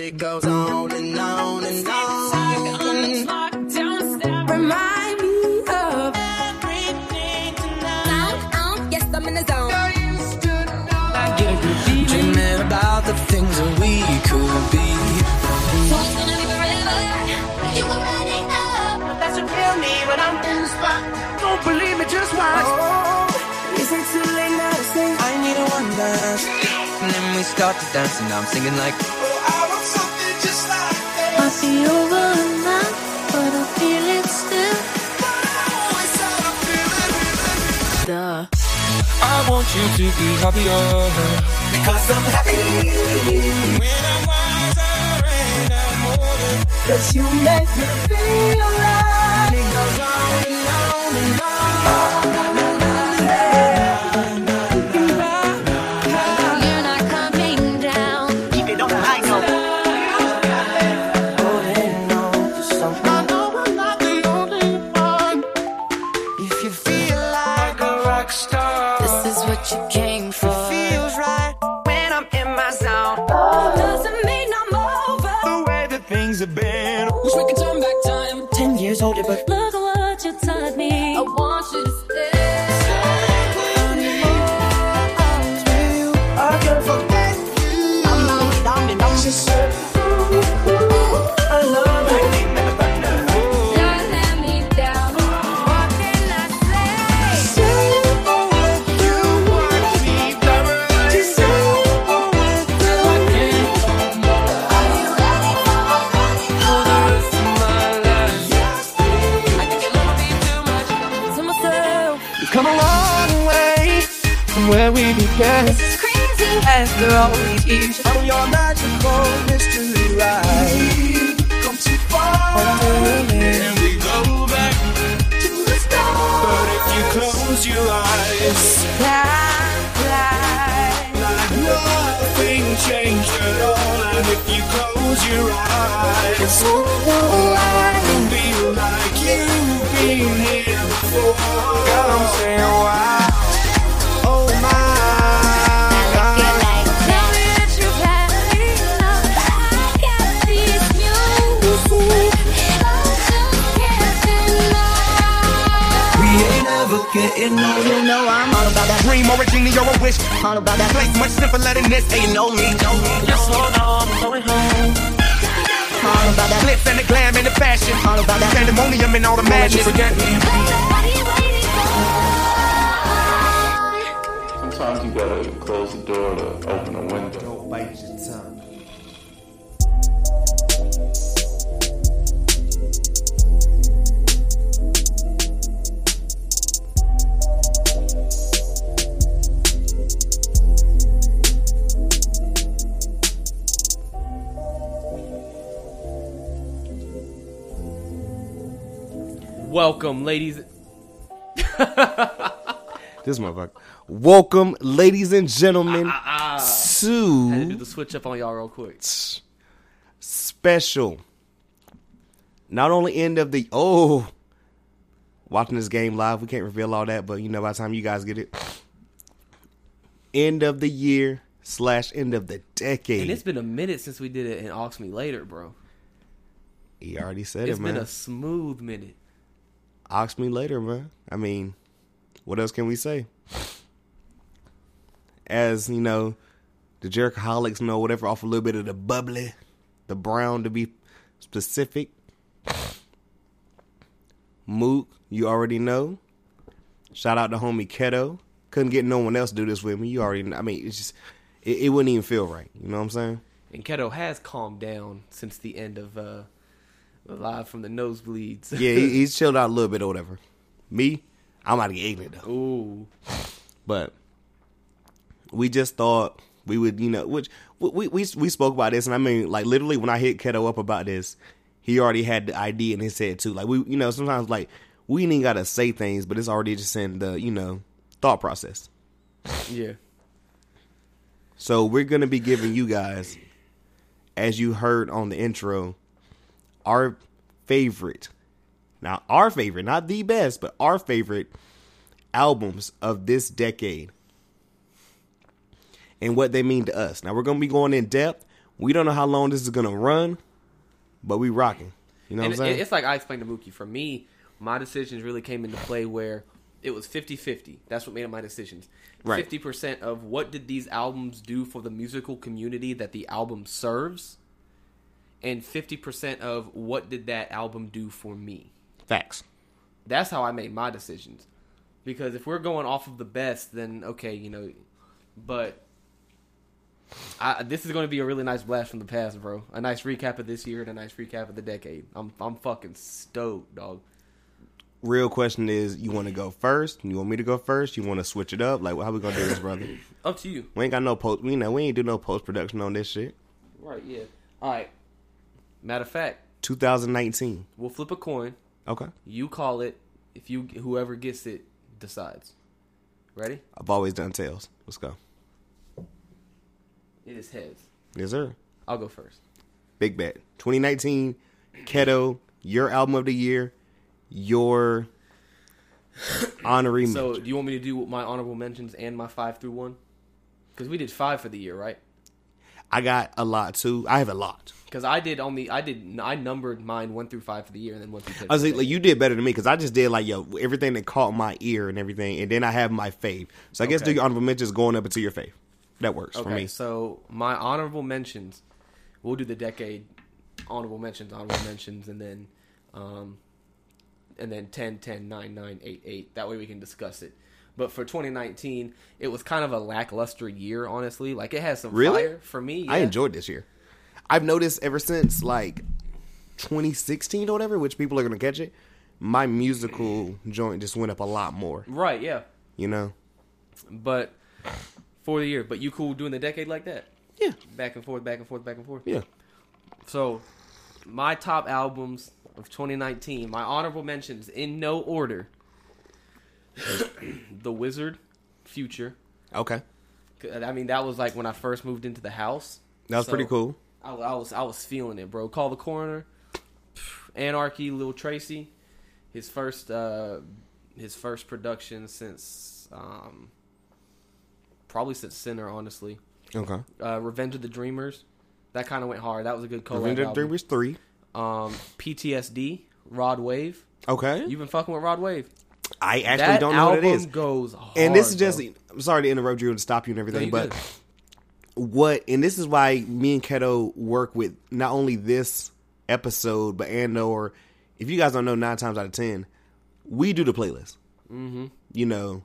It goes on and on and on. Remind me of um, Yes, I'm in the zone. Dreaming about the things that we could be. You already know. that's what tell me when I'm in the spot. Don't believe me, just watch. Oh, Is it too late now to say I need a one dance. And then we start to dance, and I'm singing like, Oh, want you to be happier. Because I'm happy. When I'm wiser and I'm older. Cause you make me feel like Welcome, ladies and gentlemen, ah, ah, ah. I had to do to the switch up on y'all real quick. special. Not only end of the oh, watching this game live, we can't reveal all that, but you know by the time you guys get it, end of the year slash end of the decade. And it's been a minute since we did it in Ox Me Later, bro. he already said It's it's been a smooth minute. Ox me later, man. I mean, what else can we say? As you know, the Jerichoholics know whatever off a little bit of the bubbly, the brown to be specific. Mook, you already know. Shout out to homie Keto. Couldn't get no one else to do this with me. You already. Know. I mean, it's just it, it wouldn't even feel right. You know what I'm saying? And Keto has calmed down since the end of uh live from the nosebleeds. Yeah, he, he's chilled out a little bit or whatever. Me, I'm out to get ignorant though. Ooh. But we just thought we would, you know, which we we we spoke about this, and I mean, like literally when I hit Keto up about this, he already had the idea in his head too. Like we, you know, sometimes like we ain't even gotta say things, but it's already just in the, you know, thought process. Yeah. So we're gonna be giving you guys, as you heard on the intro, our favorite. Now, our favorite, not the best, but our favorite albums of this decade and what they mean to us. Now, we're going to be going in depth. We don't know how long this is gonna run, but we rocking. You know and what I'm saying? it's like I explained to Mookie. For me, my decisions really came into play where it was 50-50. That's what made up my decisions. Right. Fifty percent of what did these albums do for the musical community that the album serves, and fifty percent of what did that album do for me. Facts. That's how I made my decisions. Because if we're going off of the best, then okay, you know, but I, this is going to be a really nice blast from the past, bro. A nice recap of this year and a nice recap of the decade. I'm I'm fucking stoked, dog. Real question is, you want to go first? You want me to go first? You want to switch it up? Like, how we gonna do this, brother? Up to you. We ain't got no post. We know we ain't do no post production on this shit. Right? Yeah. All right. Matter of fact, 2019. we'll flip a coin. Okay. You call it. If you whoever gets it decides. Ready? I've always done tails. Let's go. It is heads. Yes, sir. I'll go first. Big bet. 2019, Keto, your album of the year, your honorary So, mention. do you want me to do my honorable mentions and my five through one? Because we did five for the year, right? I got a lot too. I have a lot. Because I did only I did I numbered mine one through five for the year and then one through ten. I was like, like, you did better than me because I just did like yo everything that caught my ear and everything, and then I have my fave. So I guess Okay. do your honorable mentions going up into your fave. That works okay, for me. so my honorable mentions, we'll do the decade honorable mentions, honorable mentions, and then, um, and then 10, 10, 9, 9, 8, 8. That way we can discuss it. But for 2019, it was kind of a lackluster year, honestly. Like it has some Really? fire for me. I enjoyed this year. I've noticed ever since like 2016 or whatever, which people are gonna catch it. My musical joint just went up a lot more. Right, yeah. You know. But for the year, but you cool doing the decade like that? Yeah. Back and forth, back and forth, back and forth. Yeah. So, my top albums of 2019, my honorable mentions in no order: The Wizard, Future. Okay. I mean, that was like when I first moved into the house. That was So, pretty cool. I, I was I was feeling it, bro. Call the coroner, Anarchy, Lil Tracy, his first uh his first production since um probably since Sinner, honestly. Okay. Uh, Revenge of the Dreamers, that kind of went hard. That was a good collab Revenge of the. Dreamers three. Um, PTSD, Rod Wave. Okay. You've been fucking with Rod Wave. I actually that don't know what it is. goes hard. and this is just bro. I'm sorry to interrupt you and stop you and No, everything, you but good. what and this is why me and Keto work with not only this episode but and or if you guys don't know nine times out of ten we do the playlist mm-hmm. you know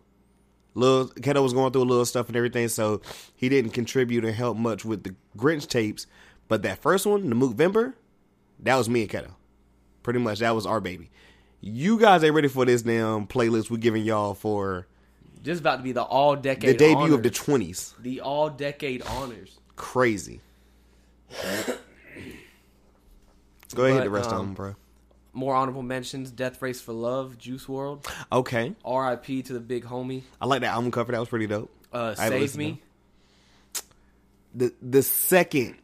little Keto was going through a little stuff and everything so he didn't contribute and help much with the Grinch tapes but that first one the Movember that was me and Keto pretty much that was our baby you guys ain't ready for this damn playlist we're giving y'all for just about to be the all decade the debut honors. of the 20s the all decade honors. crazy. Go ahead, hit the But, rest of um, them, bro. More honorable mentions: Death Race for Love, Juice WRLD, Okay, R.I.P. to the big homie, I like that album cover. That was pretty dope. uh, Save Me. The the second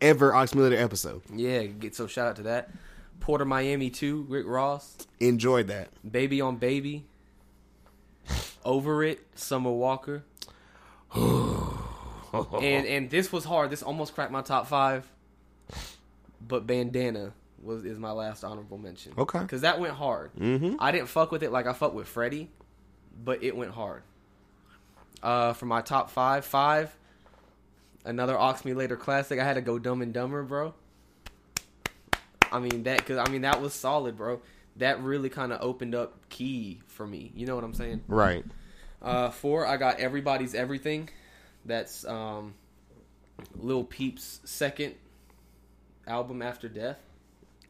ever Ox Military episode. Yeah, get so shout out to that. Port of Miami 2, Rick Ross, Enjoyed that. Baby on Baby, Over It, Summer Walker. and and this was hard. This almost cracked my top five. But Bandana was is my last honorable mention. Okay. Because that went hard. Mm-hmm. I didn't fuck with it like I fuck with Freddie, but it went hard. Uh, for my top five, five, another Ox Me Later classic. I had to go Dumb and Dumber, bro. I mean that because I mean that was solid, bro. That really kind of opened up key for me. You know what I'm saying? Right. Uh, four, I got Everybody's Everything. That's um, Lil Peep's second album after Death.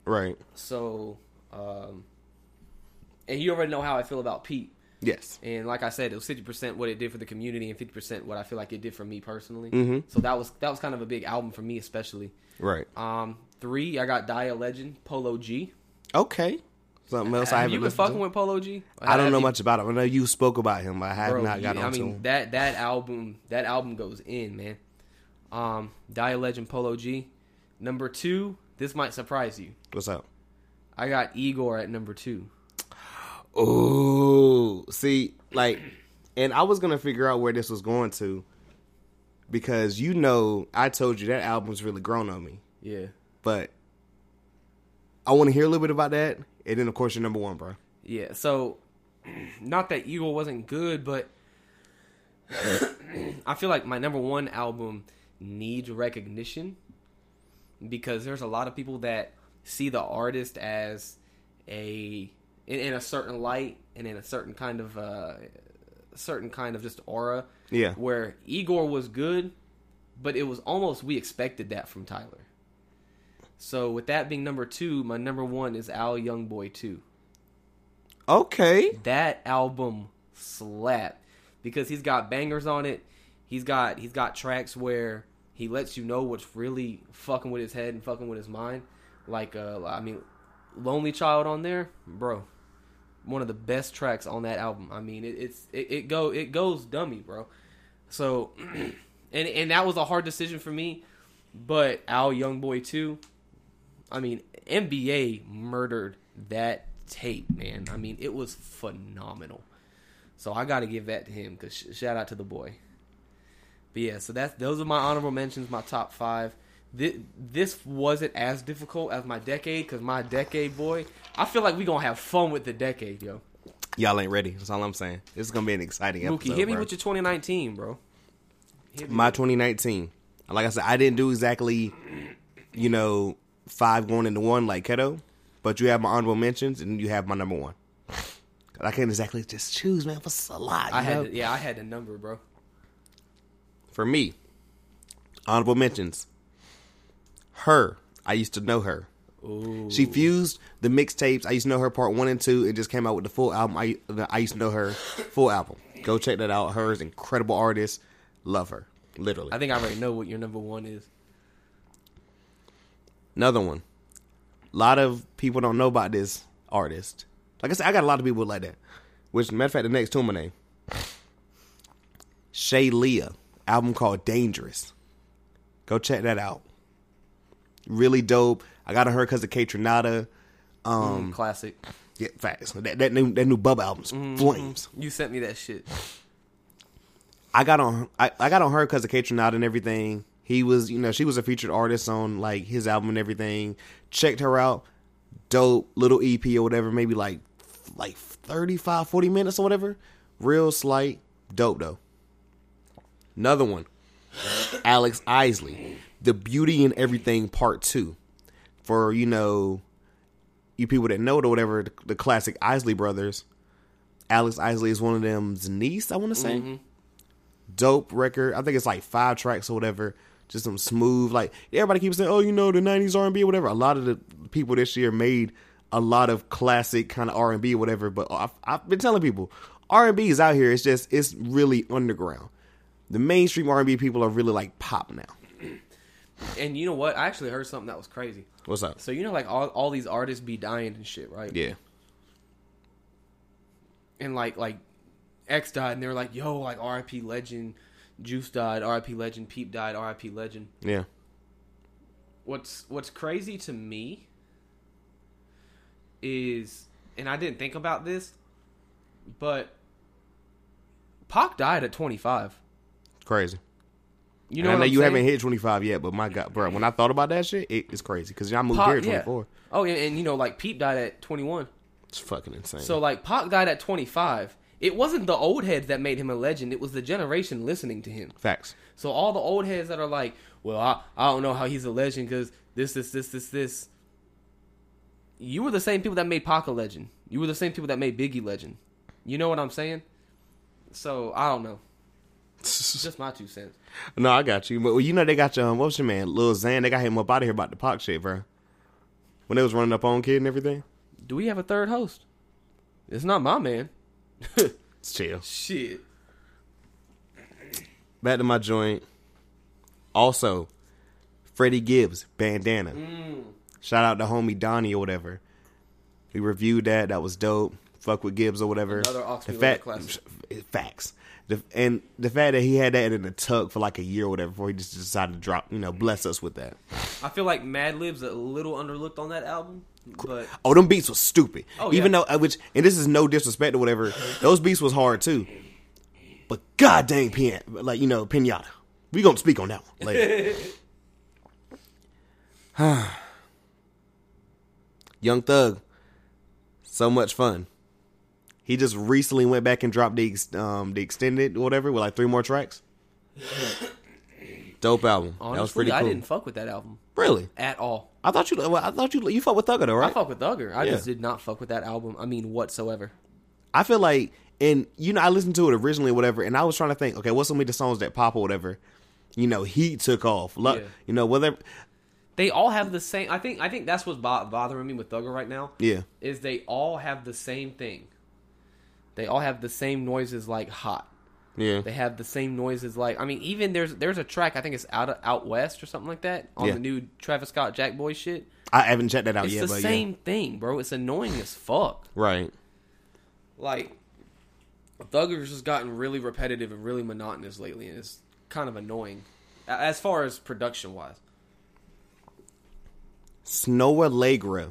Right. So, um, and you already know how I feel about Peep. Yes. And like I said, it was fifty percent what it did for the community, and fifty percent what I feel like it did for me personally. Mhm. So that was that was kind of a big album for me, especially. Right. Um, three, I got Die a Legend, Polo G. Okay. Something else I Have haven't you been fucking to. with Polo G? I don't know you- much about him. I know you spoke about him, but I have Bro, not got yeah, I mean that that album that album goes in, man. Um, Die a Legend Polo G. Number two, this might surprise you. What's up? I got Igor at number two. Oh, see, like, and I was gonna figure out where this was going to. because you know I told you that album's really grown on me. Yeah. But I want to hear a little bit about that, and then of course your number one, bro. Yeah, so not that Igor wasn't good, but I feel like my number one album needs recognition because there's a lot of people that see the artist as a in, in a certain light and in a certain kind of uh certain kind of just aura. Yeah. Where Igor was good, but it was almost we expected that from Tyler. So with that being number two, my number one is AI YoungBoy two Okay. that album slapped because he's got bangers on it. He's got he's got tracks where he lets you know what's really fucking with his head and fucking with his mind. Like uh I mean Lonely Child on there, bro. One of the best tracks on that album. I mean, it, it's it, it go it goes dummy, bro. So and and that was a hard decision for me, but AI YoungBoy too. I mean, NBA murdered that tape, man. I mean, it was phenomenal. So I got to give that to him because sh- shout out to the boy. But yeah, so that's those are my honorable mentions, my top five. This, this wasn't as difficult as my decade because my decade boy, I feel like we gonna have fun with the decade, yo. Y'all ain't ready. That's all I'm saying. This is gonna be an exciting Mookie, episode. hit me bro. with your 2019, bro. My 2019. Like I said, I didn't do exactly, you know, five going into one like Keto, but you have my honorable mentions and you have my number one. I can't exactly just choose, man. What's a lot? I know? had to, yeah, I had the number, bro. For me, honorable mentions. H.E.R., I used to know her. Ooh. She fused the mixtapes. I used to know her part one and two, and just came out with the full album. I I used to know her full album. Go check that out. H.E.R. is incredible artist. Love her, literally. I think I already know what your number one is. Another one. A lot of people don't know about this artist. Like I said, I got a lot of people like that. Which, matter of fact, the next two, my name. Shay Lia, album called Dangerous. Go check that out. Really dope. I got on her because of Kaytranada. Um, Classic. yeah, facts. That, that new that new Bubba album's Mm-hmm. flames. You sent me that shit. I got on I, I got on her because of K and everything. He was, you know, she was a featured artist on like his album and everything. Checked her out. Dope little EP or whatever, maybe like like 35, 40 minutes or whatever. Real slight. Dope though. Another one. Alex Isley. The Beauty and Everything Part 2. For, you know, you people that know it or whatever, the, the classic Isley brothers. Alex Isley is one of them's niece, I want to say mm-hmm. dope record. I think it's like five tracks or whatever. Just some smooth, like everybody keeps saying, "Oh, you know, the '90s R&B or whatever." A lot of the people this year made a lot of classic kind of R&B whatever. But I've, I've been telling people, R&B is out here. It's just it's really underground. The mainstream R&B people are really like pop now. And you know what? I actually heard something that was crazy. What's up? So you know, like all all these artists be dying and shit, right? Yeah, And like like X died, and they were like, "Yo, like R.I.P. Legend." Juice died. R.I.P. Legend. Peep died. R.I.P. Legend. yeah. What's What's crazy to me is, and I didn't think about this, but Pac died at 25. Crazy. You And know, I know I'm you saying? haven't hit 25 yet, but my God, bro, when I thought about that shit, it, it's crazy because I moved Pac- here at yeah. 24. Oh, and, and you know, like Peep died at 21. It's fucking insane. So like Pac died at 25. It wasn't the old heads that made him a legend. It was the generation listening to him. facts. So all the old heads that are like, well, I, I don't know how he's a legend because this, this, this, this, this. You were the same people that made Pac a legend. You were the same people that made Biggie legend. You know what I'm saying? So I don't know. Just my two cents. No, I got you. But well, you know they got your um, what's your man, Lil Xan. They got him up out of here about the Pac shit, bro. When they was running up on kid and everything. Do we have a third host? It's not my man. It's chill. Shit. Back to my joint. Also, Freddie Gibbs bandana. Mm. Shout out to homie Donnie or whatever. We reviewed that. That was dope. Fuck with Gibbs or whatever. Another the fact, classic. facts. The, and the fact that he had that in the tuck for like a year or whatever before he just decided to drop, you know, bless us with that. I feel like Madlib's a little underlooked on that album, but Oh, them beats was stupid. Oh, Even yeah. though, uh, which, and this is no disrespect or whatever, those beats was hard too. But god dang, pin, like you know, pinata. We gonna speak on that one later. Young Thug, so much fun. He just recently went back and dropped the ex- um the extended or whatever with like three more tracks. Dope album. Honestly, that was pretty cool. I didn't fuck with that album really. at all. I thought you. I thought you. You fuck with Thugger though, right? I fuck with Thugger. I Yeah. just did not fuck with that album. I mean, whatsoever. I feel like, and you know, I listened to it originally, or whatever, and I was trying to think, okay, what's some of the songs that pop or whatever. You know, he took off. Lo- Yeah. You know, whether They all have the same. I think. I think that's what's bo- bothering me with Thugger right now. yeah, Is they all have the same thing. They all have the same noises like hot. yeah, They have the same noises like I mean even there's there's a track I think it's out out west or something like that on Yeah. the new Travis Scott Jack Boy shit. I haven't checked that out It's yet, It's the same thing, bro. It's annoying as fuck. right. Like Thugger's just gotten really repetitive and really monotonous lately, and it's kind of annoying as far as production wise. Snoh Aalegra.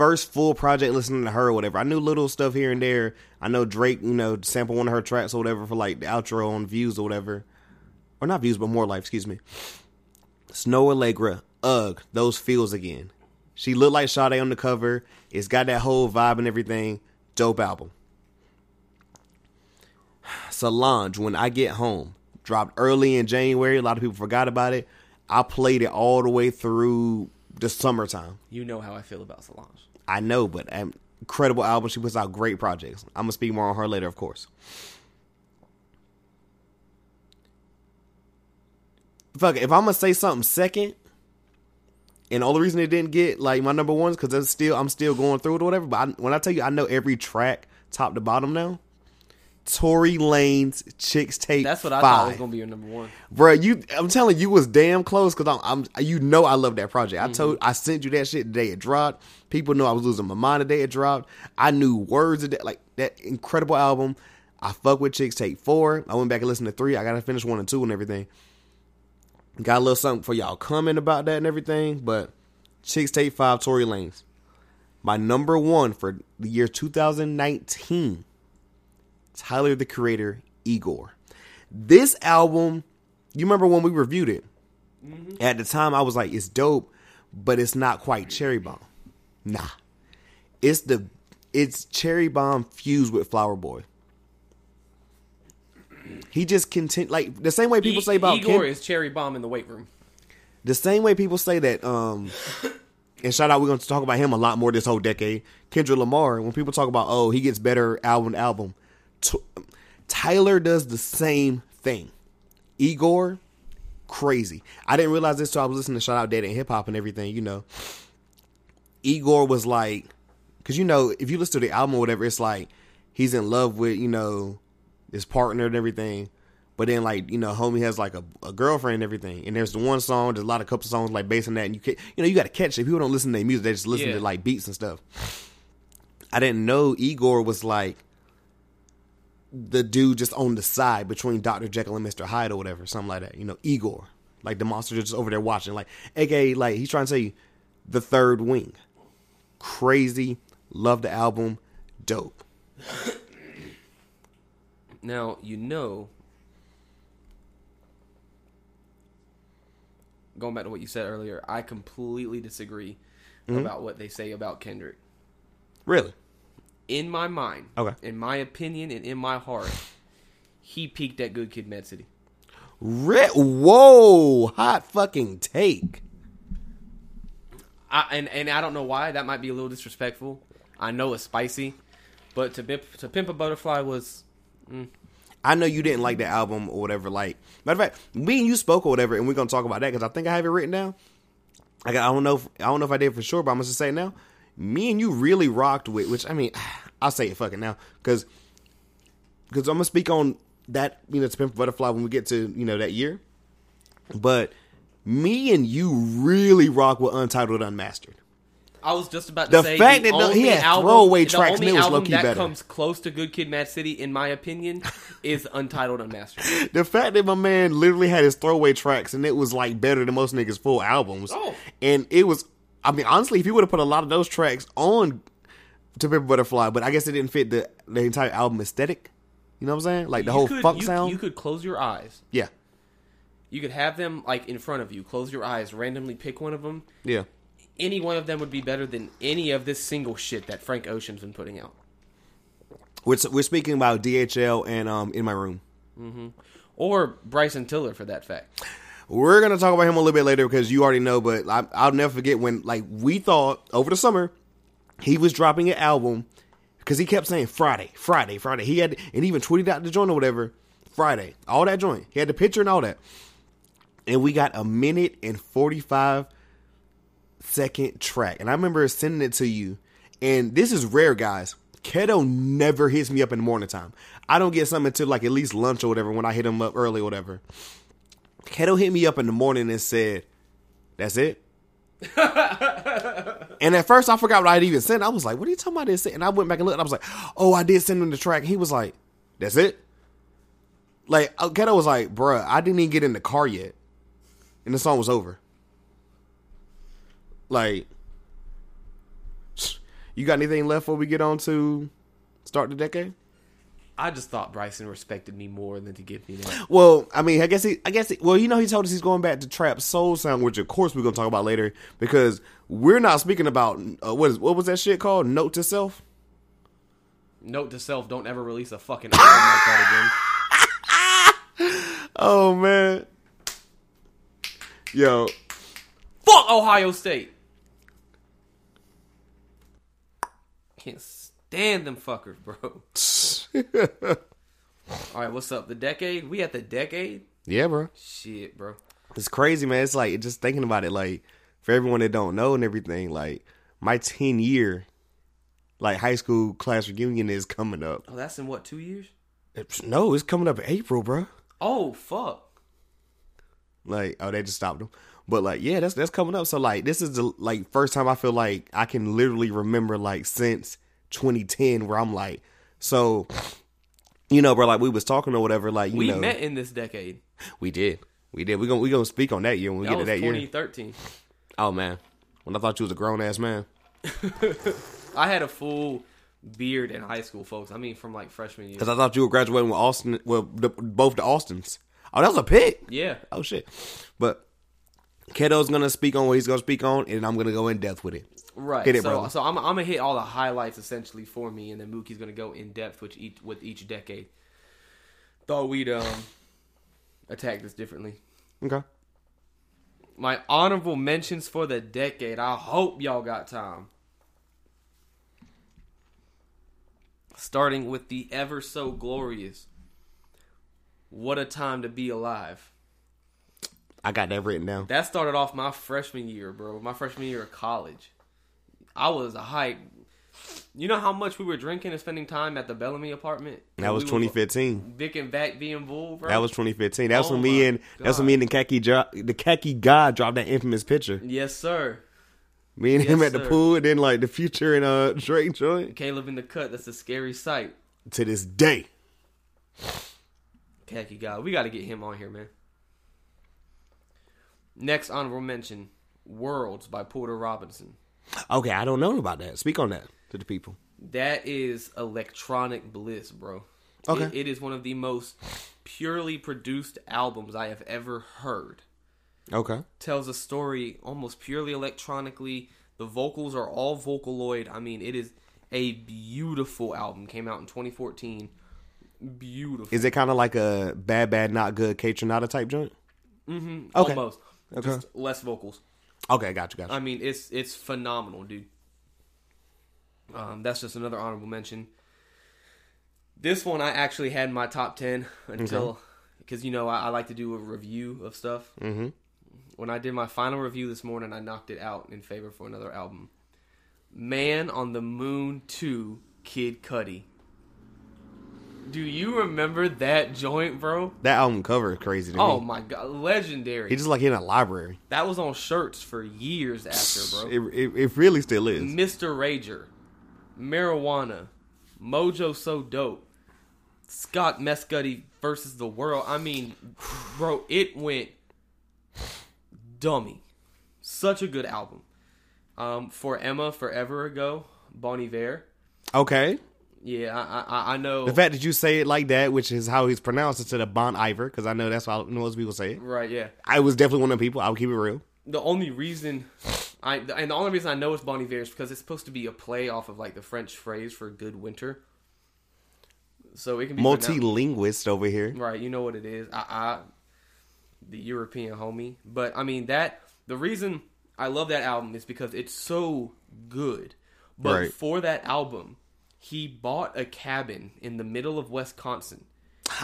First full project listening to her or whatever. I knew little stuff here and there. I know Drake, you know, sampled one of her tracks or whatever for like the outro on Views or whatever. Or not Views, but More Life, excuse me. Snoh Aalegra, Ugh, those feels again. She looked like Sade on the cover. It's got that whole vibe and everything. Dope album. Solange, When I Get Home, dropped early in January. A lot of people forgot about it. I played it all the way through the summertime. You know how I feel about Solange. I know, but incredible album. She puts out great projects. I'm gonna speak more on her later, of course. Fuck, if I'm gonna say something second, and all the reason it didn't get like my number ones because it's still I'm still going through it or whatever. But I, when I tell you, I know every track top to bottom now. Tory Lanez Chicks Tape. That's what I five. thought was gonna be your number one. Bro, you I'm telling you, was damn close because I'm, I'm you know I love that project. I mm-hmm. told I sent you that shit the day it dropped. People know I was losing my mind the day it dropped. I knew words of that like that incredible album. I fuck with Chixtape Four. I went back and listened to three. I gotta finish one and two and everything. Got a little something for y'all comment about that and everything, but Chixtape Five, Tory Lanez. My number one for the year 2019. Tyler the Creator, Igor. This album, you remember when we reviewed it? At the time, I was like, it's dope, but it's not quite Cherry Bomb. Nah, it's the it's Cherry Bomb fused with Flower Boy. He just continue like the same way people say about Igor is cherry bomb in the weight room. the same way people say that um and shout out we're going to talk about him a lot more this whole decade kendrick lamar when people talk about oh he gets better album to album T- tyler does the same thing igor crazy i didn't realize this till i was listening to shout out dead and hip-hop and everything you know igor was like because you know if you listen to the album or whatever it's like he's in love with you know his partner and everything but then, like you know, homie has like a, a girlfriend and everything. And there's the one song, there's a lot of couple songs like based on that. And you can, you know, you got to catch it. People don't listen to their music; they just listen Yeah. to like beats and stuff. I didn't know Igor was like the dude just on the side between Dr. Jekyll and Mr. Hyde or whatever, something like that. You know, Igor, like the monster just over there watching, like, aka, like he's trying to say the third wing. Crazy, love the album, dope. Now you know. Going back to what you said earlier, I completely disagree Mm-hmm. about what they say about Kendrick. Really? In my mind, Okay. in my opinion, and in my heart, he peaked at Good Kid, Mad City. Re- Whoa, hot fucking take. I, and and I don't know why that might be a little disrespectful. I know it's spicy, but to Pimp, to Pimp a Butterfly was mm. I know you didn't like the album or whatever. Like, matter of fact, me and you spoke or whatever, and we're gonna talk about that because I think I have it written down. Like, I don't know, if, I don't know if I did for sure, but I'm gonna just say it now. Me and you really rocked with, which I mean, I'll say it fucking now because because I'm gonna speak on that. You know, to Pimp Butterfly when we get to you know that year, but me and you really rock with Untitled Unmastered. I was just about to The say fact the that the- he only had album, throwaway the tracks only and it was album that better. comes close to Good Kid, Mad City, in my opinion, is Untitled Unmastered. The fact that my man literally had his throwaway tracks and it was like better than most niggas' full albums. Oh. And it was, I mean, honestly, if he would have put a lot of those tracks on to Pimp a Butterfly, but I guess it didn't fit the, the entire album aesthetic. You know what I'm saying? Like the You whole could- funk you, sound. You could close your eyes yeah. You could have them like in front of you. Close your eyes, randomly pick one of them. Yeah. Any one of them would be better than any of this single shit that Frank Ocean's been putting out. We're, we're speaking about DHL and um in my room. Mm-hmm. Or Bryson Tiller for that fact. We're gonna talk about him a little bit later because you already know. But I, I'll never forget when like we thought over the summer he was dropping an album because he kept saying Friday, Friday, Friday. He had and even tweeted out the joint or whatever. Friday, all that joint. He had the picture and all that. And we got a minute and forty five second track, and I remember sending it to you. And this is rare, guys. Keto never hits me up in the morning time. I don't get something until like at least lunch or whatever when I hit him up early or whatever. Keto hit me up in the morning and said, "That's it." and at first, I forgot what I'd even sent. I was like, "What are you talking about?" This, and I went back and looked. And I was like, "Oh, I did send him the track." He was like, "That's it." Like uh, Keto was like, "Bruh, I didn't even get in the car yet, and the song was over." Like, you got anything left before we get on to start the decade? I just thought Bryson respected me more than to give me that. Well, I mean, I guess he, I guess, he, well, you know, he told us he's going back to trap soul sound, which of course we're gonna talk about later because we're not speaking about uh, what is what was that shit called? Note to self. Note to self: Don't ever release a fucking album like that again. Oh man, yo, Fuck Ohio State. Can't stand them fuckers, bro. All right, what's up? The decade? We at the decade? yeah, bro, Shit, bro. it's crazy, man. It's like just thinking about it, like for everyone that don't know and everything, like my ten year, like high school class reunion is coming up. Oh, that's in what two years? It's- no, it's coming up in April, bro. Oh fuck. Like, oh, they just stopped them. But like, yeah, that's that's coming up. So like, this is the like first time I feel like I can literally remember like since 2010 where I'm like, so, you know, bro, like we was talking or whatever. Like, you We know, met in this decade. we did, we did. We gonna we gonna speak on that year when we That get to that year. 2013. Oh man, when I thought you was a grown ass man. I had a full beard in high school, folks. I mean, from like freshman year. Because I thought you were graduating with Austin, well, the, both the Austins. Oh, that was a pick. Yeah. Oh shit. But Keto's gonna speak on what he's gonna speak on, and I'm gonna go in depth with it. Right. Hit it, so, brother. so I'm, I'm gonna hit all the highlights essentially for me, and then Mookie's gonna go in depth with each with each decade. Thought we'd um attack this differently. Okay. My honorable mentions for the decade. I hope y'all got time. Starting with the ever so glorious. What a time to be alive. I got that written down. That started off my freshman year, bro. My freshman year of college. I was a hype. You know how much we were drinking and spending time at the Bellamy apartment? That was We 2015. Vic and Vac being bull, bro. That was 2015. That was Oh when me and that's when me and the khaki dro- the khaki god dropped that infamous picture. Yes, sir. Me and him Yes, at the sir. pool, and then like the future and uh Drake joint Caleb in the cut. That's a scary sight. to this day. Khaki guy. We got to get him on here, man. Next honorable mention Worlds by Porter Robinson. Okay, I don't know about that. Speak on that to the people. That is electronic bliss, bro. Okay. It- it is one of the most purely produced albums I have ever heard. Okay. Tells a story almost purely electronically. The vocals are all Vocaloid. I mean, it is a beautiful album. Came out in 2014. Beautiful. Is it kind of like a bad, bad, not good Kaytranada type joint? Mm-hmm. Okay. Almost. Okay. Just less vocals. Okay, got you, got you. I mean, it's it's phenomenal, dude. Um, that's just another honorable mention. This one I actually had in my top ten until because you know I, I like to do a review of stuff. Mm-hmm. When I did my final review this morning, I knocked it out in favor for another album. Man on the Moon Two, Kid Cudi. Do you remember that joint, bro? that album cover is crazy to Oh me. my god, legendary! He just like in a library. that was on shirts for years after, bro. It, it, it really still is. Mr. Rager, Marijuana, Mojo So Dope, Scott Mescudi versus the World. I mean, bro, it went dummy. Such a good album. Um, for Emma, forever ago, Bon Iver. Okay. Yeah, I I, I know. The fact that you say it like that, which is how he's pronounced instead of Bon Iver, because I know that's how most people say it. right, yeah. I was definitely one of the people. I'll keep it real. The only reason I and the only reason I know it's Bon Iver is because it's supposed to be a play off of like the French phrase for good winter. So it can be Multi-linguist over here. Right, you know what it is. I, I the European homie. But I mean that the reason I love that album is because it's so good. But Right. for that album, he bought a cabin in the middle of Wisconsin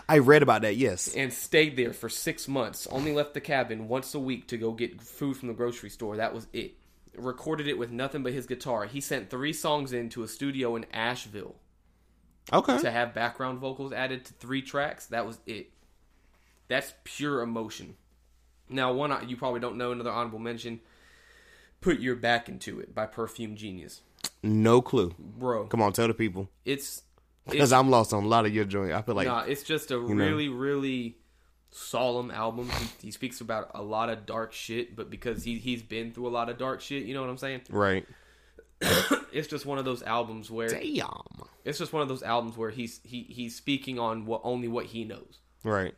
I read about that. Yes. and stayed there for six months. Only left the cabin once a week to go get food from the grocery store. That was it. Recorded it with nothing but his guitar. He sent three songs into a studio in Asheville Okay. to have background vocals added to three tracks. That was it. That's pure emotion. Now, one you probably don't know, another honorable mention. Put your back into it by Perfume Genius, No clue. bro. Come on, tell the people. It's Because I'm lost on a lot of your joint. I feel like nah, it's just a know. really, really solemn album. He, he speaks about a lot of dark shit, but because he he's been through a lot of dark shit, you know what I'm saying? right. It's just one of those albums where Damn. it's just one of those albums where he's he he's speaking on what only what he knows. Right.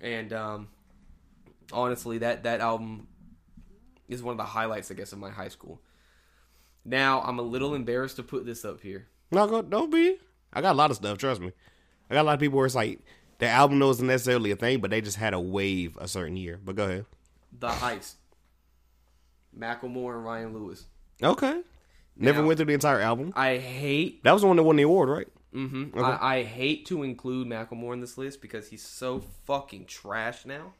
and um, honestly, that that album is one of the highlights, I guess, of my high school. Now I'm a little embarrassed to put this up here. No, go, don't be. I got a lot of stuff. Trust me. I got a lot of people where it's like the album wasn't necessarily a thing, but they just had a wave a certain year. But go ahead. The Heist, Macklemore and Ryan Lewis. Okay. Never Now- went through the entire album. I hate, That was the one that won the award, right? Mm mhm, I, I hate to include Macklemore in this list because he's so fucking trash now.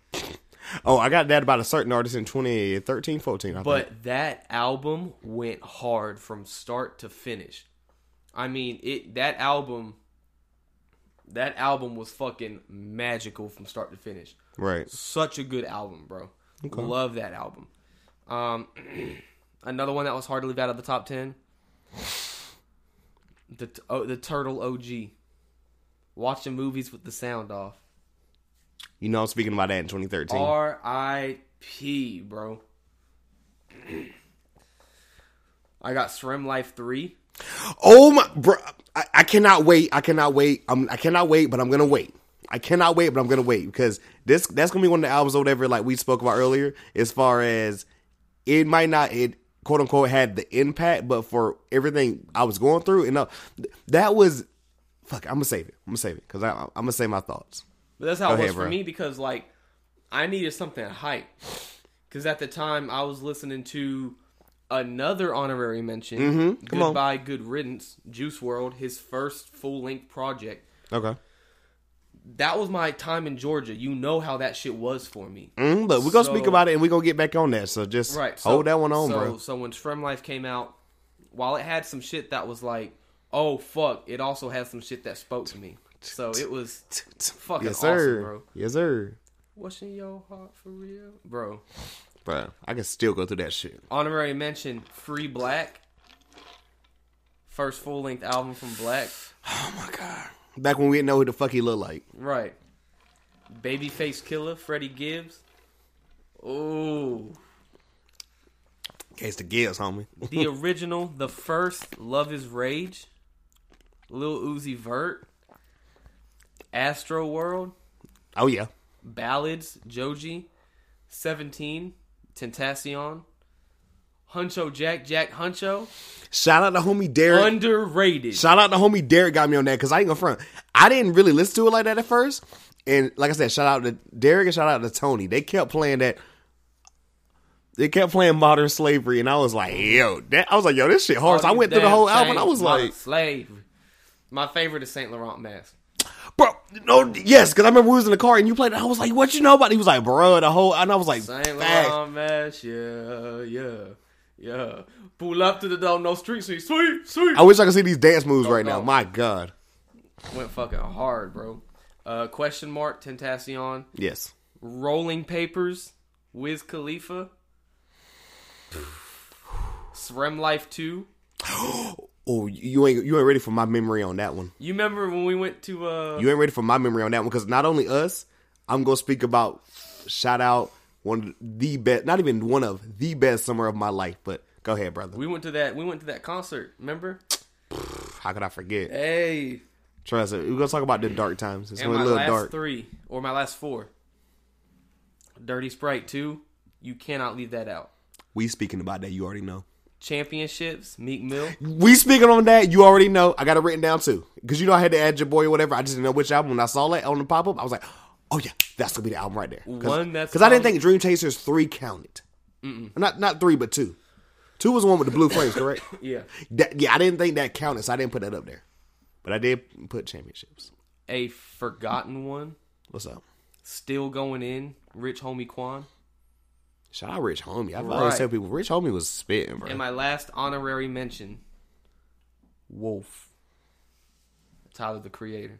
Oh, I got that about a certain artist in 2013, 14. I think. But that album went hard from start to finish. I mean, it that album that album was fucking magical from start to finish. right. Such a good album, bro. Love that album. Um another one that was hard to leave out of the top 10. The oh, the Turtle OG. Watching movies with the sound off. You know, I'm speaking about that in 2013. R.I.P. Bro. I got SremmLife 3. Oh my, bro! I, I cannot wait. I cannot wait. I'm, I cannot wait, but I'm gonna wait. I cannot wait, but I'm gonna wait because this that's gonna be one of the albums or whatever, like we spoke about earlier. As far as it might not, it quote unquote had the impact, but for everything I was going through, and uh, that was fuck. I'm gonna save it. I'm gonna save it because I'm gonna say my thoughts. But that's how Go it was ahead, for bro. me because, like, I needed something hype. Because at the time, I was listening to another honorary mention Mm-hmm. Come on. Goodbye, Good Riddance, Juice WRLD, his first full length project. Okay, That was my time in Georgia. You know how that shit was for me. mm, but we're gonna So- speak about it and we're gonna get back on that. So just Right. So, hold that one on, so, bro. So when SremmLife came out, while it had some shit that was like, oh fuck, it also had some shit that spoke to me. So it was fucking Yes, sir. awesome, bro. Yes, sir. What's in your heart for real, bro? Bro, I can still go through that shit. Honorary mention: Free 6LACK. First full length album from Black. Oh my god. Back when we didn't know who the fuck he looked like. Right. Babyface Killer, Freddie Gibbs. Ooh. Case the Gibbs, homie. The original, the first Luv Is Rage. Lil Uzi Vert. Astro World. Oh yeah. Ballads, Joji. 17, Tentacion. Huncho Jack, Jack Huncho. Shout out to homie Derek. Underrated. Shout out to homie Derek got me on that because I ain't gonna front. I didn't really listen to it like that at first. And like I said, shout out to Derek and shout out to Tony. They kept playing that. They kept playing modern slavery, and I was like, mm-hmm. "Yo, that." I was like, "Yo, this shit hard." So I went through the whole album. and I was like, Slavery. My favorite is Saint Laurent Mask. "Bro, no, yes," because I remember we was in the car and you played. it. I was like, "What you know about?" it? He was like, "Bro, the whole," and I was like, Saint. Laurent Mask, yeah, yeah, yeah. Pull up to the door, no street sweep, sweep, sweep. I wish I could see these dance moves right now. My God, Went fucking hard, bro. Uh, question mark, Tentacion. yes. Rolling Papers, Wiz Khalifa. SremmLife 2. Oh, you ain't you ain't ready for my memory on that one. You remember when we went to uh You ain't ready for my memory on that one because not only us, I'm gonna speak about shout out one of the best, not even one of the best summer of my life. But go ahead, brother. we went to that we went to that concert, remember? how could I forget? Hey, Trust me, we're gonna talk about the dark times. It's and gonna my be a little last dark. three or my last four. Dirty Sprite two. You cannot leave that out. We speaking about that, you already know. Championships, Meek Mill. We speaking on that, you already know. I got it written down too, because you know I had to add your boy or whatever. I just didn't know which album. When I saw that on the pop up, I was like, oh yeah, that's gonna be the album right there. One that's because I didn't think Dream Chasers three counted. Not not three, but two. Two was the one with the blue flames, correct? Yeah. That, yeah, I didn't think that counted, so I didn't put that up there. But I did put championships. A forgotten one. What's up? Still going in. Rich Homie Quan. Shout out Rich Homie. I've always Right. tell people Rich Homie was spitting, bro. And my last honorary mention. Wolf. Tyler the Creator.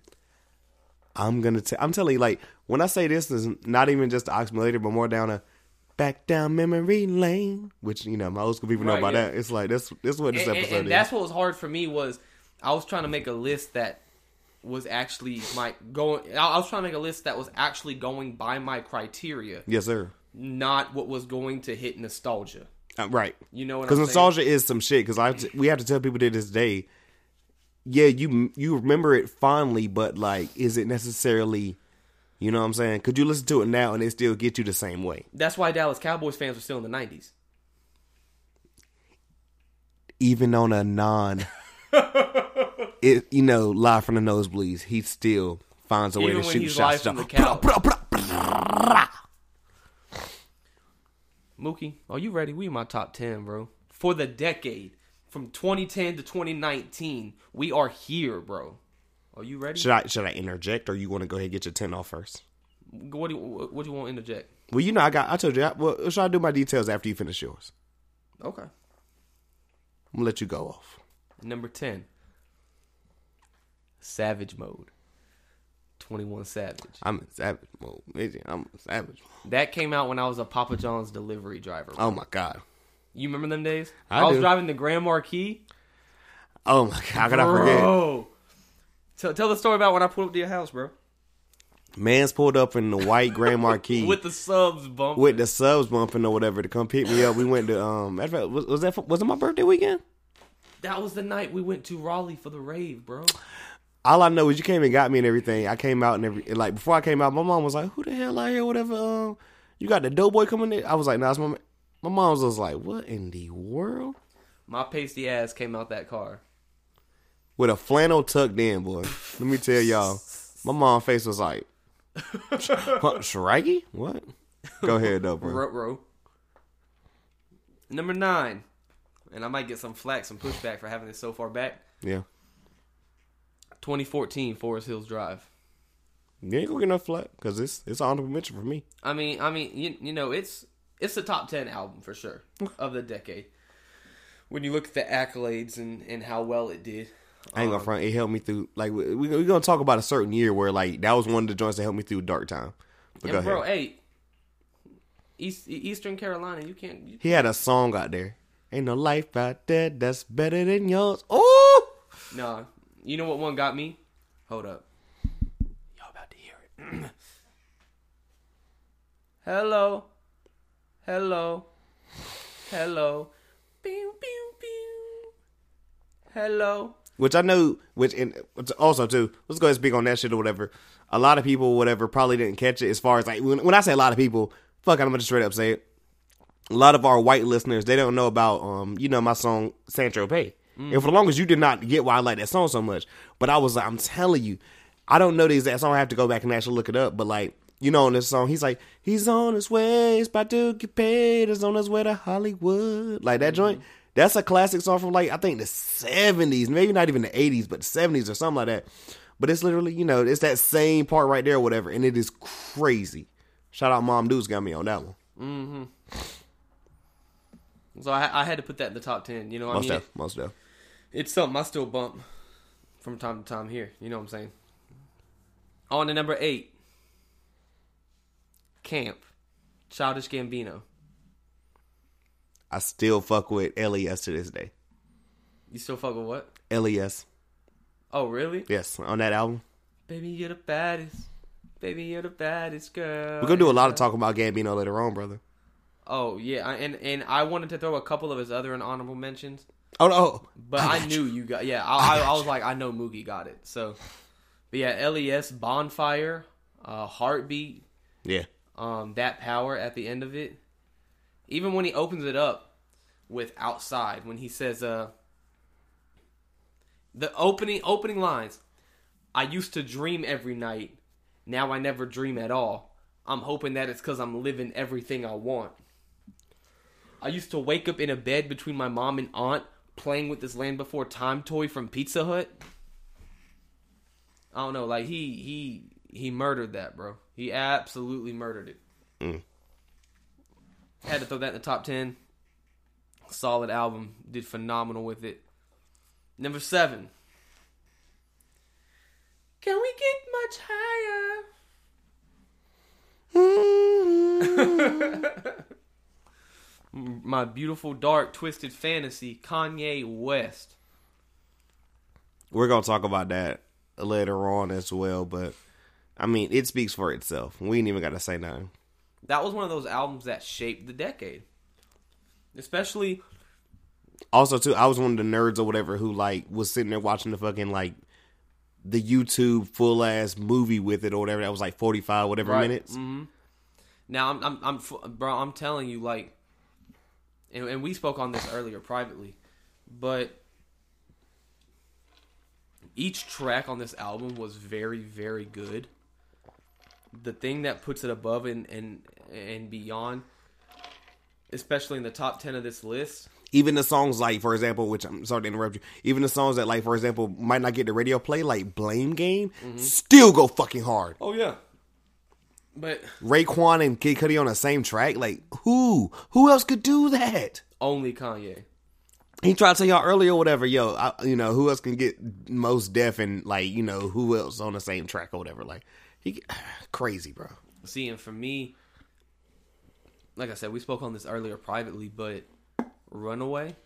I'm gonna. tell. I'm telling you, like when I say this, is not even just the Oxmulator, but more down a back down memory lane, which you know my old school people know about yeah. that. It's like that's This what this and, and- episode and is. that's what was hard for me was I was trying to make a list that was actually my going. I I was trying to make a list that was actually going by my criteria, yes, sir. Not what was going to hit nostalgia. Uh, right. You know what Because nostalgia is some shit. Because I t- we have to tell people to this day. Yeah, you you remember it fondly, but like, is it necessarily? You know what I'm saying? Could you listen to it now and it still get you the same way? That's why Dallas Cowboys fans were still in the '90s. Even on a non, it you know, live from the nosebleeds, he still finds a way Even to shoot shots. from the. Mookie, are you ready? We in my top ten, bro. For the decade from 2010 to 2019, we are here, bro. Are you ready? Should I should I interject or you want to go ahead and get your ten off first? What do you what do you want to interject? Well, you know, I got. I told you. I, well, should I do my details after you finish yours? Okay. I'm gonna let you go off. Number 10. Savage mode. 21 Savage. I'm a savage mode. I'm a savage. That came out when I was a Papa John's delivery driver. Oh my god. You remember them days? I was do. driving the Grand Marquis. Oh my god. How could I forget? Bro. Tell, tell the story about when I pulled up to your house, bro. Man's pulled up in the white Grand Marquis With the subs bump. with the subs bumping or whatever to come pick me up. We went to um. matter of fact, Was, was that for, was it my birthday weekend? that was the night we went to Raleigh for the rave, bro. All I know is you came and got me and everything. I came out and every like before I came out, my mom was like, "Who the hell out here? Whatever. Um, you got the doughboy coming in?" I was like, "Nah, it's my." ma-" My mom was just like, "What in the world?" My pasty ass came out that car. With a flannel tucked in, boy. Let me tell y'all, my mom face was like, "Huh, "Shraggy? What?" Go ahead, though, bro. Ruh-roh. Number nine. And I might get some flack, some pushback for having this so far back. Yeah, 2014 Forest Hills Drive. you ain't gonna get no flat because it's it's an honorable mention for me. I mean, I mean, you, you know, it's it's the top ten album for sure of the decade. When you look at the accolades and, and how well it did, I ain't gonna um, front. It helped me through. Like we we gonna talk about a certain year where like that was one of the joints that helped me through dark time. But go and bro, ahead. hey, East, Eastern Carolina, you can't. You, He had a song out there. Ain't no life out there that's better than yours. Oh, nah, you know what one got me? Hold up, y'all about to hear it. hello, hello, hello, pew pew pew. Hello. which I know. Which and also too. Let's go ahead and speak on that shit or whatever. A lot of people, whatever, probably didn't catch it. As far as like when, when I say a lot of people, fuck, I'm gonna straight up say it. A lot of our white listeners, they don't know about um, you know, my song Sancho Pay. And for the longest, you did not get why I like that song so much. But I was like, I'm telling you, I don't know the exact song. I have to go back and actually look it up. But like, you know, on this song, he's like, he's on his way, he's about to get paid, he's on his way to Hollywood. Like that joint. That's a classic song from like I think the seventies, maybe not even the eighties, but the seventies or something like that. But it's literally, you know, it's that same part right there, or whatever, and it is crazy. Shout out Mom Dudes got me on that one. Mhm. So I, I had to put that in the top ten. You know, what I Most mean, def, most. It's something I still bump from time to time here. You know what I'm saying? On to number eight, Camp, Childish Gambino. I still fuck with LES to this day. You still fuck with what? LES, Oh, really? yes, on that album. Baby, you're the baddest. Baby, you're the baddest girl. We're gonna do a lot of talking about Gambino later on, brother. Oh yeah, and and I wanted to throw a couple of his other honorable mentions. Oh no. But I knew you got. Yeah, I, I, I was like, I know Mookie got it. So, but yeah, Les Bonfire, uh, Heartbeat, Yeah. um, that power at the end of it. Even when he opens it up with outside, when he says, uh, the opening opening lines. I used to dream every night. Now I never dream at all. I'm hoping that it's because I'm living everything I want. I used to wake up in a bed between my mom and aunt playing with this Land Before Time toy from Pizza Hut. I don't know, like he he he murdered that, bro. He absolutely murdered it. Mm. Had to throw that in the top ten. Solid album. Did phenomenal with it. Number seven. Can we get much higher? My beautiful, dark, twisted fantasy, Kanye West. We're gonna talk about that later on as well, but I mean, it speaks for itself. We ain't even gotta say nothing. That was one of those albums that shaped the decade. Especially, Also, too, I was one of the nerds or whatever who like was sitting there watching the fucking like the YouTube full ass movie with it or whatever. That was like forty five whatever Right. minutes. Mm-hmm. now I'm, I'm, I'm, bro, I'm telling you, like, and, and we spoke on this earlier privately, but each track on this album was very, very good. The thing that puts it above and and and beyond, especially in the top ten of this list, Even the songs like, for example, which I'm sorry to interrupt you. Even the songs that like, for example, might not get the radio play, like Blame Game, mm-hmm. still go fucking hard. oh yeah, but Raekwon and Kid Cudi on the same track, like who? Who else could do that? only Kanye. He tried to tell y'all earlier, whatever. Yo, I, you know who else can get Mos Def and like you know who else on the same track or whatever. Like he crazy, bro. See, and for me, like I said, we spoke on this earlier privately, but Runaway,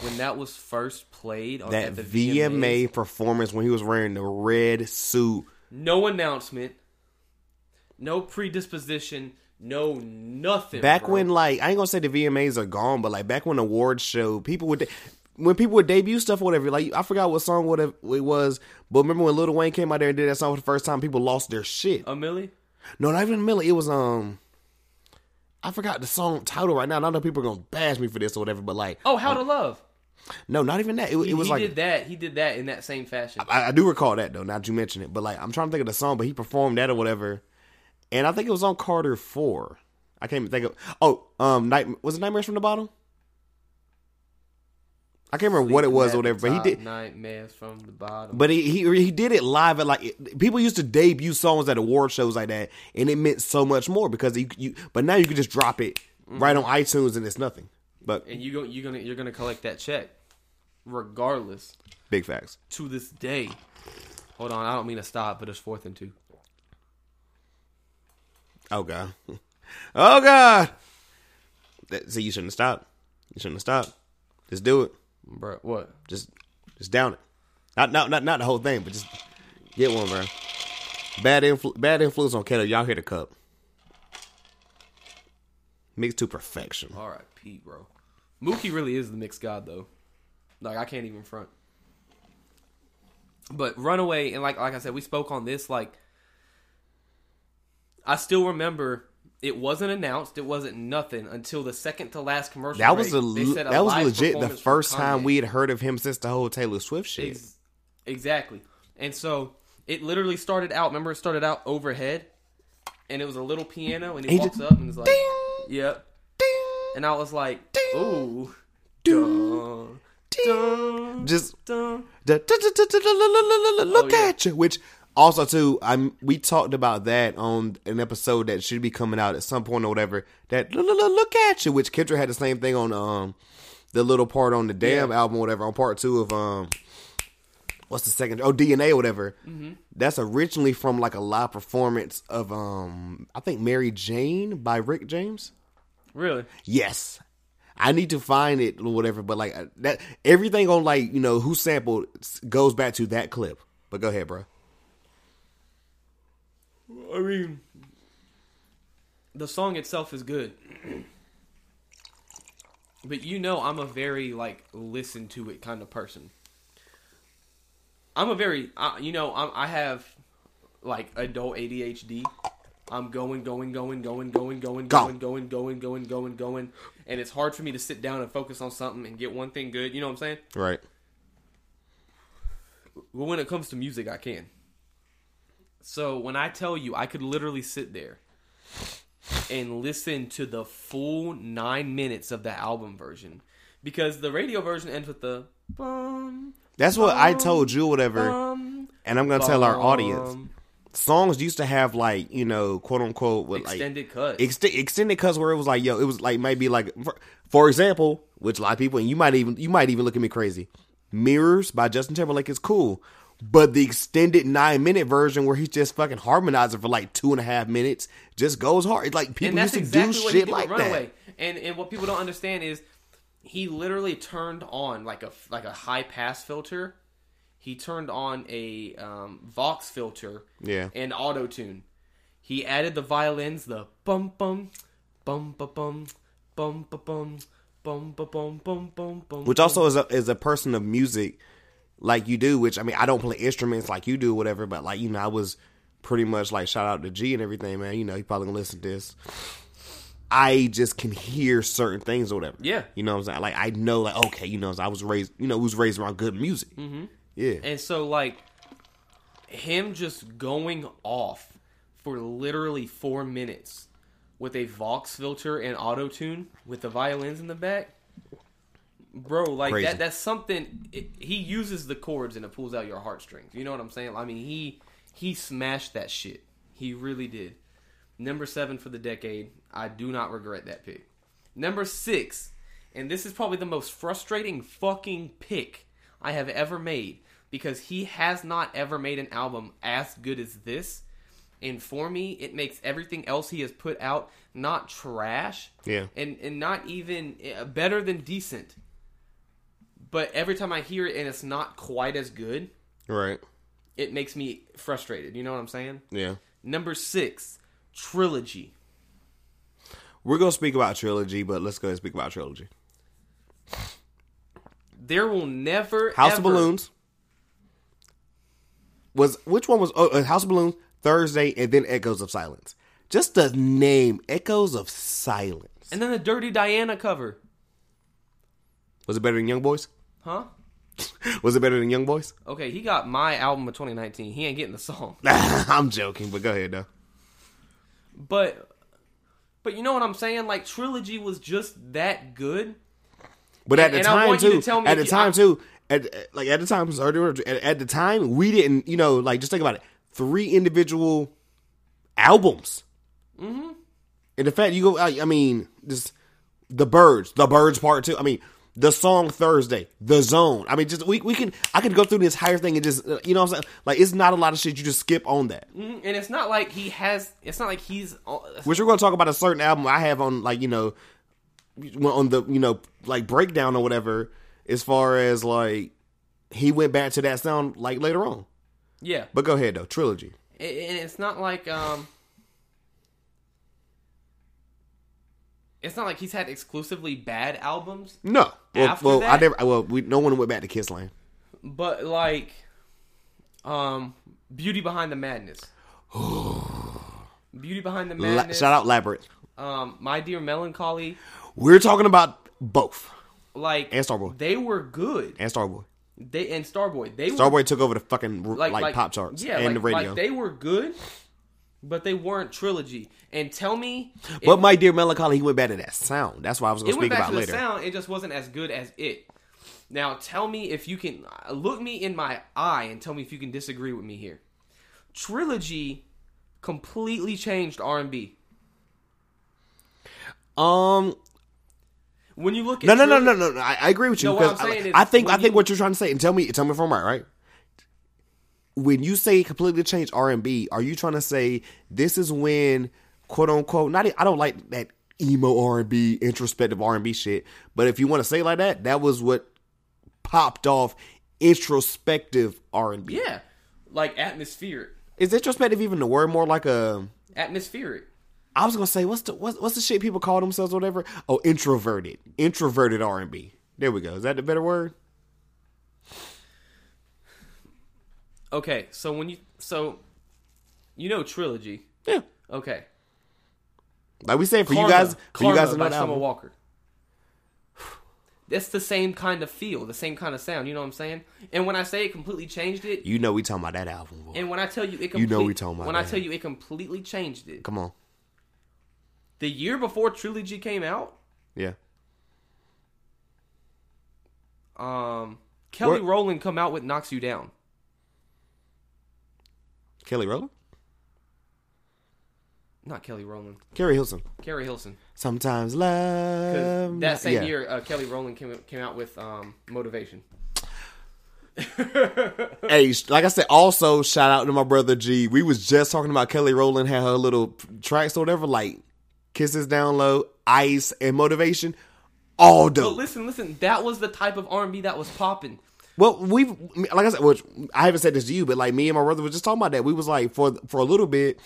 when that was first played on That at the VMA VMAs, performance when he was wearing the red suit. no announcement, no predisposition, no nothing. Back bro. when like I ain't gonna say the VMAs are gone, but like back when awards show, people would when people would debut stuff or whatever. Like I forgot what song whatever it was, but remember when Lil Wayne came out there and did that song for the first time, people lost their shit. a Milli, No, not even Milli. It was um, I forgot the song title right now. I know people are gonna bash me for this or whatever, but like, oh, How to Love. no, not even that. It, He, it was he like did that. He did that in that same fashion. I, I do recall that though. Now that you mention it, but like I'm trying to think of the song, but he performed that or whatever, and I think it was on Carter Four. I can't even think of. Oh, um, night was it Nightmares from the Bottom? I can't remember what it was or whatever, but he did. nightmares from the bottom. But he, he he did it live at like people used to debut songs at award shows like that, and it meant so much more because you, you but now you can just drop it right on iTunes and it's nothing. But and you go, you're gonna you're gonna collect that check, regardless. big facts. to this day. Hold on, I don't mean to stop, but it's fourth and two. Oh god. Oh god. That, see, you shouldn't have stopped. You shouldn't have stopped. Just do it. Bro, what? Just just down it. Not not not not the whole thing, but just get one, bro. Bad influ- bad influence on Keto. Y'all hit a cup. Mixed to perfection. All right, Pete, bro. Mookie really is the mixed god, though. Like I can't even front. But Runaway, and like like I said, we spoke on this. Like, I still remember it wasn't announced. It wasn't nothing until the second to last commercial. That was a, a that was legit the first time we had heard of him since the whole Taylor Swift shit. Ex- exactly. And so it literally started out. Remember, it started out overhead, and it was a little piano, and he, He walks just- up and is like, Ding! "Yep." Ding, And I was like, "Ooh." ding, Dun, dun, just dun. da- da- da- look Oh, yeah. at you. Which also too, I'm we talked about that on an episode that should be coming out at some point or whatever. That look at you, which Kendrick had the same thing on um the little part on the damn Yeah. album or whatever on part two of um what's the second oh DNA or whatever. Mm-hmm. That's originally from like a live performance of um I think Mary Jane by Rick James. Really? Yes. I need to find it or whatever, but like uh, that everything on like, you know, WhoSampled goes back to that clip. But go ahead, bro. I mean, the song itself is good. But you know, I'm a very like listen to it kind of person. I'm a very, uh, you know, I'm, I have like adult ADHD. I'm going, going, going, going, going, going, Go. going, going, going, going, going, going, and it's hard for me to sit down and focus on something and get one thing good. You know what I'm saying? Right. Well, when it comes to music, I can. So when I tell you, I could literally sit there and listen to the full nine minutes of the album version because the radio version ends with the bum, That's what I told you, whatever. bum, And I'm gonna tell our audience. Songs used to have like you know, quote unquote, with like extended cuts. ext- extended cuts where it was like, yo, it was like maybe like, for, for example, which a lot of people, and you might even you might even look at me crazy. Mirrors by Justin Timberlake is cool, but the extended nine minute version where he's just fucking harmonizing for like two and a half minutes just goes hard. It's like people used to exactly do shit like Runaway. that. And and what people don't understand is he literally turned on like a like a high pass filter. He turned on a um, Vox filter. Yeah. And auto tune. He added the violins, the bum bum, bum bum bum, bum bum bum. Bum, ba, bum, bum, bum, bum, Which also is a, is a person of music like you do which i mean i don't play instruments like you do whatever but like you know i was pretty much like shout out to g and everything man you know he probably gonna listen to this i just can hear certain things or whatever Yeah. you know what i'm saying like i know like okay you know i was raised you know was raised around good music mm-hmm. yeah And so like him just going off for literally four minutes with a Vox filter and auto tune with the violins in the back. Bro, like Crazy. that that's something it, he uses the chords and it pulls out your heartstrings. You know what I'm saying? I mean, he he smashed that shit. He really did. Number 7 for the decade. I do not regret that pick. Number 6, and this is probably the most frustrating fucking pick I have ever made because he has not ever made an album as good as this. And for me, it makes everything else he has put out not trash, Yeah. and and not even uh, better than decent. But every time I hear it and it's not quite as good, right it makes me frustrated. You know what I'm saying? yeah Number six, trilogy. we're gonna speak about trilogy but let's go ahead and speak about trilogy There will never house of balloons was which one was oh, uh, house of balloons thursday and then echoes of silence just the name echoes of silence and then the Dirty Diana cover, Was it better than Young Boys? Huh? Was it better than Young Boys? Okay, he got my album of 2019. He ain't getting the song, I'm joking, but go ahead though. but but you know what I'm saying? Like trilogy was just that good. But at And- the time to too, tell me at the time I- too, at like at the time, at, at the time we didn't, you know, like just think about it, three individual albums. Mm-hmm. And the fact you go, I, I mean, just the birds, the birds part two. I mean, the song Thursday, the zone. I mean, just we we can I could go through this entire thing and just uh, you know what I'm saying. Like it's not a lot of shit you just skip on that. And it's not like he has. It's not like he's. Which we're going to talk about a certain album I have on like you know on the you know like breakdown or whatever as far as like he went back to that sound like later on. Yeah, But go ahead though, trilogy. and it's not like um. It's not like he's had exclusively bad albums, No, well, well I never. Well, we no one went back to Kiss Land. but like, um, Beauty Behind the Madness. Beauty Behind the La- Madness. shout out Labrinth. Um, My Dear Melancholy. We're talking about both Like And Starboy. They were good. and Starboy. They and Starboy. They were Starboy took over the fucking like, pop charts yeah, and like, the radio. Like they were good, but they weren't trilogy. And tell me, if- but my dear melancholy, he went back to that sound. That's what I was going to speak about later. sound. It just wasn't as good as it. Now tell me if you can uh, look me in my eye and tell me if you can disagree with me here. Trilogy completely changed R and B. Um, When you look at No, no, no, no, no, no. I, I agree with you. No, what 'cause I'm I- saying is I think I think you- what you're trying to say, and tell me, tell me if I'm right, right? When you say completely change R and B, are you trying to say this is when quote unquote? Not I don't like that emo R and B, introspective R and B shit. But if you want to say like that, that was what popped off introspective R and B. Yeah, like atmospheric, Is introspective even the word more like a? atmospheric. I was gonna say what's the what's, what's the shit people call themselves or whatever? Oh, introverted, introverted R and B. There we go. Is that the better word? Okay, so when you so you know trilogy. Yeah. Okay. Like we said, for Karma, you guys, for you guys by Summer album. Walker. That's the same kind of feel, the same kind of sound. You know what I'm saying? And when I say it completely changed it, You know we talking about that album. boy. and when I tell you it, You know we talking about when I tell you it completely changed it. Come on. The year before trilogy came out, Yeah. um, Kelly What- Rowland come out with "Knocks You Down." Kelly Rowland? Not Kelly Rowland, Keri Hilson. Keri Hilson. Sometimes love. that same yeah. year, uh, Kelly Rowland came came out with um, "Motivation." Hey, like I said, also shout out to my brother G. We was just talking about Kelly Rowland had her little tracks or whatever, like Kisses Down Low, Ice, and Motivation. All dope. But listen, listen, that was the type of R and B that was popping. Well, we've like I said, which I haven't said this to you, but like me and my brother was just talking about that. We was like for for a little bit,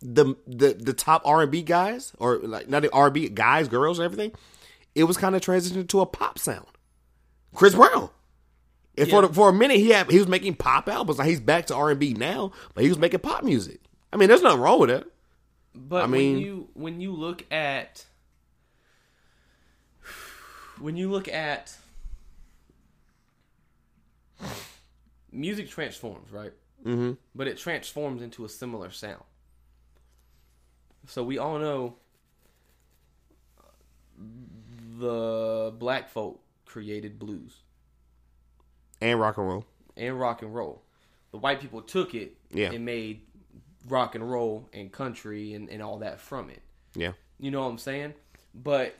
the the the top R and B guys, or like not the R and B guys, girls, and everything. It was kind of transitioning to a pop sound. Chris Brown. And for the, for a minute, he had he was making pop albums. Like he's back to R and B now, but he was making pop music. I mean, there's nothing wrong with it. But I mean- when you when you look at when you look at music transforms, right? Mm-hmm. But it transforms into a similar sound. So we all know the black folk created blues And rock and roll. and rock and roll. The white people took it Yeah. and made rock and roll and country and, and all that from it. Yeah. You know what I'm saying? But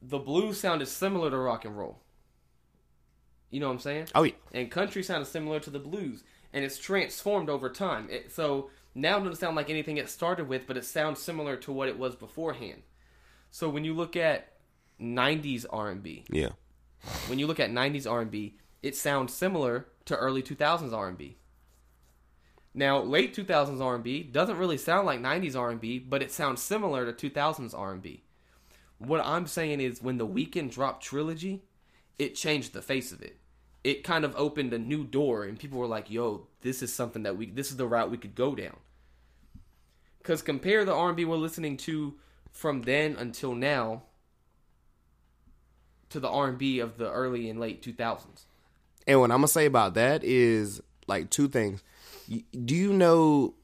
the blues sounded similar to rock and roll. You know what I'm saying? Oh yeah. And country sounded similar to the blues, and it's transformed over time. It, so now it doesn't sound like anything it started with, but it sounds similar to what it was beforehand. So when you look at '90s R&B, Yeah. when you look at 90s R&B, it sounds similar to early 2000s R&B. Now, late 2000s R&B doesn't really sound like 90s R&B, but it sounds similar to 2000s R&B. What I'm saying is when the Weeknd dropped Trilogy, it changed the face of it. It kind of opened a new door and people were like, "Yo, this is something that we this is the route we could go down." Cuz compare the R&B we're listening to from then until now to the R&B of the early and late 2000s. And what I'm gonna say about that is like two things. Do you know?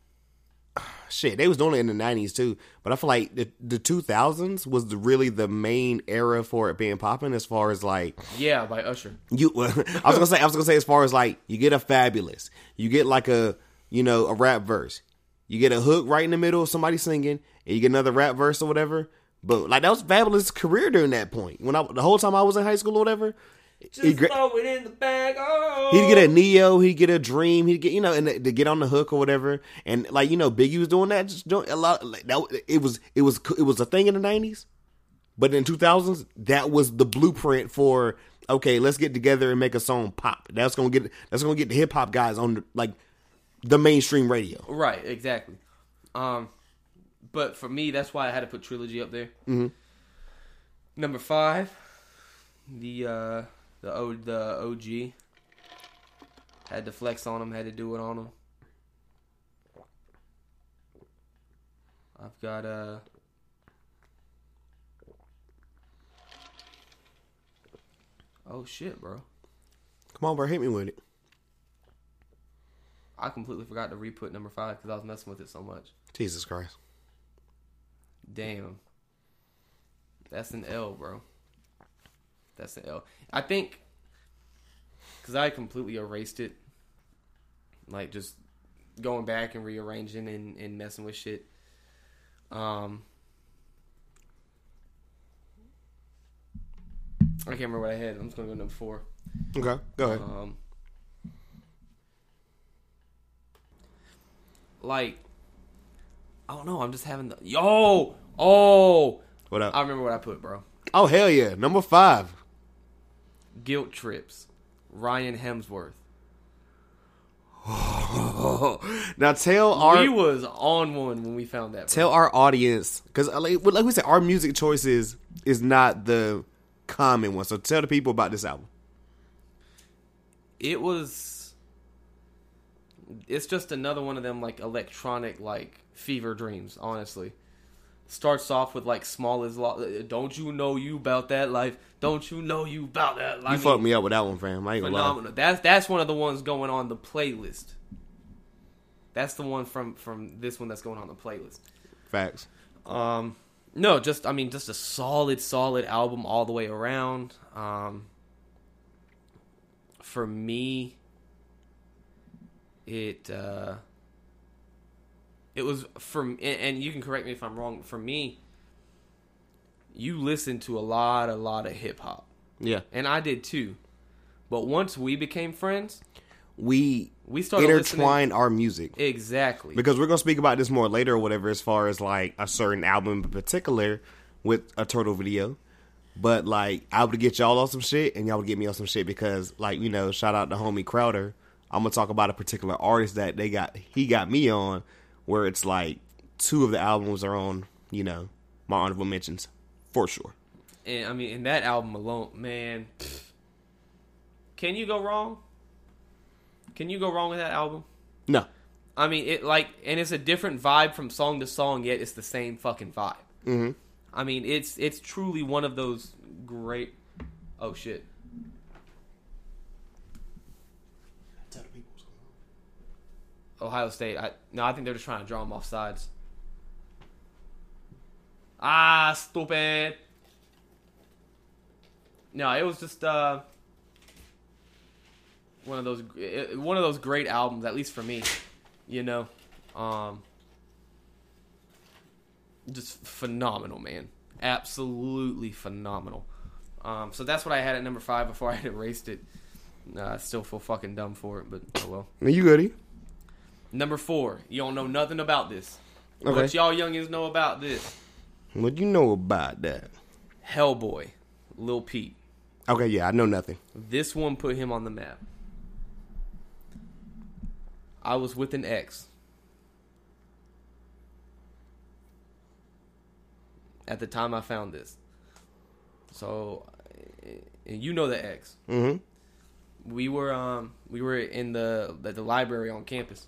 Shit, they was doing it in the '90s too, but I feel like the the 2000s was the, really the main era for it being popping. As far as like Yeah, by Usher. you, I was gonna say, I was gonna say, as far as like you get a Fabolous, you get like a you know a rap verse, you get a hook right in the middle of somebody singing, and you get another rap verse or whatever. But like that was Fabolous career during that point. When I the whole time I was in high school or whatever, he gra- throw it in the bag. Oh. He'd get a Ne-Yo, he'd get a Dream, he'd get you know, and to get on the hook or whatever, and like you know, Biggie was doing that, just doing a lot. Like that, it was it was it was a thing in the nineties, but in two thousands, that was the blueprint for okay, let's get together and make a song pop. That's gonna get that's gonna get the hip hop guys on the, like the mainstream radio. Right, exactly. Um, but for me, that's why I had to put Trilogy up there. Mm-hmm. Number five, the uh, the O the OG had to flex on him, had to do it on him. I've got uh. Oh shit, bro! Come on, bro, hit me with it. I completely forgot to re-put number five because I was messing with it so much. Jesus Christ. Damn. That's an L, bro. That's an L. I think because I completely erased it, like just going back and rearranging and, and messing with shit. Um, I can't remember what I had. I'm just gonna go number four. Okay, go ahead. Um, like, I don't know. I'm just having the yo. Oh, what up? I remember what I put, bro. oh hell yeah, number five. Guilt trips. Ryan Hemsworth. now tell our we was on one when we found that. tell our audience because like, like we said, our music choices is not the common one. So tell the people about this album. it was it's just another one of them like electronic like fever dreams honestly starts off with like small as lo- don't you know you about that life don't you know you about that life You fucked me up with that one, fam. I ain't gonna lie. phenomenal that's that's one of the ones going on the playlist that's the one from from this one that's going on the playlist Facts. um, no, just I mean, just a solid, solid album all the way around. Um, for me, it uh, it was from, and, you can correct me if I'm wrong. For me, you listen to a lot, a lot of hip hop, Yeah, and I did too. But once we became friends, we we started intertwine our music exactly because we're gonna speak about this more later or whatever, as far as like a certain album in particular with a turtle video. But like, I would get y'all on some shit, and y'all would get me on some shit because, like, you know, shout out to homie Crowder. I'm gonna talk about a particular artist that they got. He got me on, where it's like two of the albums are on, you know, my honorable mentions for sure. And I mean, in that album alone, man, pfft. can you go wrong? Can you go wrong with that album? No, I mean, it like, and it's a different vibe from song to song, yet it's the same fucking vibe. Mhm. I mean, it's it's truly one of those great. Oh shit! Ohio State. I no, I think they're just trying to draw them off sides. Ah, stupid. No, it was just uh one of those one of those great albums, at least for me. You know, um, just phenomenal, man. Absolutely phenomenal. Um, so that's what I had at number five before I had erased it. I still feel fucking dumb for it, but oh well. Are you goody? Number four, you don't know nothing about this. Okay. What y'all youngins know about this? What do you know about that? Hellboy, Lil Peep. Okay, yeah, I know nothing. This one put him on the map. I was with an ex. At the time I found this. So and you know the ex. Mm-hmm. We were um we were in the the, the library on campus.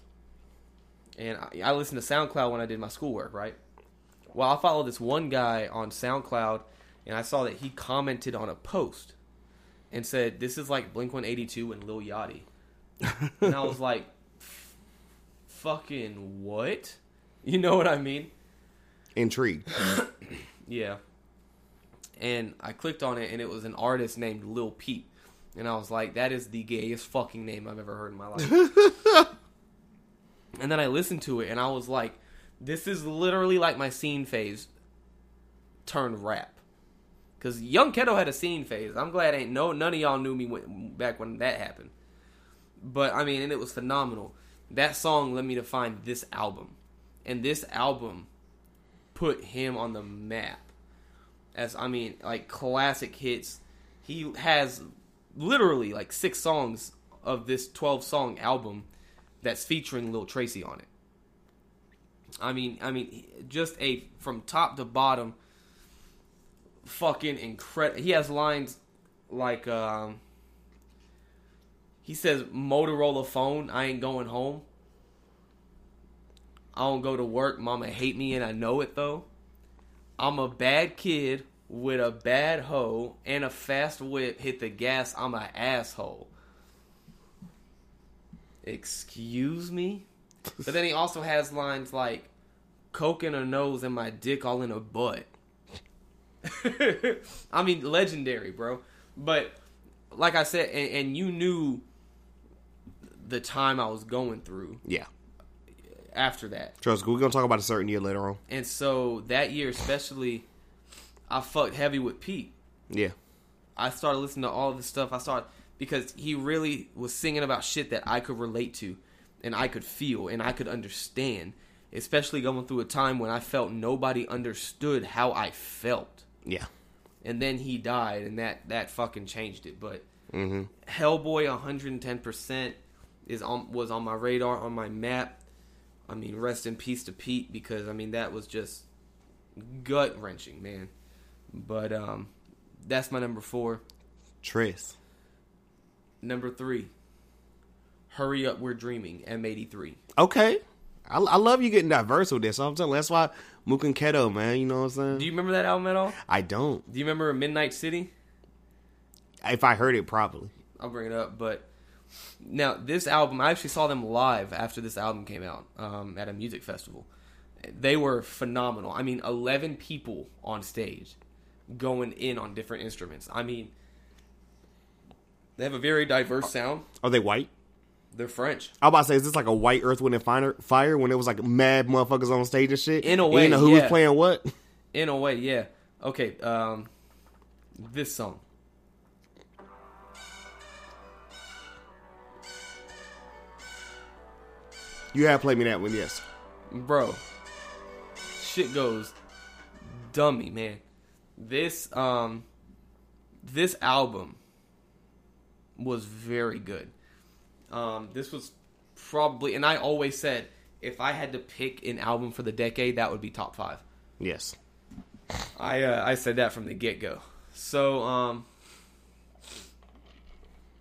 And I, I listened to SoundCloud when I did my schoolwork, right? Well, I followed this one guy on SoundCloud and I saw that he commented on a post and said, "This is like Blink One Eighty Two and Lil Yachty," and I was like, "Fucking what?" You know what I mean? Intrigued. Yeah. And I clicked on it, and it was an artist named Lil Peep, and I was like, "That is the gayest fucking name I've ever heard in my life." and then I listened to it, and I was like, "This is literally like my scene phase turned rap." Cause Young Keto had a scene phase. I'm glad ain't no none of y'all knew me when, back when that happened. But I mean, and it was phenomenal. That song led me to find this album, and this album put him on the map. As I mean, like classic hits. He has literally like six songs of this 12 song album that's featuring Lil Tracy on it. I mean, I mean, just a from top to bottom fucking incredible. He has lines like um he says Motorola phone, I ain't going home. I don't go to work, mama hate me and I know it though. I'm a bad kid with a bad hoe and a fast whip hit the gas, I'm a asshole. Excuse me? But then he also has lines like coke in her nose and my dick all in her butt. I mean, legendary, bro. But like I said, and, and you knew the time I was going through Yeah. after that. Trust, we're gonna talk about a certain year later on. And so that year, especially, I fucked heavy with Peep. Yeah. I started listening to all this stuff. I started because he really was singing about shit that I could relate to and I could feel and I could understand, especially going through a time when I felt nobody understood how I felt. Yeah. And then he died and that that fucking changed it, but Mm-hmm. Hellboy 110%. is on was on my radar on my map. I mean, rest in peace to Peep because I mean that was just gut wrenching, man. But um, that's my number four. Tris. Number three. Hurry up, we're dreaming. M83. Okay. I, I love you getting diverse with this. I'm telling you, that's why Mook and Keto, man. You know what I'm saying? Do you remember that album at all? I don't. Do you remember Midnight City? If I heard it properly. I'll bring it up. But now this album, I actually saw them live after this album came out um, at a music festival. They were phenomenal. I mean, eleven people on stage, going in on different instruments. I mean, they have a very diverse sound. Are they white? They're French. I was about to say, is this like a white Earth, Wind, and Fire, fire when it was like mad motherfuckers on stage and shit? In a You way, know who was playing what? In a way, yeah. Okay, um, this song. You have played me that one, yes. bro shit goes dummy man this um this album was very good um this was probably and i always said if i had to pick an album for the decade that would be top five Yes. I uh, I said that from the get go. So um,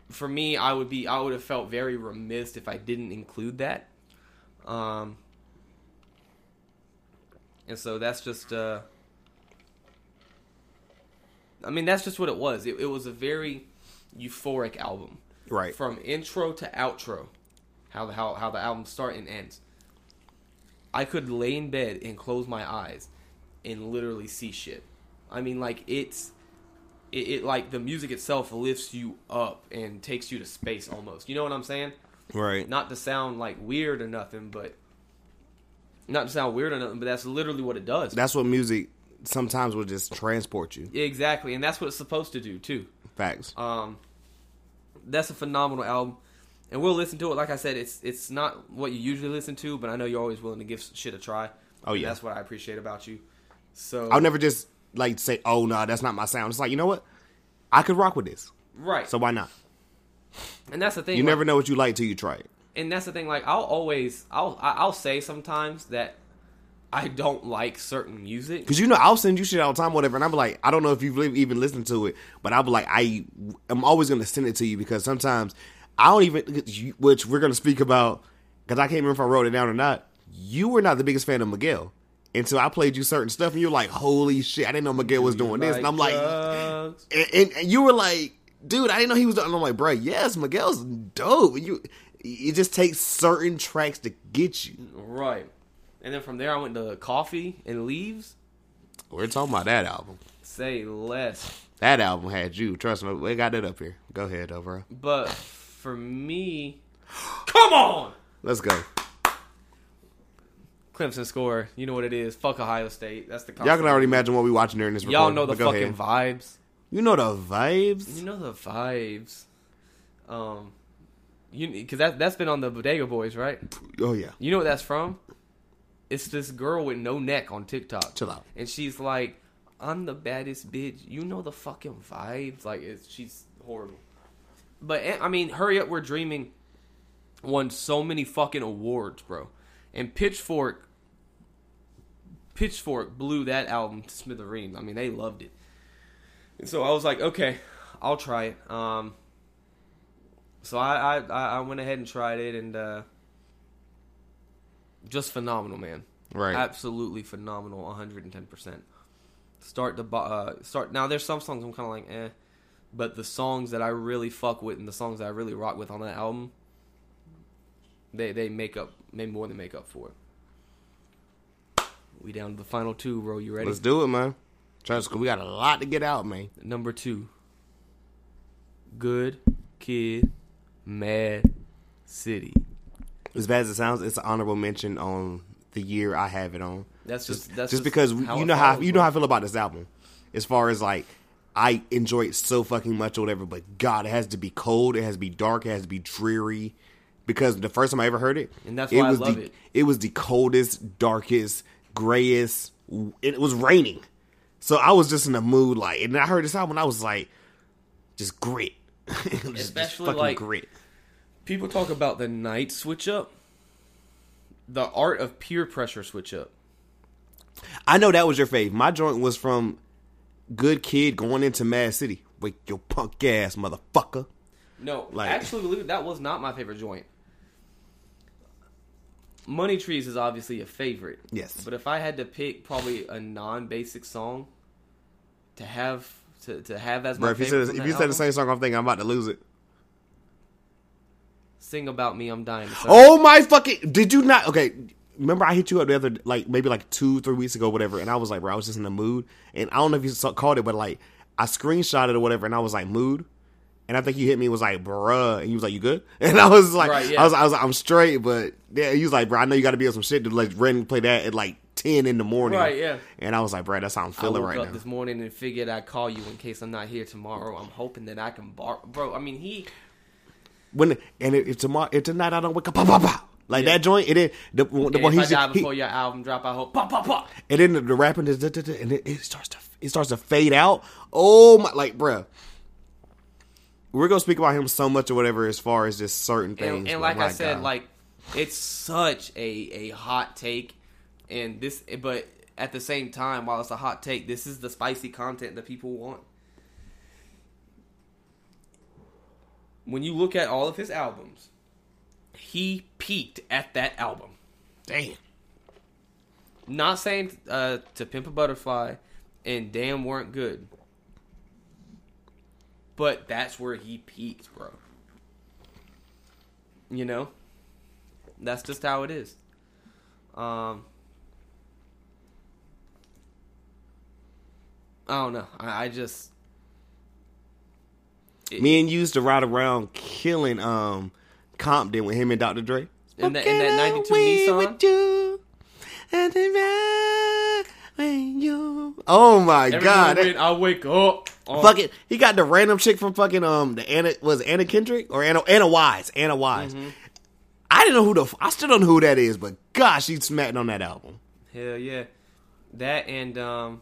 for me, I would be I would have felt very remiss if I didn't include that. Um, and so that's just uh, I mean that's just what it was. It, it was a very euphoric album, Right. From intro to outro, how the how how the album start and ends. I could lay in bed and close my eyes and literally see shit. I mean, like it's it, it like the music itself lifts you up and takes you to space almost. You know what I'm saying? Right. Not to sound like weird or nothing, but not to sound weird or nothing, but that's literally what it does. That's what music sometimes will just transport you. exactly, and that's what it's supposed to do too. Facts. Um, that's a phenomenal album, and we'll listen to it. Like I said, it's it's not what you usually listen to, but I know you're always willing to give shit a try. Oh, yeah. that's what I appreciate about you. So I'll never just like say, "Oh no, that's not my sound." It's like you know what? I could rock with this, right. so why not? and that's the thing. You like- never know what you like till you try it. and that's the thing. Like I'll always, I'll I'll say sometimes that I don't like certain music. Cause you know I'll send you shit all the time, whatever, and I'm like, I don't know if you've even listened to it, but I'll be like, I, I'm always gonna send it to you because sometimes I don't even, which we're gonna speak about, because I can't remember if I wrote it down or not. You were not the biggest fan of Miguel until I played you certain stuff, and you're like, holy shit, I didn't know Miguel was doing this, and I'm like, and, and, and you were like, dude, I didn't know he was doing. And I'm like, bro, yes, Miguel's dope. You, it just takes certain tracks to get you. right. And then from there, I went to Coffee and Leaves. We're talking about that album. Say less. That album had you. Trust me, we got it up here. Go ahead, though, bro. But for me, come on, Let's go. Clemson score. You know what it is. Fuck Ohio State. That's the. Y'all can already imagine what we watching during this. Y'all recording, know the fucking ahead. vibes. You know the vibes. You know the vibes. Um, you because that that's been on the Bodega Boys, right? Oh yeah. You know what that's from? It's this girl with no neck on TikTok. Chill out. And she's like, "I'm the baddest bitch." You know the fucking vibes. Like, it's she's horrible. But eh, I mean, hurry up, we're dreaming. Won so many fucking awards, bro. And Pitchfork, Pitchfork blew that album to smithereens. I mean, they loved it. And so I was like, okay, I'll try it. Um, so I, I I I went ahead and tried it, and uh, just phenomenal, man. Right. Absolutely phenomenal, 110 percent. Start the uh, start now. There's some songs I'm kind of like, eh, but the songs that I really fuck with and the songs that I really rock with on that album, they they make up, they more than make up for it. We down to the final two, bro. You ready? Let's do it, man. Trust, we got a lot to get out, man. Number two. Good Kid, Mad City. As bad as it sounds, it's an honorable mention on the year I have it on. That's just just, that's just because how you know how you know how I feel about this album. As far as like, I enjoy it so fucking much or whatever. But God, it has to be cold. It has to be dark. It has to be dreary. Because the first time I ever heard it, And that's why I was love the, it. It was the coldest, darkest, grayest. It was raining, so I was just in a mood like. And I heard this album, I was like, just grit, Just- just Especially, fucking like, grit. People talk about the night switch up, the art of peer pressure switch up. I know that was your fave. My joint was from Good Kid going into Mad City. Wake your punk ass, motherfucker. No, Like- actually, believe it, that was not my favorite joint. Money Trees is obviously a favorite. Yes. But if I had to pick probably a non-basic song to have to, to have as my Bro, if you said if you said the same song, I'm thinking I'm about to lose it. "Sing About Me, I'm Dying." To Serve. Oh my fucking! Did you not? Okay, remember I hit you up the other like maybe like two three weeks ago, whatever, and I was like, bro, I was just in the mood, and I don't know if you saw, caught it, but like I screenshot it or whatever, and I was like mood, and I think you hit me was like, bruh, and you was like, you good? And I was like, Right, yeah. I was I was like, I'm straight, but yeah, he was like, bro, I know you got to be on some shit to like run play that at like ten in the morning, Right, yeah. and I was like, bro, that's how I'm I feeling woke right up now. this morning and figured I'd call you in case I'm not here tomorrow. I'm hoping that I can bar, bro. I mean, he When and if tomorrow, if tonight I don't wake up, like that joint, it is the, the and one if I he's die he, before your album drop, I hope pop pop pop. and then the, the rapping is and it, it starts to it starts to fade out. Oh my, like bruh. We're gonna speak about him so much or whatever as far as just certain things. and, and like I said, God. like it's such a a hot take, and this, but at the same time, while it's a hot take, this is the spicy content that people want. When you look at all of his albums, he peaked at that album. damn, Not saying uh, to Pimp a Butterfly and Damn weren't good, but that's where he peaked, bro. You know, that's just how it is. Um, I don't know. I, I just me and you used to ride around killing um Compton with him and Dr. Dre. in that, in that '92 Away Nissan. with you, and then ride with you. Oh my Every god! morning I wake up. oh, Fucking, he got the random chick from fucking um the Anna was Anna Kendrick or Anna Anna Wise Anna Wise. Mm-hmm. I didn't know who the f- I still don't know who that is, but gosh, she smacked on that album. Hell yeah. That and um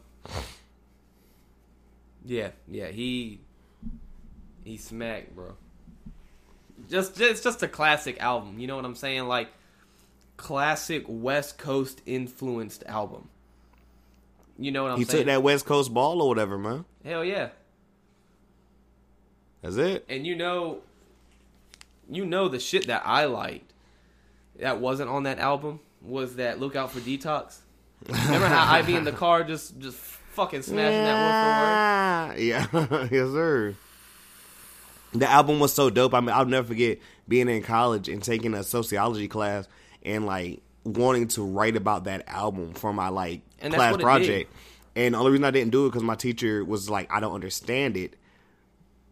Yeah, yeah, he he smacked, bro. Just it's just a classic album, you know what I'm saying? Like classic West Coast influenced album. You know what I'm he saying? He took that West Coast ball or whatever, man. Hell yeah. That's it. And you know you know the shit that I liked that wasn't on that album was that Look Out for Detox. Remember how I be in the car just just fucking smashing that word for word? Yeah, yes, sir. The album was so dope. I mean, I'll never forget being in college and taking a sociology class and like wanting to write about that album for my like And class project. And the only reason I didn't do it because my teacher was like, I don't understand it.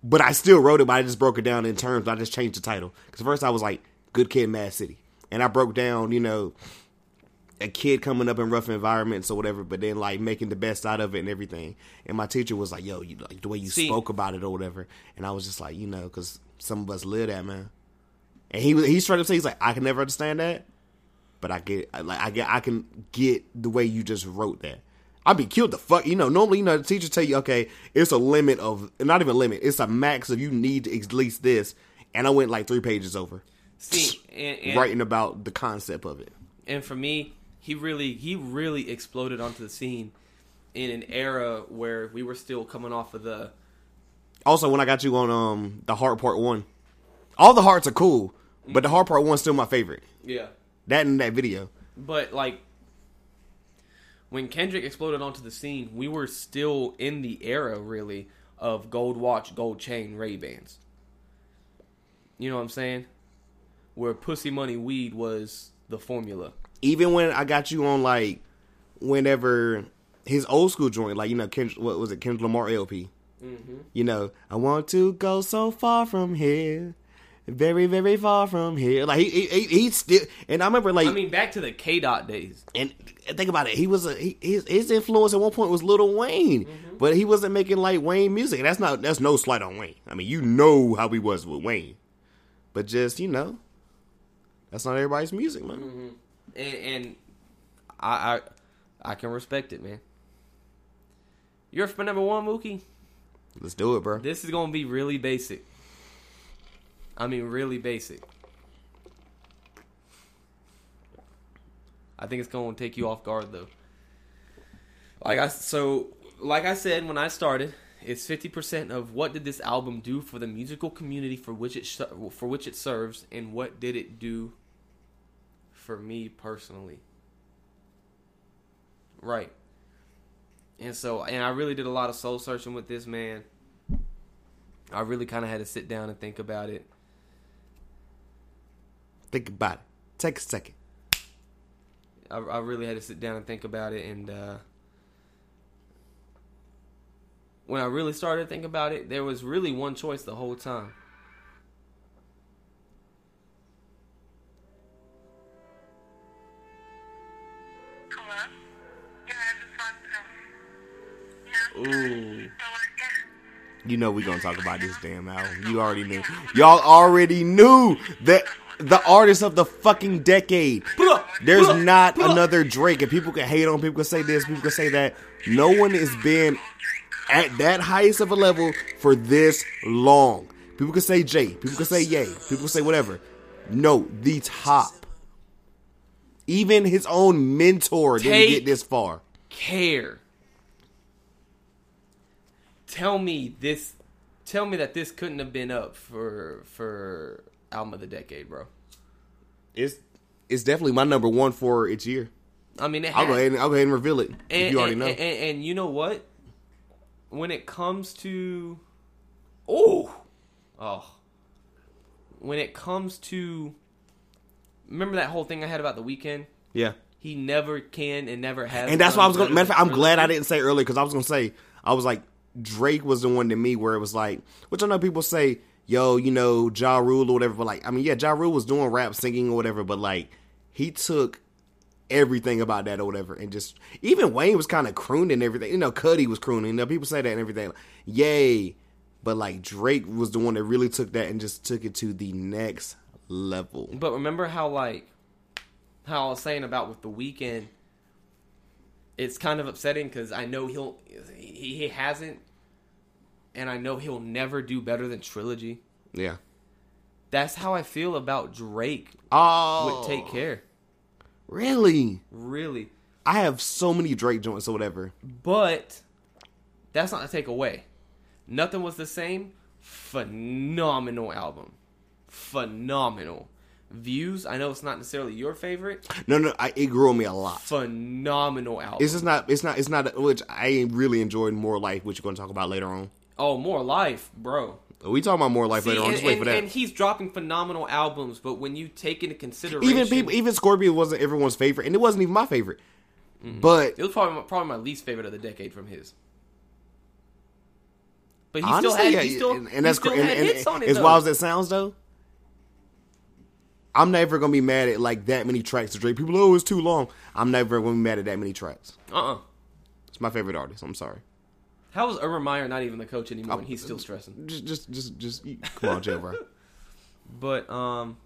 But I still wrote it, but I just broke it down in terms. I just changed the title. Because first I was like, Good Kid, Mad City. And I broke down, you know, a kid coming up in rough environments or whatever, but then like making the best out of it and everything. And my teacher was like, "Yo, you like the way you See- spoke about it or whatever." And I was just like, you know, because some of us live that man. And he was he straight up said, "He's like, I can never understand that, but I get like I get I can get the way you just wrote that." I'd be killed the fuck. You know, normally, you know, the teachers tell you, okay, it's a limit of, not even a limit, it's a max of you need to at least this. And I went like three pages over, See, and, and, writing about the concept of it. and for me, he really he really exploded onto the scene in an era where we were still coming off of the Also, when I got you on um the heart part one, all the hearts are cool, but the heart part one's still my favorite. yeah. That and that video. But like when Kendrick exploded onto the scene, we were still in the era really of gold watch, gold chain, Ray Bans. You know what I'm saying? Where pussy money weed was the formula. Even when I got you on like whenever his old school joint, like you know, Ken, what was it, Kendrick Lamar LP? Mm-hmm. You know, I want to go so far from here, very very far from here. Like he he, he, he still, and I remember like I mean, back to the K Dot days. And think about it, he was a he, his, his influence at one point was Lil Wayne, mm-hmm. but he wasn't making like Wayne music. And that's not that's no slight on Wayne. I mean, you know how he was with Wayne, but just you know, that's not everybody's music, man. Mm-hmm and, and I, I, I can respect it, man. You're for number one, Mookie. Let's do it, bro. This is gonna be really basic. I mean, really basic. I think it's gonna take you off guard though. Like I so like I said when I started, it's fifty percent of what did this album do for the musical community for which it for which it serves, and what did it do for me personally. Right. And so and I really did a lot of soul searching with this man. I really kind of had to sit down and think about it. Think about it. Take a second. I, I really had to sit down and think about it and uh when I really started to think about it, there was really one choice the whole time. Ooh. You know we gonna talk about this damn album. You already knew. Y'all already knew that the artist of the fucking decade. There's not another Drake, and people can hate on. People can say this. People can say that. No one has been at that highest of a level for this long. People can say Jay. People can say Yay. People can say whatever. No, the top. Even his own mentor didn't get this far. care. Tell me this. Tell me that this couldn't have been up for for album of the decade, bro. It's it's definitely my number one for its year. I mean, it I'll go ahead and I'll go ahead and reveal it. if and, you already and- know. And, and, and you know what? When it comes to, oh, oh, when it comes to, remember that whole thing I had about the Weeknd? yeah. He never can and never has. And that's why I was going. better Matter of fact, I'm glad I didn't say earlier because I was gonna say I was like Drake was the one to me where it was like, which I know people say, yo, you know, Ja Rule or whatever, but like, I mean, yeah, Ja Rule was doing rap, singing or whatever, but like he took everything about that or whatever and just even Wayne was kind of crooning everything. You know, Cudi was crooning. You know, people say that and everything. Yay. But like Drake was the one that really took that and just took it to the next level. But remember how like how I was saying about with the Weeknd, it's kind of upsetting because I know he'll he, he hasn't, and I know he'll never do better than trilogy. Yeah. That's how I feel about Drake Oh, with Take Care. Really? Really, I have so many Drake joints or whatever. but that's not a take away. Nothing was the same. Phenomenal album. Phenomenal. Views. I know it's not necessarily your favorite. No, no, I, it grew on me a lot. Phenomenal album. It's just not. It's not. It's not. Which I really enjoyed more life, which you're going to talk about later on. oh, more life, bro. We talk about more life See, later on. and, Just wait and- for that. and he's dropping phenomenal albums, but when you take into consideration, even people, even Scorpio wasn't everyone's favorite, and it wasn't even my favorite. Mm-hmm. But it was probably my, probably my least favorite of the decade from his. But he honestly, still had, yeah, he still, and, and that's still and, and, it. as though. wild as it sounds, though. I'm never gonna be mad at like that many tracks to Drake. People, oh, it's too long. I'm never gonna be mad at that many tracks. uh-uh. It's my favorite artist. I'm sorry. How is Urban Meyer not even the coach anymore, and he's still stressing? Just, just, just, just come on, Jay, bro. But um,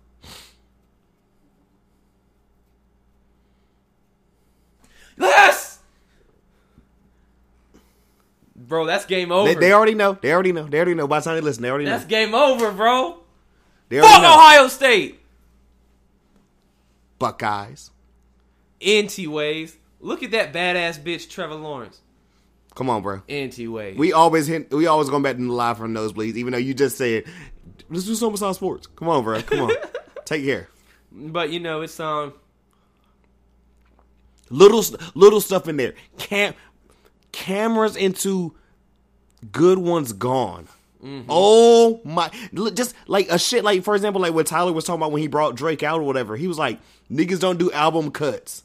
yes, bro, that's game over. They, they already know. They already know. They already know. By the time they listen, they already that's know. That's game over, bro. They Fuck. Ohio State. Buckeyes. Anti ways. Look at that badass bitch, Trevor Lawrence. Come on, bro. Anti ways. We always hit. We always going back to the live from nosebleeds, even though you just said, "Let's do some South sports." Come on, bro. Come on. Take care. But you know, it's um. Little little stuff in there. Cam cameras into good ones gone. Mm-hmm. Oh my! Just like a shit. Like for example, like what Tyler was talking about when he brought Drake out or whatever. He was like, "Niggas don't do album cuts."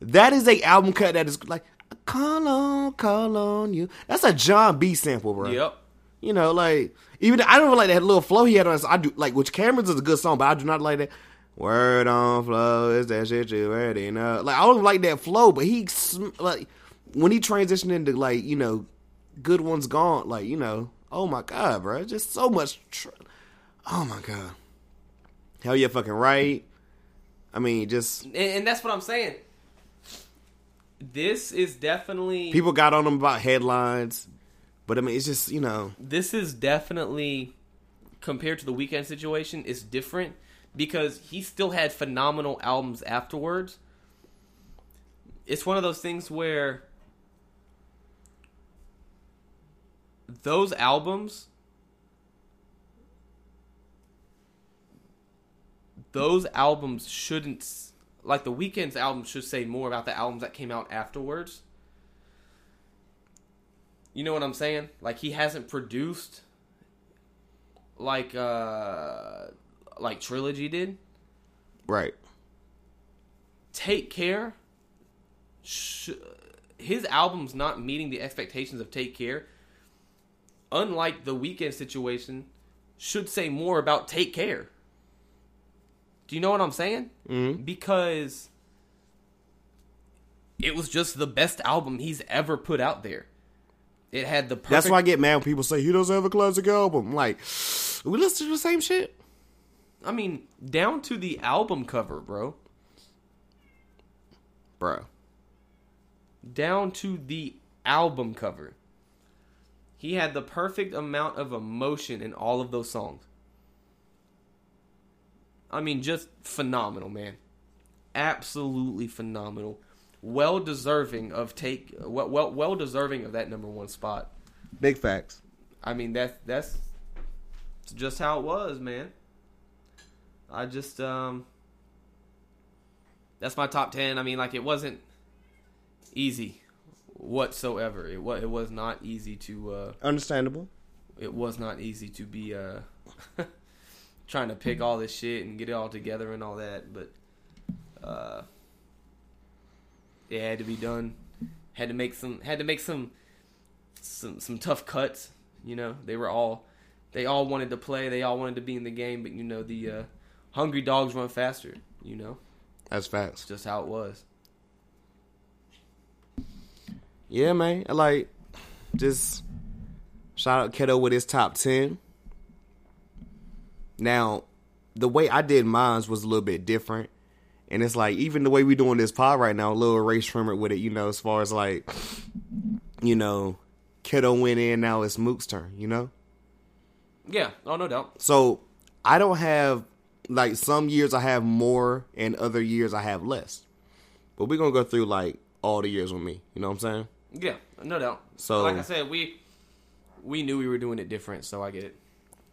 That is a album cut that is like, "Call on, call on you." That's a Jon B sample, bro. Yep. You know, like even I don't even like that little flow he had on. I do like which Cameron's is a good song, but I do not like that. Word on flow is that shit you already know. Like I don't like that flow, but he like when he transitioned into like you know, good ones gone. Like you know, oh my god, bro, just so much. Tr- oh my god, hell yeah, fucking right. I mean, just And, and that's what I'm saying. This is definitely people got on him about headlines, but I mean, it's just you know, this is definitely compared to the Weeknd situation it's different because he still had phenomenal albums afterwards it's one of those things where those albums those albums shouldn't like the Weeknd's album should say more about the albums that came out afterwards. You know what i'm saying? Like he hasn't produced like uh like trilogy did. Right. take care sh- his album's not meeting the expectations of take care unlike the Weeknd situation should say more about take care do you know what i'm saying Mhm. because it was just the best album he's ever put out there it had the perfect That's why I get mad when people say he doesn't have a classic album. I'm like, we listen to the same shit. i mean down to the album cover bro Bro. down to the album cover. He had the perfect amount of emotion in all of those songs. I mean, just phenomenal, man. Absolutely phenomenal. Well deserving of take well well, well deserving of that number one spot. Big facts. I mean that's that's just how it was, man. I just um that's my top 10. I mean like it wasn't easy whatsoever. It was it was not easy to uh Understandable. it was not easy to be uh trying to pick all this shit and get it all together and all that, but uh it had to be done. Had to make some had to make some some some tough cuts, you know. They were all they all wanted to play, they all wanted to be in the game, but you know the uh hungry dogs run faster, you know. That's facts. Just how it was. Yeah, man. Like, just shout out Keto with his top 10. Now, the way I did mine was a little bit different. And it's like, even the way we doing this pod right now, a little race trimmer with it, you know, as far as like, you know, Keto went in, now it's Mook's turn, you know? Yeah, oh no doubt. So I don't have like some years I have more and other years I have less. But we're gonna go through like all the years with me. You know what I'm saying? Yeah, no doubt. So- like I said, we we knew we were doing it different, so I get it.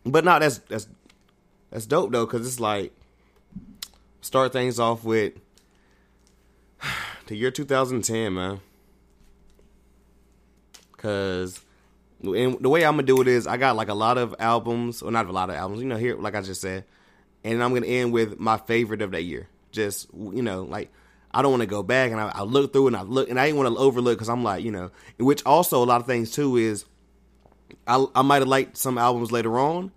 But no, that's that's that's dope though, because it's like start things off with the year 2010, man. Cause and the way I'm gonna do it is I got like a lot of albums, or not a lot of albums, you know, here like I just said, and I'm gonna end with my favorite of that year. Just you know, like I don't want to go back and I, I look through and I look and I didn't want to overlook because I'm like you know, which also a lot of things too is I I might have liked some albums later on,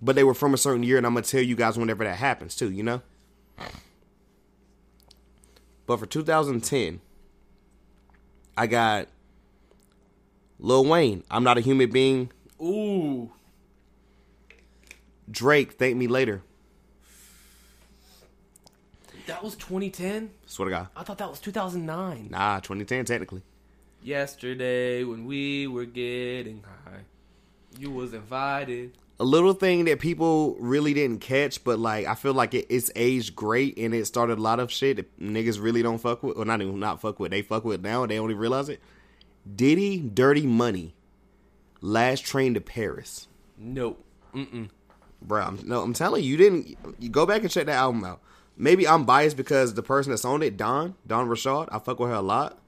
but they were from a certain year, and I'm gonna tell you guys whenever that happens too. You know. But for 2010, I got Lil Wayne. I'm not a human being. Ooh, Drake. Thank me later. That was 2010. Swear to God. I thought that was 2009. Nah, 2010 technically. Yesterday when we were getting high, you was invited. A little thing that people really didn't catch, but like I feel like it, it's aged great, and it started a lot of shit that niggas really don't fuck with, or not even not fuck with. They fuck with now, and they only realize it. Diddy, Dirty Money, Last Train to Paris. Nope. Mm-mm. Bro, I'm, no, I'm telling you, you didn't. You go back and check that album out. Maybe I'm biased because the person that's on it, Don, Dawn Richard, I fuck with her a lot,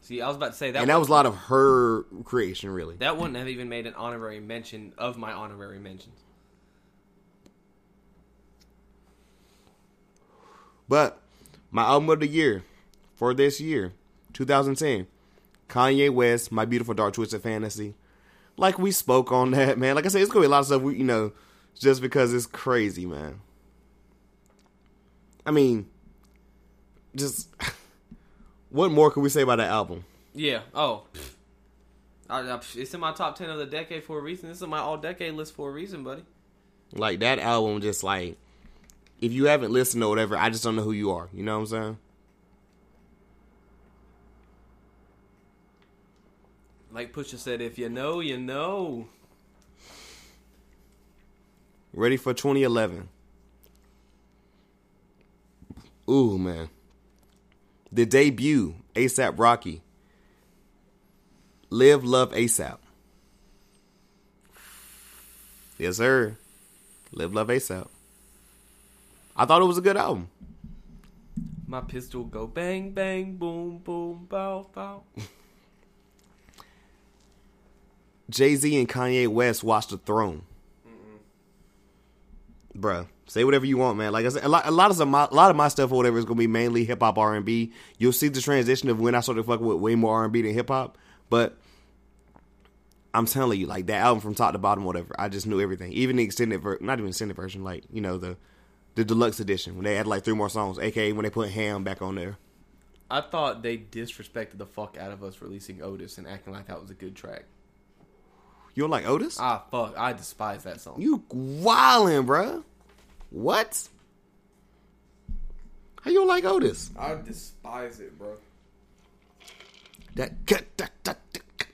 See, I was about to say that. and that was a lot of her creation, really. That wouldn't have even made an honorary mention of my honorary mentions. But my album of the year for this year, 2010, Kanye West, My Beautiful Dark Twisted Fantasy. Like we spoke on that, man. Like I said, it's gonna be a lot of stuff. We, you know, just because it's crazy, man. I mean, just what more can we say about that album? Yeah. Oh. I, I, it's in my top ten of the decade for a reason. This is my all decade list for a reason, buddy. Like that album, just like if you haven't listened or whatever, I just don't know who you are. You know what I'm saying? Like Pusha said, if you know, you know. Ready for 2011. Ooh, man. The debut, ASAP Rocky. Live Love ASAP. Yes, sir. Live Love ASAP. I thought it was a good album. My pistol go bang bang boom boom bow bow. Jay Z and Kanye West watch the throne. Bruh, say whatever you want, man. Like I said, a lot, a lot of some, a lot of my stuff or whatever is gonna be mainly hip hop R and B. You'll see the transition of when I started fucking with way more R and B than hip hop. But I'm telling you, like that album from top to bottom, whatever. I just knew everything, even the extended, ver- not even extended version, like you know the the deluxe edition when they had like three more songs, aka when they put Ham back on there. I thought they disrespected the fuck out of us releasing Otis and acting like that was a good track. You don't like Otis? Ah, fuck. I despise that song. You wildin', bruh. What? How you don't like Otis? I despise it, bro. That da, da, da,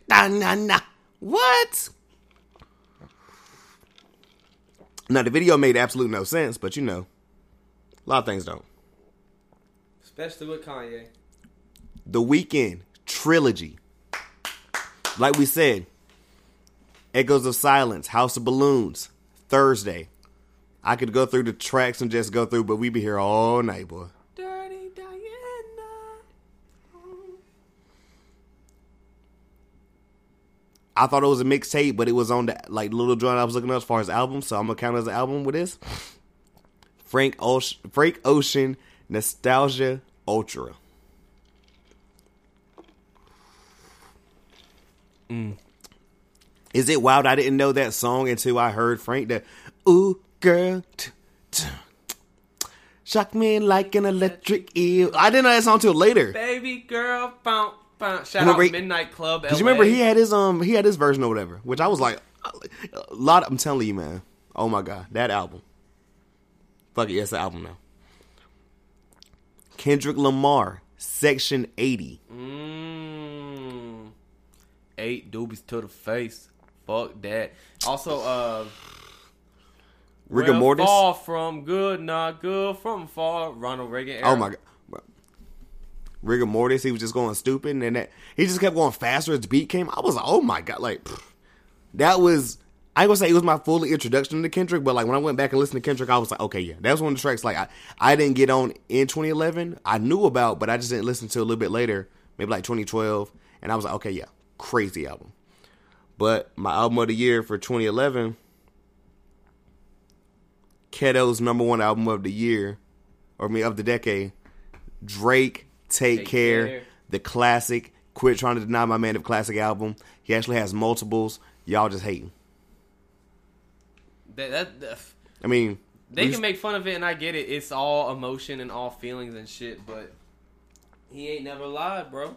da, na, na. What? Now the video made absolute no sense, but you know, a lot of things don't. Especially with Kanye. The Weeknd trilogy. Like we said, Echoes of Silence, House of Balloons, Thursday. I could go through the tracks and just go through, but we'd be here all night, boy. Dirty Diana. I thought it was a mixtape, but it was on the like little joint I was looking up as far as albums, so I'm gonna count it as an album with this. Frank Ocean, Frank Ocean, Nostalgia Ultra. Mm. Is it wild? I didn't know that song until I heard Frank. The ooh girl, t- t- shock me like an electric eel. I didn't know that song till later. Baby girl, bounce, bounce. Shout Remember out Midnight Club. Cause you remember he had his um he had his version or whatever, which I was like a lot. I'm telling you, man. Oh my god, that album. Fuck it, yes, the album now. Kendrick Lamar, Section 80. Mm. Eight doobies to the face. Fuck that. Also, uh, Rigor we're Mortis. Far from good, not good from far. Ronald Reagan. Era. Oh my god. Rigor Mortis, he was just going stupid, and then that he just kept going faster as the beat came. I was like, oh my god, like pff, that was. I ain't gonna say it was my full introduction to Kendrick, but like when I went back and listened to Kendrick, I was like, okay, yeah, that was one of the tracks like I, I didn't get on in 2011. I knew about, but I just didn't listen to a little bit later, maybe like 2012, and I was like, okay, yeah, crazy album. But my album of the year for 2011, Keto's number one album of the year, or me of the decade, Drake, Take, Take care, Care. the classic. Quit trying to deny my man of classic album. He actually has multiples. Y'all just hating. That, that, that- I mean, they can make fun of it, and I get it. It's all emotion and all feelings and shit, but he ain't never lied, bro.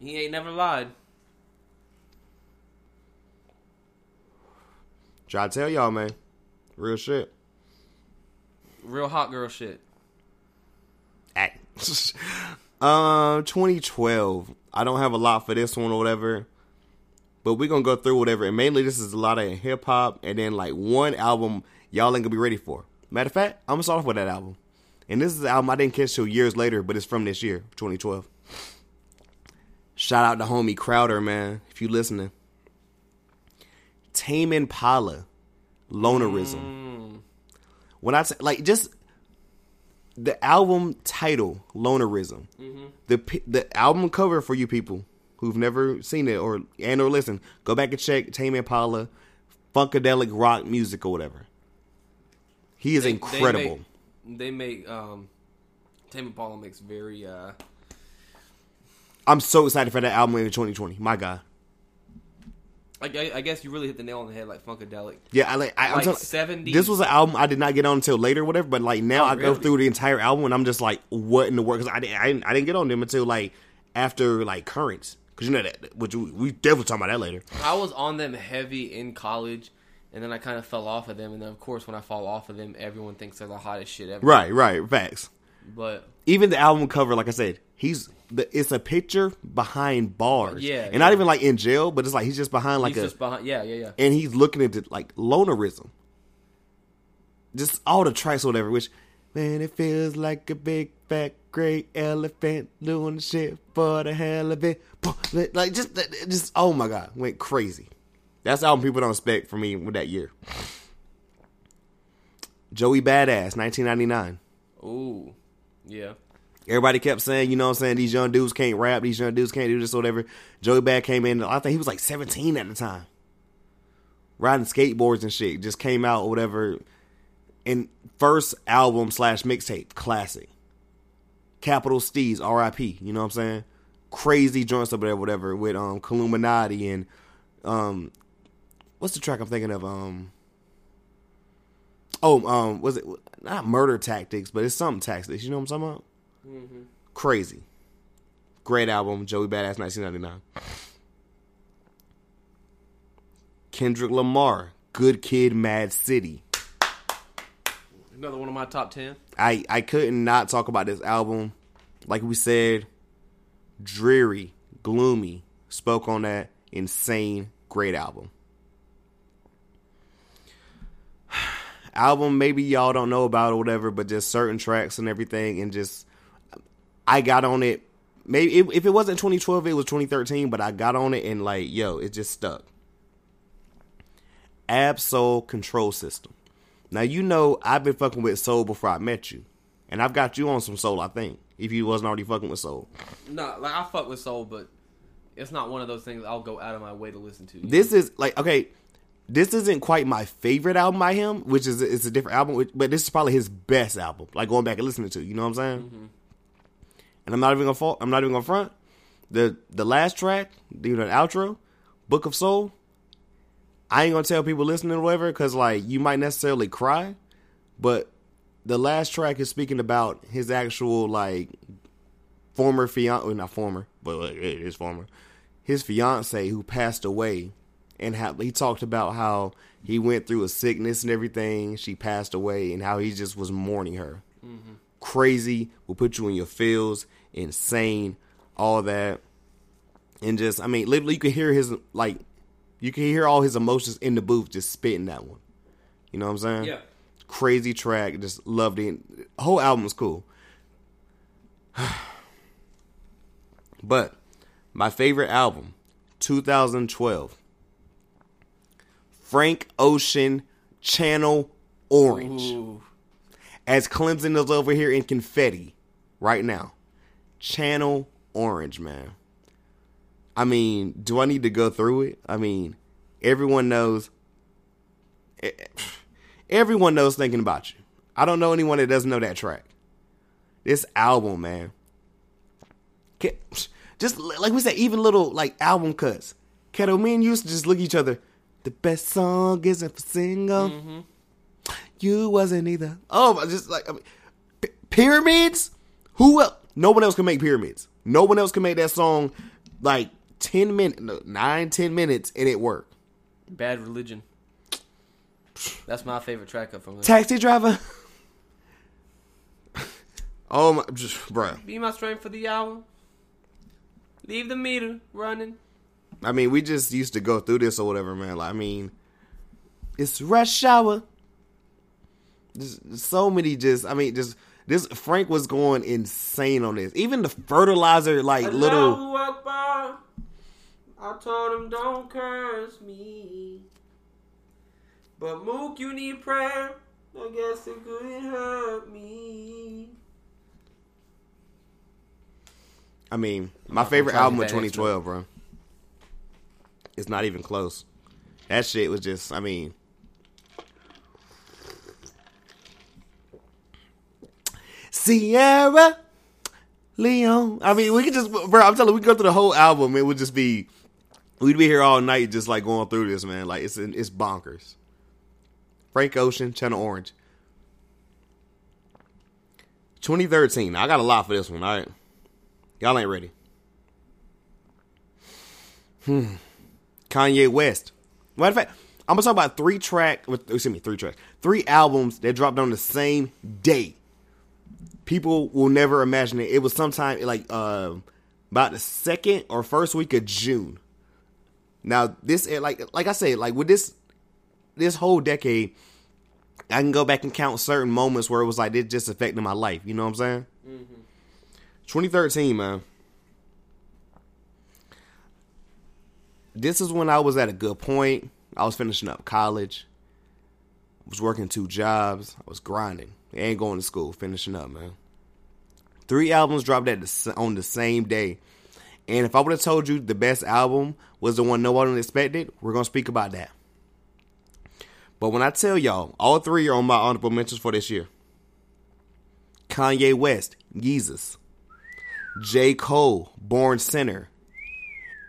He ain't never lied. Try to tell y'all, man, real shit. Real hot girl shit. Ay. um, 2012. I don't have a lot for this one or whatever, but we're gonna go through whatever. And mainly, this is a lot of hip hop, and then like one album y'all ain't gonna be ready for. Matter of fact, I'm gonna start off with that album. And this is an album I didn't catch till years later, but it's from this year, 2012. Shout out to homie Crowder, man, if you listening. Tame Impala, Lonerism. When I say like just the album title, Lonerism. The pi- the album cover for you people who've never seen it or and or listen, go back and check Tame Impala, funkadelic rock music or whatever. He is They- incredible. They make, they make um, Tame Impala makes very uh, I'm so excited for that album in 2020. My God. I, I- I guess you really hit the nail on the head, like funkadelic. Yeah, I like. I, I'm Like telling- 70s. This was an album I did not get on until later, whatever. But like now, Oh, I go through the entire album and I'm just like, what in the world? Because I didn't, I didn't, I didn't get on them until like after like currents. Because you know that, which we, we definitely talk about that later. I was on them heavy in college, and then I kind of fell off of them. And then, of course, when I fall off of them, everyone thinks they're the hottest shit ever. Right, right, facts. But Even the album cover, like I said, he's the, it's a picture behind bars. Yeah, and yeah. not even like in jail, but it's like he's just behind like he's a, just behind. Yeah, yeah, yeah. and he's looking at like lonerism. Just all the or whatever, which man, it feels like a big fat great elephant doing shit for the hell of it. Like just, just oh my god, went crazy. That's the album people don't expect from me with that year. Joey Badass, 1999. Ooh, yeah. Everybody kept saying, you know what I'm saying, these young dudes can't rap, these young dudes can't do this, whatever. Joey Bad came in, I think he was like 17 at the time. Riding skateboards and shit. Just came out, or whatever. And first album slash mixtape, classic. Capital Steez, RIP, you know what I'm saying? Crazy joints up there, whatever, with um Illuminati and um what's the track I'm thinking of? Um Oh, um, was it not murder tactics, but it's something tactics, you know what I'm talking about? Crazy. Great album, Joey Badass 1999. Kendrick Lamar, Good Kid, Mad City. Another one of my top ten. I I couldn't not talk about this album. Like we said, dreary, gloomy. Spoke on that insane, great album. album maybe y'all don't know about or whatever, but just certain tracks and everything, and just I got on it. Maybe if, if it wasn't 2012, it was 2013, but I got on it and like, yo, it just stuck. Ab-Soul Control System. Now you know I've been fucking with Soul before I met you, and I've got you on some Soul. I think if you wasn't already fucking with Soul, No, like I fuck with soul, but it's not one of those things I'll go out of my way to listen to. this is like okay. This isn't quite my favorite album by him, which is it's a different album, which- but this is probably his best album. Like going back and listening to, you know what I'm saying? Mm-hmm. And I'm not even gonna fault. I'm not even gonna front. The the last track, you know, the outro, Book of Soul. I ain't gonna tell people listening or whatever, because like you might necessarily cry, but the last track is speaking about his actual like former fiance, well, not former, but like, it is former, his fiance who passed away, and how he talked about how he went through a sickness and everything. She passed away, and how he just was mourning her. Mm-hmm. Crazy will put you in your feels, insane, all that, and just I mean, literally, you can hear his like, you can hear all his emotions in the booth just spitting that one. You know what I'm saying? yeah. crazy track. Just loved it. Whole album's cool. but my favorite album, 2012, Frank Ocean, Channel Orange. Ooh. As Clemson is over here in confetti right now. Channel Orange, man. I mean, do I need to go through it? I mean, everyone knows. Everyone knows thinking about you. I don't know anyone that doesn't know that track. This album, man. Just like we said, even little like album cuts. Keto, me and you used to just look at each other. The best song isn't for single. Mm-hmm. You wasn't either. Oh, I just like I mean, P- pyramids. Who else? No one else can make pyramids. No one else can make that song like ten minutes, no, nine, ten minutes, and it work. Bad Religion. That's my favorite track up from there. Taxi driver. oh my, just bruh. Be my strength for the hour. Leave the meter running. I mean, we just used to go through this or whatever, man. Like, I mean, it's rush hour. Just so many, just I mean, just this. Frank was going insane on this. Even the fertilizer, like little. Akbar. I told him don't curse me. But Mook, you need prayer. I guess it couldn't hurt me. I mean, my favorite album of that extra. 2012, bro. It's not even close. That shit was just, I mean. Sierra Leone. I mean, we could just, bro, I'm telling you, we go through the whole album. It would just be, we'd be here all night just like going through this, man. Like, it's, it's bonkers. Frank Ocean, Channel Orange. 2013. I got a lot for this one, all right? Y'all ain't ready. Hmm. Kanye West. Matter of fact, I'm gonna talk about three track. Excuse me, three tracks, three albums that dropped on the same day. People will never imagine it. It was sometime like uh, about the second or first week of June. Now this, eh, like, like I said, like with this, this whole decade, I can go back and count certain moments where it was like it just affected my life. You know what I'm saying? 2013, man. This is when I was at a good point. I was finishing up college. I was working two jobs. I was grinding. Ain't going to school, finishing up, man. Three albums dropped at the, on the same day. And if I would have told you the best album was the one no one expected, we're going to speak about that. But when I tell y'all, all three are on my honorable mentions for this year Kanye West, Yeezus. J. Cole, Born Sinner.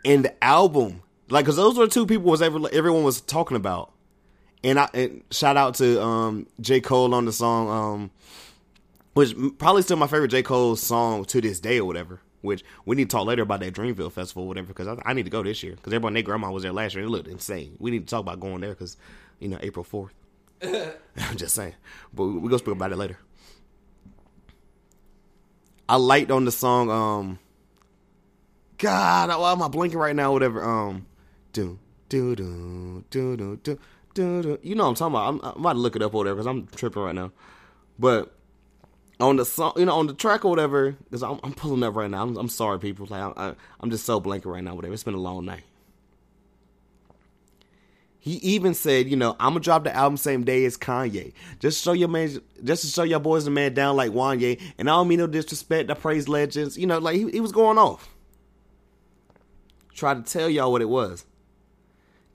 And the album, like, cause those were two people was ever, everyone was talking about and I and shout out to um, J Cole on the song, um, which probably still my favorite J Cole song to this day or whatever. Which we need to talk later about that Dreamville Festival, whatever, because I, I need to go this year because everyone, their grandma was there last year. It looked insane. We need to talk about going there because you know April fourth. I'm just saying, but we, we gonna speak about it later. I liked on the song. um God, why am I blinking right now? Whatever. Um, do do do do do do. You know I'm talking about. I'm, I'm about to look it up or whatever because I'm tripping right now. But on the song, you know, on the track or whatever, because I'm, I'm pulling up right now. I'm, I'm sorry, people. Like I, I'm just so blanking right now. Whatever. It's been a long night. He even said, you know, I'm gonna drop the album same day as Kanye. Just show your man, just to show your boys the man down like Wanye. And I don't mean no disrespect. I praise legends. You know, like he, he was going off. Try to tell y'all what it was.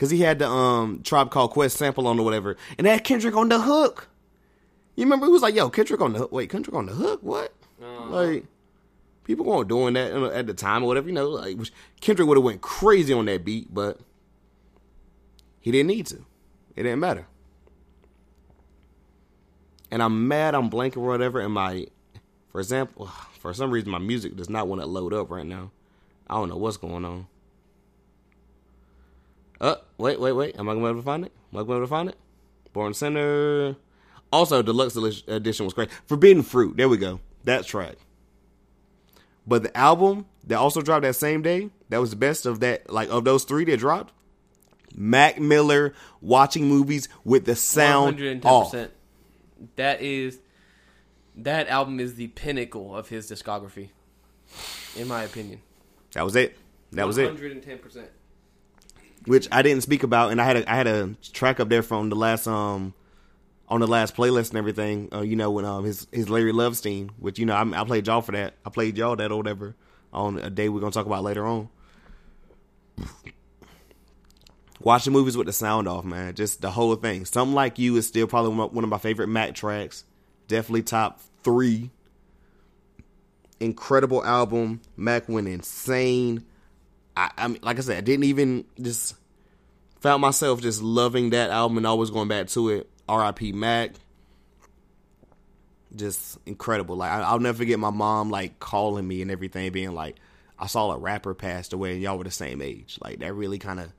Cause he had the um Tribe Called Quest sample on or whatever, and that Kendrick on the hook. You remember he was like, "Yo, Kendrick on the hook." Wait, Kendrick on the hook? What? Like people weren't doing that at the time or whatever. You know, like Kendrick would have went crazy on that beat, but he didn't need to. It didn't matter. And I'm mad. I'm blanking or whatever. And my, for example, for some reason, my music does not want to load up right now. I don't know what's going on. Uh, wait, wait, wait. Am I gonna be able to find it? Am I gonna be able to find it? Born Sinner. Also, deluxe edition was great. Forbidden Fruit. There we go. That track. But the album that also dropped that same day, that was the best of that, like of those three that dropped. Mac Miller watching movies with the sound 110%. off. That is that album is the pinnacle of his discography, in my opinion. That was it. That was it. 110. percent which I didn't speak about, and I had a I had a track up there from the last um on the last playlist and everything. Uh, you know when um his his Larry Lovestein, which you know I, I played y'all for that. I played y'all that or whatever on a day we're gonna talk about later on. Watching movies with the sound off, man. Just the whole thing. Something like you is still probably one of my- one of my favorite Mac tracks. Definitely top three. Incredible album. Mac went insane. I, I mean, like I said, I didn't even just found myself just loving that album and always going back to it. R.I.P. Mac, just incredible. Like I, I'll never forget my mom like calling me and everything, being like, "I saw a rapper passed away and y'all were the same age." Like that really kind of,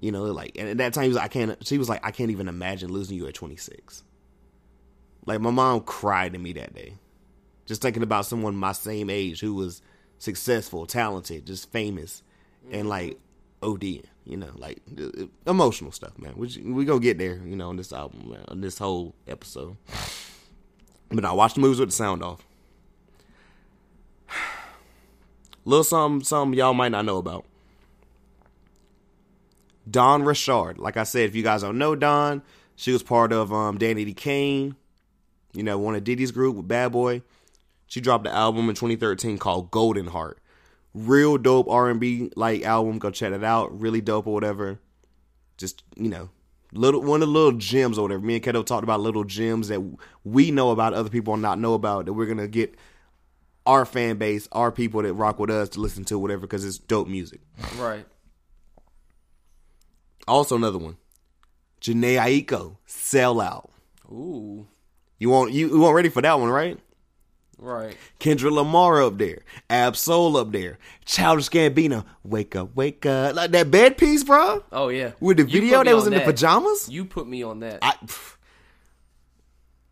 you know, like and at that time was I can't. She was like, I can't even imagine losing you at 26. Like my mom cried to me that day, just thinking about someone my same age who was successful, talented, just famous, and like OD, you know, like emotional stuff, man. We we gonna get there, you know, on this album, man, on this whole episode. But I watch the movies with the sound off. Little something, something y'all might not know about. Dawn Richard, like I said, if you guys don't know Dawn, she was part of um, Danity Kane, you know, one of Diddy's group with Bad Boy. She dropped an album in 2013 called Golden Heart. Real dope R&B like album. Go check it out. Really dope or whatever. Just you know, little one of the little gems or whatever. Me and Keto talked about little gems that we know about, other people not know about. That we're gonna get our fan base, our people that rock with us to listen to whatever because it's dope music. Right. Also another one, Jhené Aiko, Sail Out. Ooh. You want you, you want ready for that one, right? Right. Kendrick Lamar up there, Ab Soul up there, Childish Gambino, wake up, wake up, like that bed piece, bro. Oh yeah. With the You video, that was in the pajamas. You put me on that. I, pff,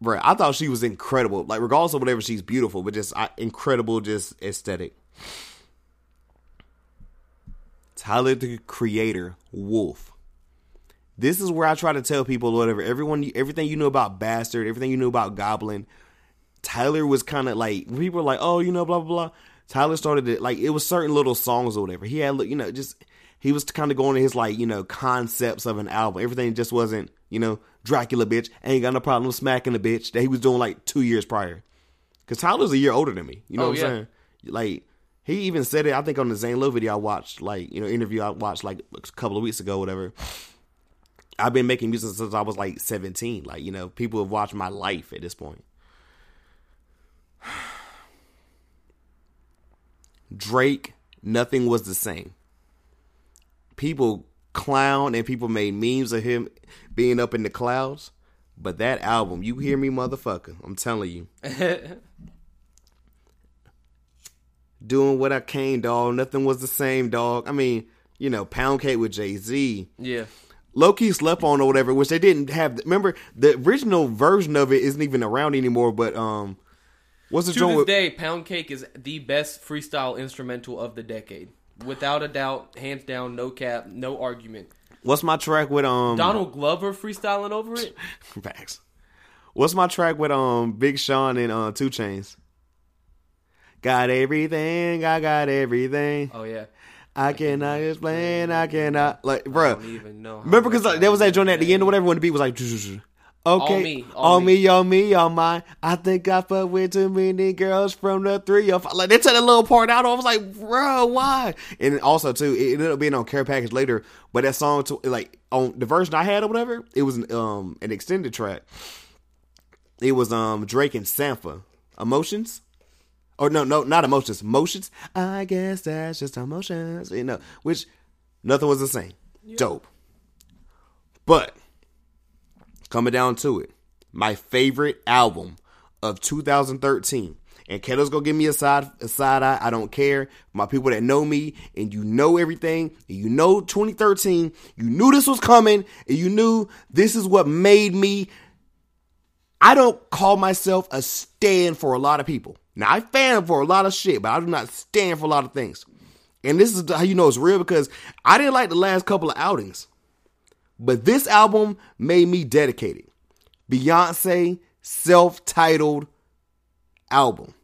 bro, I thought she was incredible. Like regardless of whatever, she's beautiful, but just I, incredible, just aesthetic. Tyler the Creator, Wolf. This is where I try to tell people whatever everyone, everything you know about Bastard, everything you know about Goblin. Tyler was kind of like people were like, oh, you know, blah blah blah. Tyler started it like it was certain little songs or whatever. He had, you know, just he was kind of going to his like you know concepts of an album. Everything just wasn't you know Dracula bitch ain't got no problem smacking the bitch that he was doing like two years prior. Cause Tyler's a year older than me. You know Oh, what I'm yeah. saying? Like he even said it. I think on the Zane Lowe video I watched, like you know interview I watched like a couple of weeks ago, whatever. I've been making music since I was like 17. Like you know people have watched my life at this point. Drake, nothing was the same. People clown and people made memes of him being up in the clouds. But that album, you hear me, motherfucker. I'm telling you. Doing what I came, dog. Nothing was the same, dog. I mean, you know, Pound Cake with Jay Z. Yeah. Low key slept on or whatever, which they didn't have. Remember, the original version of it isn't even around anymore. But um, what's the To joint this with day, Pound Cake is the best freestyle instrumental of the decade. Without a doubt, hands down, no cap, no argument. what's my track with um Donald Glover freestyling over it. Facts. What's my track with um Big Sean and uh 2 Chainz? Got everything, I got everything. Oh yeah. I cannot explain, I cannot like, I know. Remember, because like, there was that joint at the end or I- whatever when the beat was like, okay, me, all all me. me, all me, all mine. I think I fuck with too many girls from the three or five. Like they took that little part out. I was like, bro, why? And also too, it ended up being on care package later. But that song, to, like on the version I had or whatever, it was um an extended track. It was um Drake and Sampha, Emotions. Or no, no, not emotions. Motions. I guess that's just emotions. You know, which nothing was the same. Dope. But coming down to it, my favorite album of 2013. And Keto's gonna give me a side a side eye. I don't care. My people that know me and you know everything, and you know 2013, you knew this was coming, and you knew this is what made me I don't call myself a stand for a lot of people. Now I fan for a lot of shit, but I do not stand for a lot of things. And this is how you know it's real because I didn't like the last couple of outings. But this album made me dedicated. Beyonce self-titled album.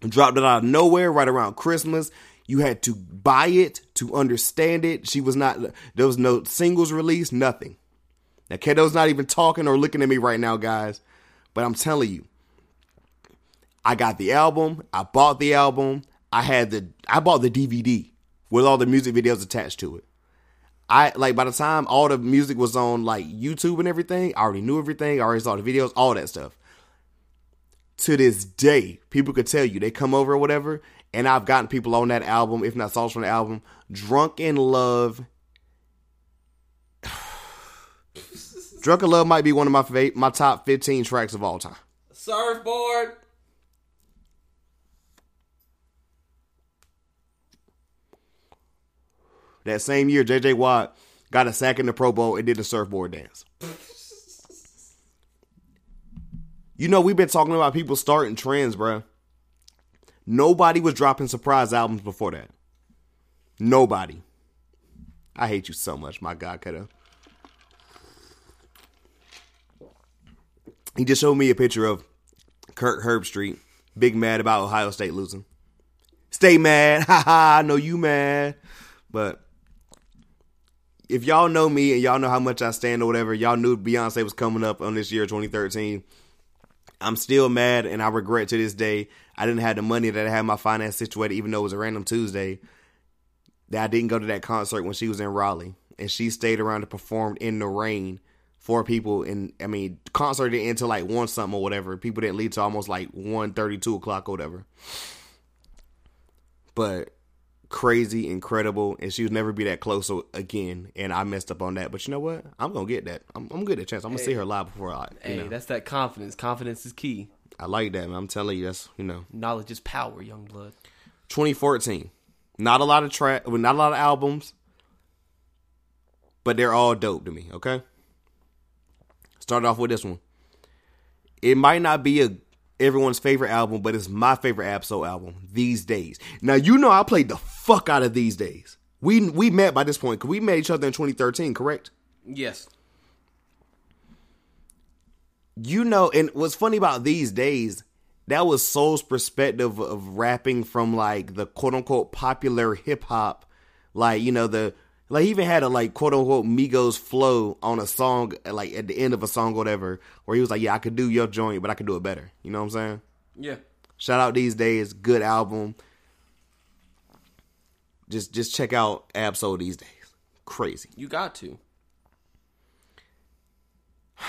Dropped it out of nowhere right around Christmas. You had to buy it to understand it. She was not there was no singles release, nothing. Now, Keto's not even talking or looking at me right now, guys. But I'm telling you, I got the album. I bought the album. I had the I bought the DVD with all the music videos attached to it. I like by the time all the music was on like YouTube and everything, I already knew everything. I already saw the videos, all that stuff. To this day, people could tell you they come over or whatever, and I've gotten people on that album, if not songs from the album, "Drunk in Love." "Drunk in Love" might be one of my fa- my top fifteen tracks of all time. Surfboard. That same year, JJ Watt got a sack in the Pro Bowl and did the surfboard dance. you know, we've been talking about people starting trends, bruh. Nobody was dropping surprise albums before that. Nobody. I hate you so much, my God, Kiddo. He just showed me a picture of Kirk Herbstreit, big mad about Ohio State losing. Stay mad. Ha ha, I know you mad. But if y'all know me and y'all know how much I stand or whatever, y'all knew Beyonce was coming up on this year 2013. I'm still mad and I regret to this day I didn't have the money that I had my finance situated, even though it was a random Tuesday. That I didn't go to that concert when she was in Raleigh. And she stayed around and performed in the rain for people and I mean concert didn't end like one something or whatever. People didn't leave till almost like 1 2 o'clock or whatever. But crazy, incredible, and she would never be that close again. And I messed up on that, but you know what? I'm gonna get that. I'm, I'm gonna get a chance. I'm gonna see her live before I. You Hey, know, that's that confidence. Confidence is key. I like that. Man. I'm telling you, that's you know, Knowledge is power, young blood. 2014. Not a lot of track, well, not a lot of albums, but they're all dope to me. Okay. Start off with this one. It might not be a everyone's favorite album, but it's my favorite Ab-Soul album these days. Now you know I played the fuck out of these days. We we met by this point because we met each other in 2013, correct? Yes. You know, and what's funny about these days, that was Soul's perspective of rapping from like the quote unquote popular hip hop, like you know the like he even had a like quote unquote Migos flow on a song like at the end of a song or whatever, where he was like, yeah, I could do your joint, but I could do it better. You know what I'm saying? Yeah. Shout out these days, good album. Just just check out Ab-Soul these days. Crazy. You got to.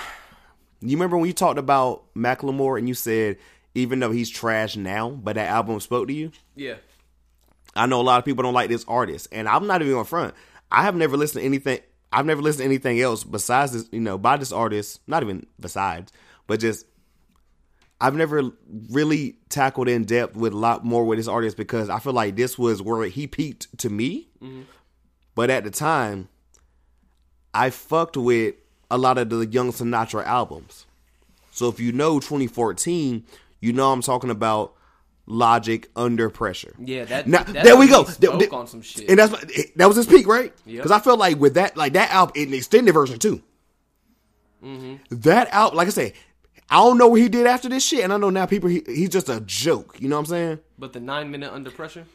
You remember when you talked about Macklemore and you said even though he's trash now, but that album spoke to you? Yeah. I know a lot of people don't like this artist, and I'm not even on front. I have never listened to anything. I've never listened to anything else besides this, you know, by this artist. Not even besides, but just I've never really tackled in depth with a lot more with this artist because I feel like this was where he peaked to me. Mm-hmm. But at the time, I fucked with a lot of the Young Sinatra albums. So if you know 2014, you know I'm talking about Logic Under Pressure. Yeah, that- now, there we go. he spoke Th- on some shit. and that's that was his peak, right? Yep. Because I felt like with that, like that album, in the extended version too. Mm-hmm. That out, like I said, I don't know what he did after this shit, and I know now people he, he's just a joke. You know what I'm saying? But the nine minute under pressure.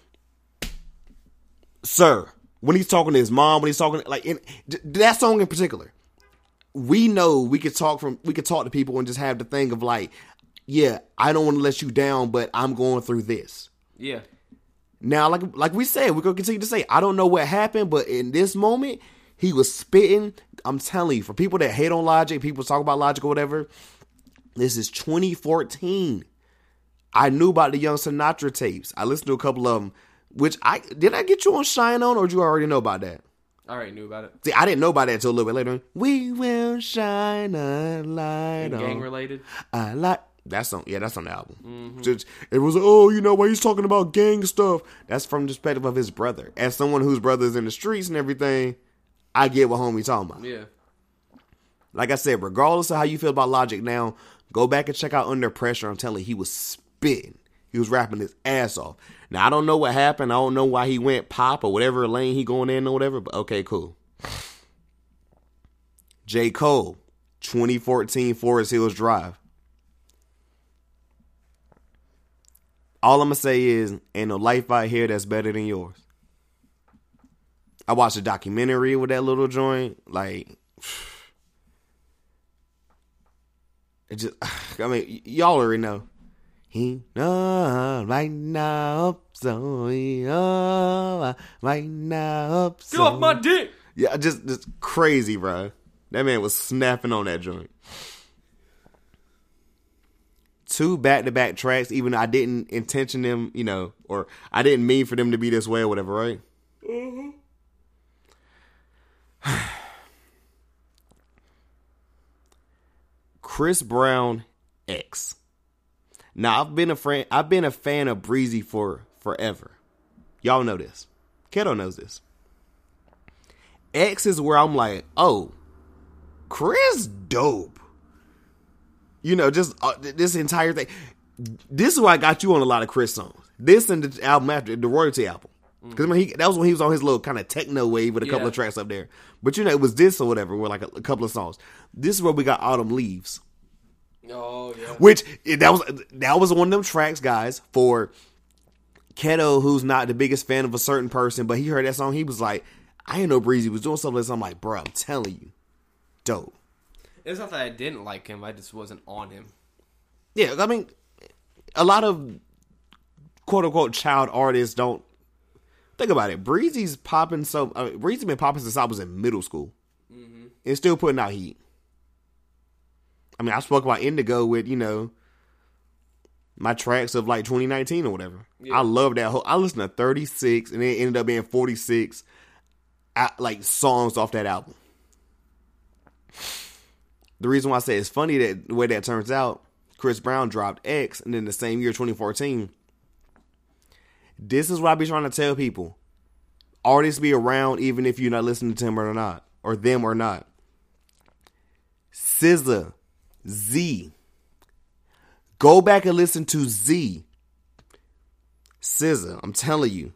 sir, when he's talking to his mom, when he's talking like in d- that song in particular, we know we could talk from we could talk to people and just have the thing of like, yeah, I don't want to let you down, but I'm going through this. Yeah. Now, like like we said, we're gonna continue to say, I don't know what happened, but in this moment, he was spitting. I'm telling you, for people that hate on Logic, people talk about Logic or whatever, this is 2014. I knew about the Young Sinatra tapes. I listened to a couple of them. Which I did I get you on Shine On, or did you already know about that? I already knew about it. See, I didn't know about that until a little bit later. We will shine a light And on. gang related. I like that's on yeah, that's on the album. Mm-hmm. Just- it was oh, you know why he's talking about gang stuff. That's from the perspective of his brother. As someone whose brother's in the streets and everything, I get what homie talking about. Yeah. Like I said, regardless of how you feel about Logic now, go back and check out Under Pressure. I'm telling you, he was spitting. He was rapping his ass off. Now I don't know what happened. I don't know why he went pop or whatever lane he going in or whatever. But okay, cool. J. Cole, 2014 Forest Hills Drive. All I'm gonna say is, ain't no life out here that's better than yours. I watched a documentary with that little joint. Like, it just, I mean, y'all already know. He know right now, so he know right now. Get so- off my dick. yeah, just just crazy, bro. That man was snapping on that joint. Two back to back tracks, even though I didn't intention them, you know, or I didn't mean for them to be this way or whatever, right? Mhm chris Brown X. Now I've been a friend I've been a fan of Breezy for forever. Y'all know this. Keto knows this. X is where I'm like, oh, Chris dope. You know, just uh, this entire thing. This is why I got you on a lot of Chris songs. This and the album after the royalty album. Because I mean, he, that was when he was on his little kind of techno wave with a couple Yeah. of tracks up there. But you know, it was this or whatever, with like a, a couple of songs. This is where we got Autumn Leaves. Oh yeah. Which that was that was one of them tracks, guys, for Keto, who's not the biggest fan of a certain person, but he heard that song, he was like, I didn't know Breezy was doing something like this. I'm like, bro, I'm telling you, dope. It's not that I didn't like him. I just wasn't on him. Yeah, I mean, a lot of quote unquote child artists don't think about it. Breezy's popping so I mean, Breezy's been popping since I was in middle school, and still putting out heat. I mean, I spoke about Indigo with you know my tracks of like 2019 or whatever. I love that whole. I listened to 36, and it ended up being 46, uh, like songs off that album. The reason why I say it's funny that the way that turns out, Chris Brown dropped X, and then the same year, 2014. This is what I be trying to tell people: artists be around even if you're not listening to them or not, or them or not. SZA, Z. Go back and listen to Z. SZA, I'm telling you.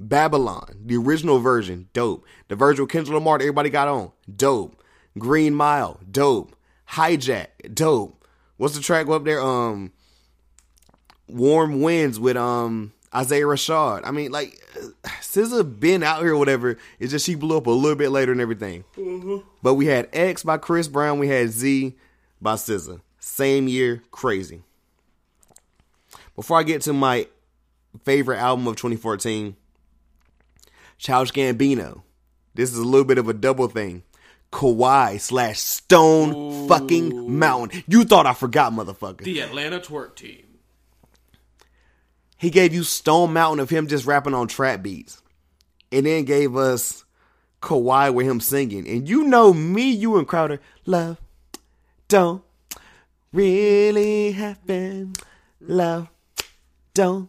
Babylon, the original version, dope. The with Kendrick Lamar everybody got on, dope. Green Mile, dope. Hijack, dope. What's the track up there? Um, Warm Winds with um Isaiah Rashad. I mean, like SZA been out here or whatever. It's just she blew up a little bit later and everything. But we had X by Chris Brown. We had Z by SZA. Same year, crazy. Before I get to my favorite album of 2014, Childish Gambino. This is a little bit of a double thing. Kauai slash Stone fucking Mountain. You thought I forgot, motherfucker. The Atlanta Twerk Team. he gave you Stone Mountain of him just rapping on trap beats, and then gave us Kauai with him singing. And you know me, you and Crowder, love don't really happen. Love don't.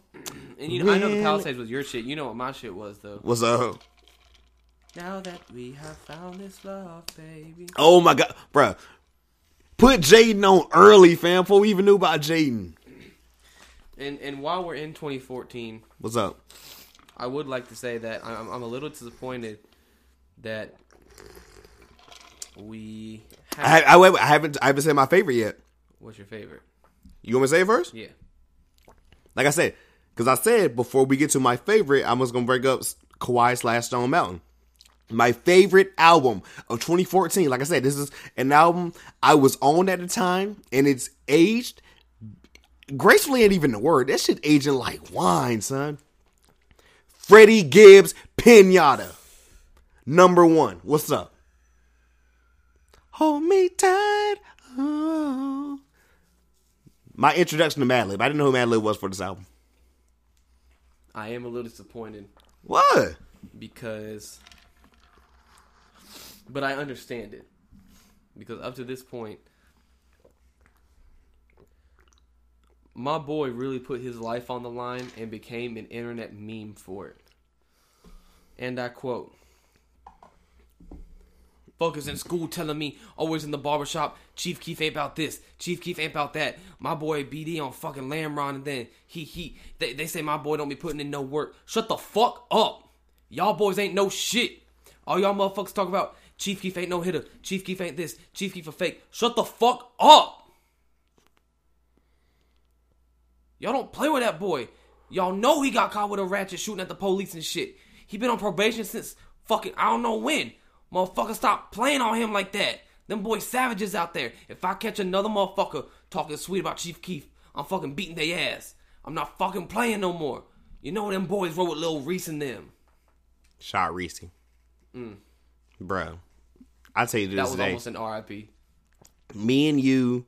And you know, I know the Really? Palisades was your shit. You know what my shit was though. What's up? Now that we have found this love, baby. Oh my god, bruh. Put Jaden on early, fam, before we even knew about Jaden. And and while we're in 2014, What's up? I would like to say that I'm, I'm a little disappointed that we. I, Have, I, wait, wait, I haven't I haven't said my favorite yet. what's your favorite? You want me to say it first? Yeah. Like I said, because I said before we get to my favorite, I'm just gonna break up Kauai slash Stone Mountain. My favorite album of 2014. Like I said, this is an album I was on at the time, and it's aged gracefully. Ain't even the word. That shit aging like wine, son. Freddie Gibbs Pinata, number one. What's up? Hold me tight. Oh. My introduction to Madlib. I didn't know who Madlib was for this album. I am a little disappointed What? because, but I understand it because up to this point, my boy really put his life on the line and became an internet meme for it. And I quote. Fuckers in school telling me, always in the barbershop, Chief Keef ain't about this, Chief Keef ain't about that. My boy BD on fucking Lamron, and then he he they, they say my boy don't be putting in no work. Shut the fuck up. Y'all boys ain't no shit. All y'all motherfuckers talk about Chief Keef ain't no hitter, Chief Keef ain't this, Chief Keef a fake. Shut the fuck up. Y'all don't play with that boy. Y'all know he got caught with a ratchet shooting at the police and shit. He been on probation since fucking I don't know when. Motherfucker, stop playing on him like that. Them boys savages out there. If I catch another motherfucker talking sweet about Chief Keef, I'm fucking beating their ass. I'm not fucking playing no more. You know them boys roll with Lil Reese and them. Shot Reese. Mm. Bro. I tell you this. That was day. almost an RIP. me and you,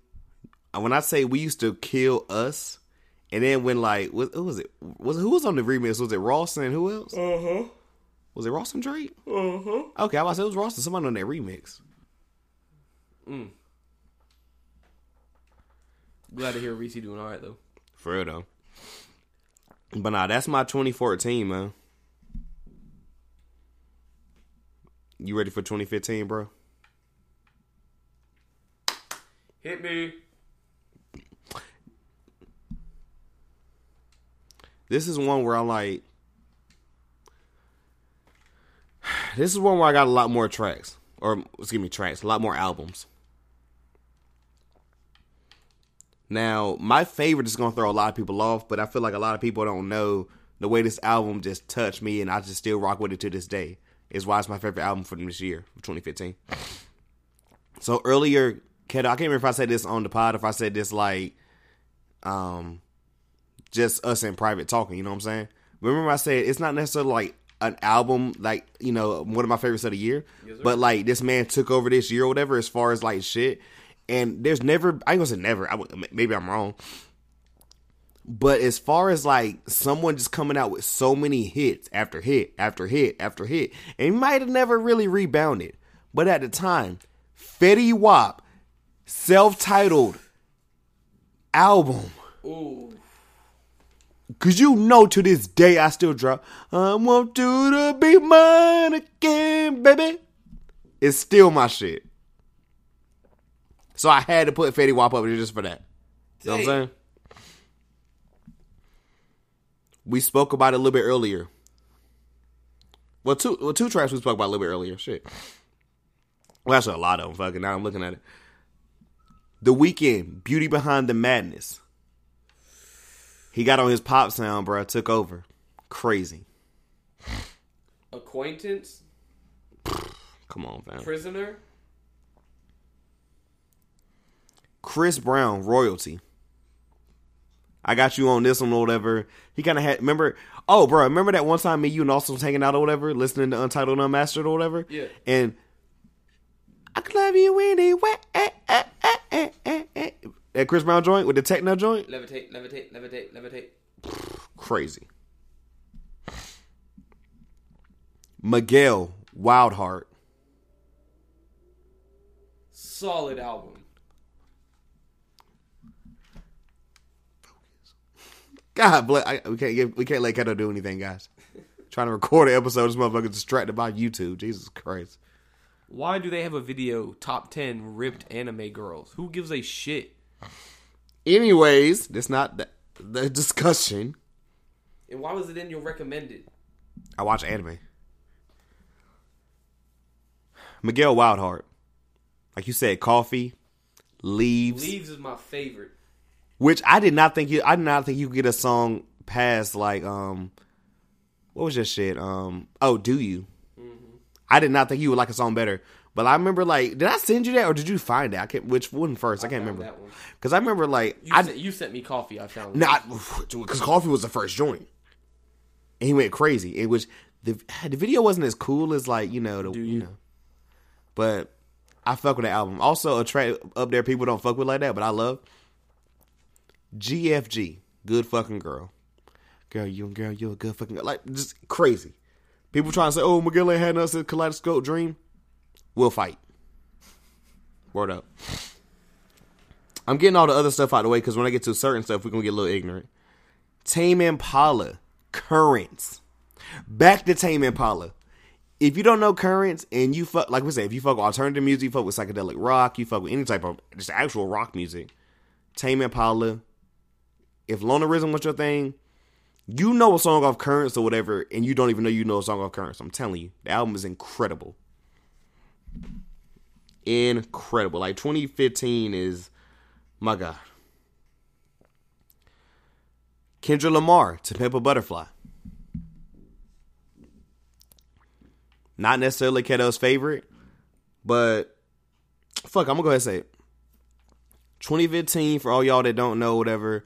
uh, when I say we used to kill us, and then when like what, who was it? Was who was on the remix? Was it Ross and who else? Uh huh. Was it Ross and Drake? Uh huh. Okay, I was about to say it was Ross and somebody on that remix. Glad to hear Reese doing alright though. For real though. But nah, that's my 2014, man. You ready for 2015, bro? This is one where I'm like, this is one where I got a lot more tracks, or excuse me, tracks, a lot more albums. Now, my favorite is gonna throw a lot of people off, but I feel like a lot of people don't know the way this album just touched me, and I just still rock with it to this day. Is why it's my favorite album from this year, 2015. So earlier, Keto, I can't remember if I said this on the pod, if I said this like, um, just us in private talking, you know what I'm saying? Remember I said it's not necessarily like an album like, you know, one of my favorites of the year. but like this man took over this year or whatever as far as like shit. And there's never I ain't gonna say never, I, maybe I'm wrong. But as far as like someone just coming out with so many hits after hit after hit after hit, and he might have never really rebounded. But at the time, Fetty Wap, self-titled album. Ooh. Cause you know to this day I still drop I want you to be mine again, baby. It's still my shit. So I had to put Fetty Wap up there just for that. You know what I'm saying? We spoke about it a little bit earlier. Well, two well, two tracks we spoke about a little bit earlier. Shit. Well, actually, a lot of them. Fucking now I'm looking at it. The Weeknd, Beauty Behind the Madness. He got on his pop sound, bro. Took over. Crazy. Acquaintance, Come on, fam. prisoner. Chris Brown, royalty. I got you on this one or whatever. He kind of had, remember, oh, bro, remember that one time me, you, and Austin was hanging out or whatever, listening to Untitled Unmastered or whatever? Yeah. And I could love you anyway. Eh, eh, eh. That Chris Brown joint with the techno joint? Levitate, levitate, levitate, levitate. Crazy. Miguel Wildheart. Solid album. God bless. I, we can't give, we can't let Keto do anything, guys. Trying to record an episode, this motherfucker distracted by YouTube. Jesus Christ. Why do they have a video top 10 ripped anime girls? Who gives a shit? Anyways, that's not the, the discussion. And why was it in your recommended? I watch anime. Miguel Wildheart. Like you said, coffee, leaves, Leaves is my favorite. which I did not think you. I did not think you could get a song past like um, what was your shit? Um, oh, do you? I did not think you would like a song better. But I remember like, did I send you that or did you find that? I can't. Which one first? I, can't remember. Because I remember like You, I sent, you sent me coffee. I found. not because coffee was the first joint, and he went crazy. It was the the video wasn't as cool as like you know the you? know, but I fuck with the album. Also, a track up there people don't fuck with like that, but I love GFG. Good fucking girl, girl. You and girl, you a good fucking girl. like just crazy. People trying to say, "Oh, Miguel ain't had us a kaleidoscope dream." We'll fight. Word up. I'm getting all the other stuff out of the way because when I get to certain stuff, we're gonna get a little ignorant. Tame Impala, Currents. Back to Tame Impala. If you don't know Currents and you fuck, like we said, if you fuck with alternative music, you fuck with psychedelic rock, you fuck with any type of just actual rock music, Tame Impala. If Lonerism was your thing, you know a song off Currents or whatever, and you don't even know you know a song off Currents. I'm telling you, the album is incredible. Incredible. Like 2015 is my God. Kendrick Lamar to Pimp a Butterfly. Not necessarily Keto's favorite, but fuck, I'm gonna go ahead and say it. 2015, for all y'all that don't know, whatever,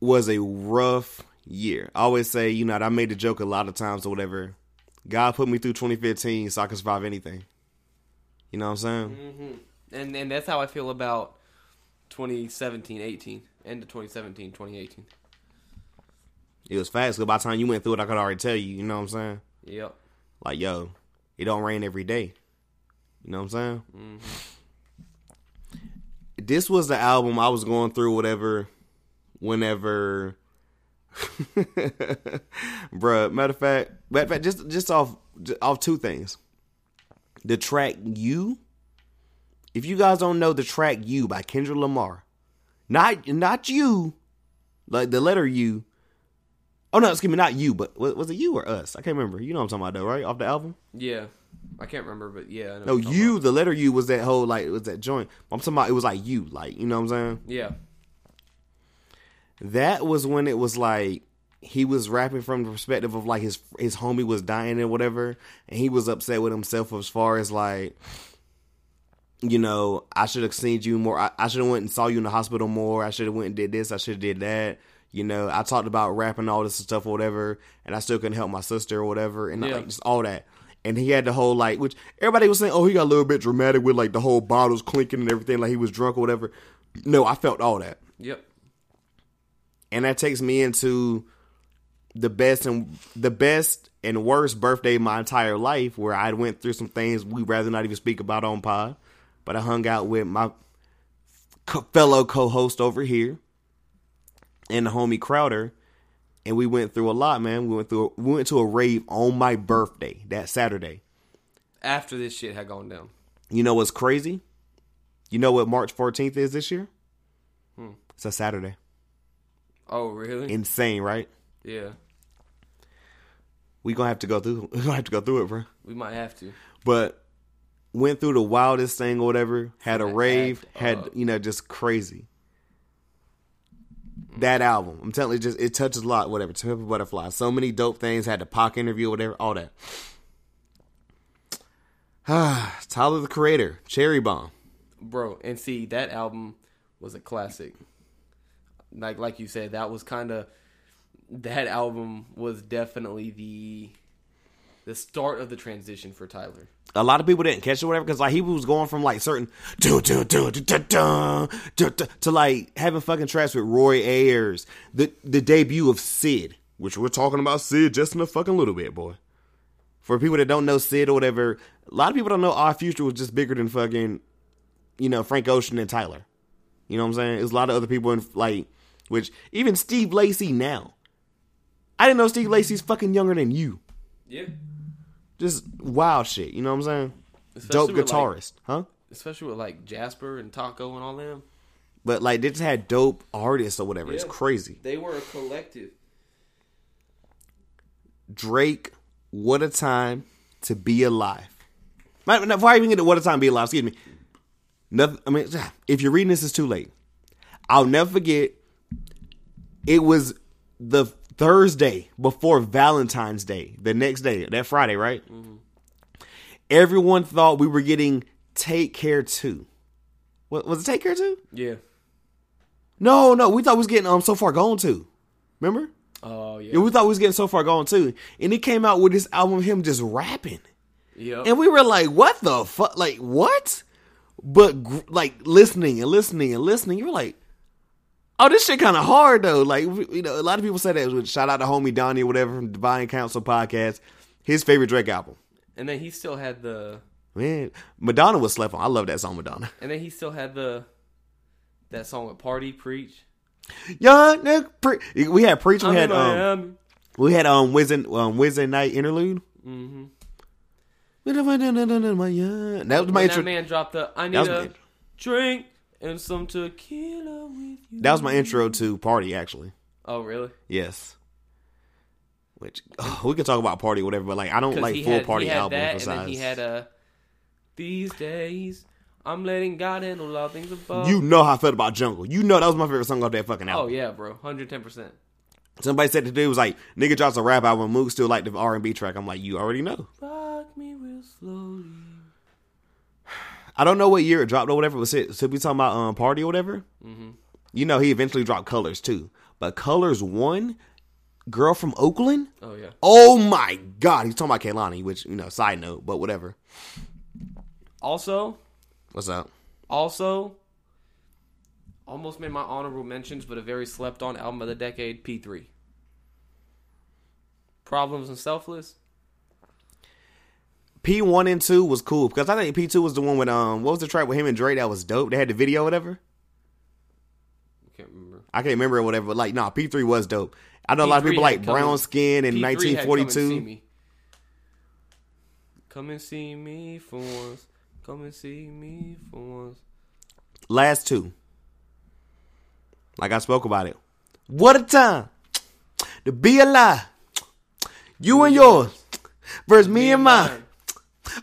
was a rough year. I always say, you know, I made the joke a lot of times or whatever. God put me through 2015 so I can survive anything. You know what I'm saying? Mm-hmm. And and that's how I feel about 2017, 18, end of 2017, 2018. It was fast. Cause by the time you went through it, I could already tell you. You know what I'm saying? Yep. Like, yo, it don't rain every day. You know what I'm saying? Mm-hmm. This was the album I was going through, whatever, whenever. Bruh, matter of fact, matter of fact, just just off off two things. The track "You," if you guys don't know the track "You" by Kendrick Lamar, not not you, like the letter U. Oh no, excuse me, not you, but was, it you or us? I can't remember. You know what I'm talking about, though, right? Off the album. Yeah. I can't remember, but yeah. No, you. about. The letter U was that whole like it was that joint. I'm talking about it was like you, like you know what I'm saying. Yeah. That was when it was like he was rapping from the perspective of like his his homie was dying and whatever, and he was upset with himself as far as like, you know, I should have seen you more. I, I should have went and saw you in the hospital more. I should have went and did this. I should have did that. You know, I talked about rapping all this stuff or whatever, and I still couldn't help my sister or whatever, and Yeah. like just all that. And he had the whole like, which everybody was saying, oh, he got a little bit dramatic with like the whole bottles clinking and everything, like he was drunk or whatever. No, I felt all that Yep. And that takes me into the best and the best and worst birthday of my entire life where I went through some things we'd rather not even speak about on pod but I hung out with my co- fellow co-host over here and the homie Crowder and we went through a lot man. We went through we went to a rave on my birthday that Saturday. After this shit had gone down. you know what's crazy? You know what March 14th is this year? Hmm. It's a Saturday Oh, really? insane right yeah. we gonna have to go through we gonna have to go through it bro We might have to. but went through the wildest thing or whatever. Had a Act rave, had up. you know just crazy. That album, I'm telling you, it just it touches a lot. Whatever, a Butterfly, so many dope things. Had the Pac interview, whatever, all that. Ah, Tyler the Creator, Cherry Bomb. bro. And see, that album was a classic like like you said, that was kind of that album was definitely the the start of the transition for Tyler. A lot of people didn't catch it, whatever, because like he was going from like certain do do do do do do to like having fucking tracks with Roy Ayers, the the debut of Syd, which we're talking about Syd just in a fucking little bit, boy. For people that don't know Syd or whatever, a lot of people don't know Odd Future was just bigger than fucking, you know, Frank Ocean and Tyler. You know what I'm saying? There's a lot of other people in like which even Steve Lacy now. I didn't know Steve Lacy's fucking younger than you. Yeah. Just wild shit. You know what I'm saying? Especially Dope with, like- guitarist, huh? Especially with like Jasper and Taco and all them. But like they just had dope artists or whatever. It's crazy. They were a collective. Drake, what a time to be alive. Not- not- Before I even get to what a time to be alive, excuse me. Nothing. I mean, if you're reading this, it's too late. I'll never forget. It was the Thursday before Valentine's Day. The next day, that Friday, right? Everyone thought we were getting Take Care Two. What was it? Take Care Two? Yeah. No, no, we thought we was getting um so far gone too. Remember? Oh yeah. Yeah, we thought we was getting so far gone too, and it came out with this album of him just rapping, Yep. and we were like, "What the fuck? Like what?" But like listening and listening and listening, you were like, "Oh, this shit kind of hard though." Like you know, a lot of people said that. Shout out to homie Donnie or whatever from Divine Council podcast. His favorite Drake album. and then he still had the Man, Madonna was slept on. I love that song, Madonna. and then he still had the that song with Party Preach. Young nigga, pre- we had preach. We had um, we had um Wednesday um Wednesday night interlude. Mm Mhm. That was my intro. that man dropped the I need a drink and some tequila with you. That was my intro to party, actually. Oh really? Yes. Which oh, we can talk about party, or whatever, but like I don't like full had, party albums. that, besides, he had a uh, these days I'm letting God handle all things above. you know how I felt about Jungle. You know that was my favorite song off that fucking oh, album. oh yeah, bro, hundred ten percent. Somebody said today was like nigga drops a rap album, Mook still like the R and B track. I'm like, you already know. Rock me real slowly. I don't know what year it dropped or whatever. Was it? So we talking about um party or whatever. Mm-hmm. You know he eventually dropped Colors too, but Colors one, girl from Oakland. Oh yeah. Oh my god, he's talking about Kehlani, which you know, side note, but whatever. Also, What's up? also, almost made my honorable mentions, but a very slept on album of the decade, P3. Problems and Selfless. P one and two was cool because I think P two was the one with um what was the track with him and Dre that was dope. They had the video or whatever. I can't remember. I can't remember or whatever, but like nah, P three was dope. I know a lot of people like brown and- skin in P3 nineteen See. Me. Come and see me for once. Come and see me for once. Last two. Like I spoke about it. What a time to be alive. You and yours versus me and mine.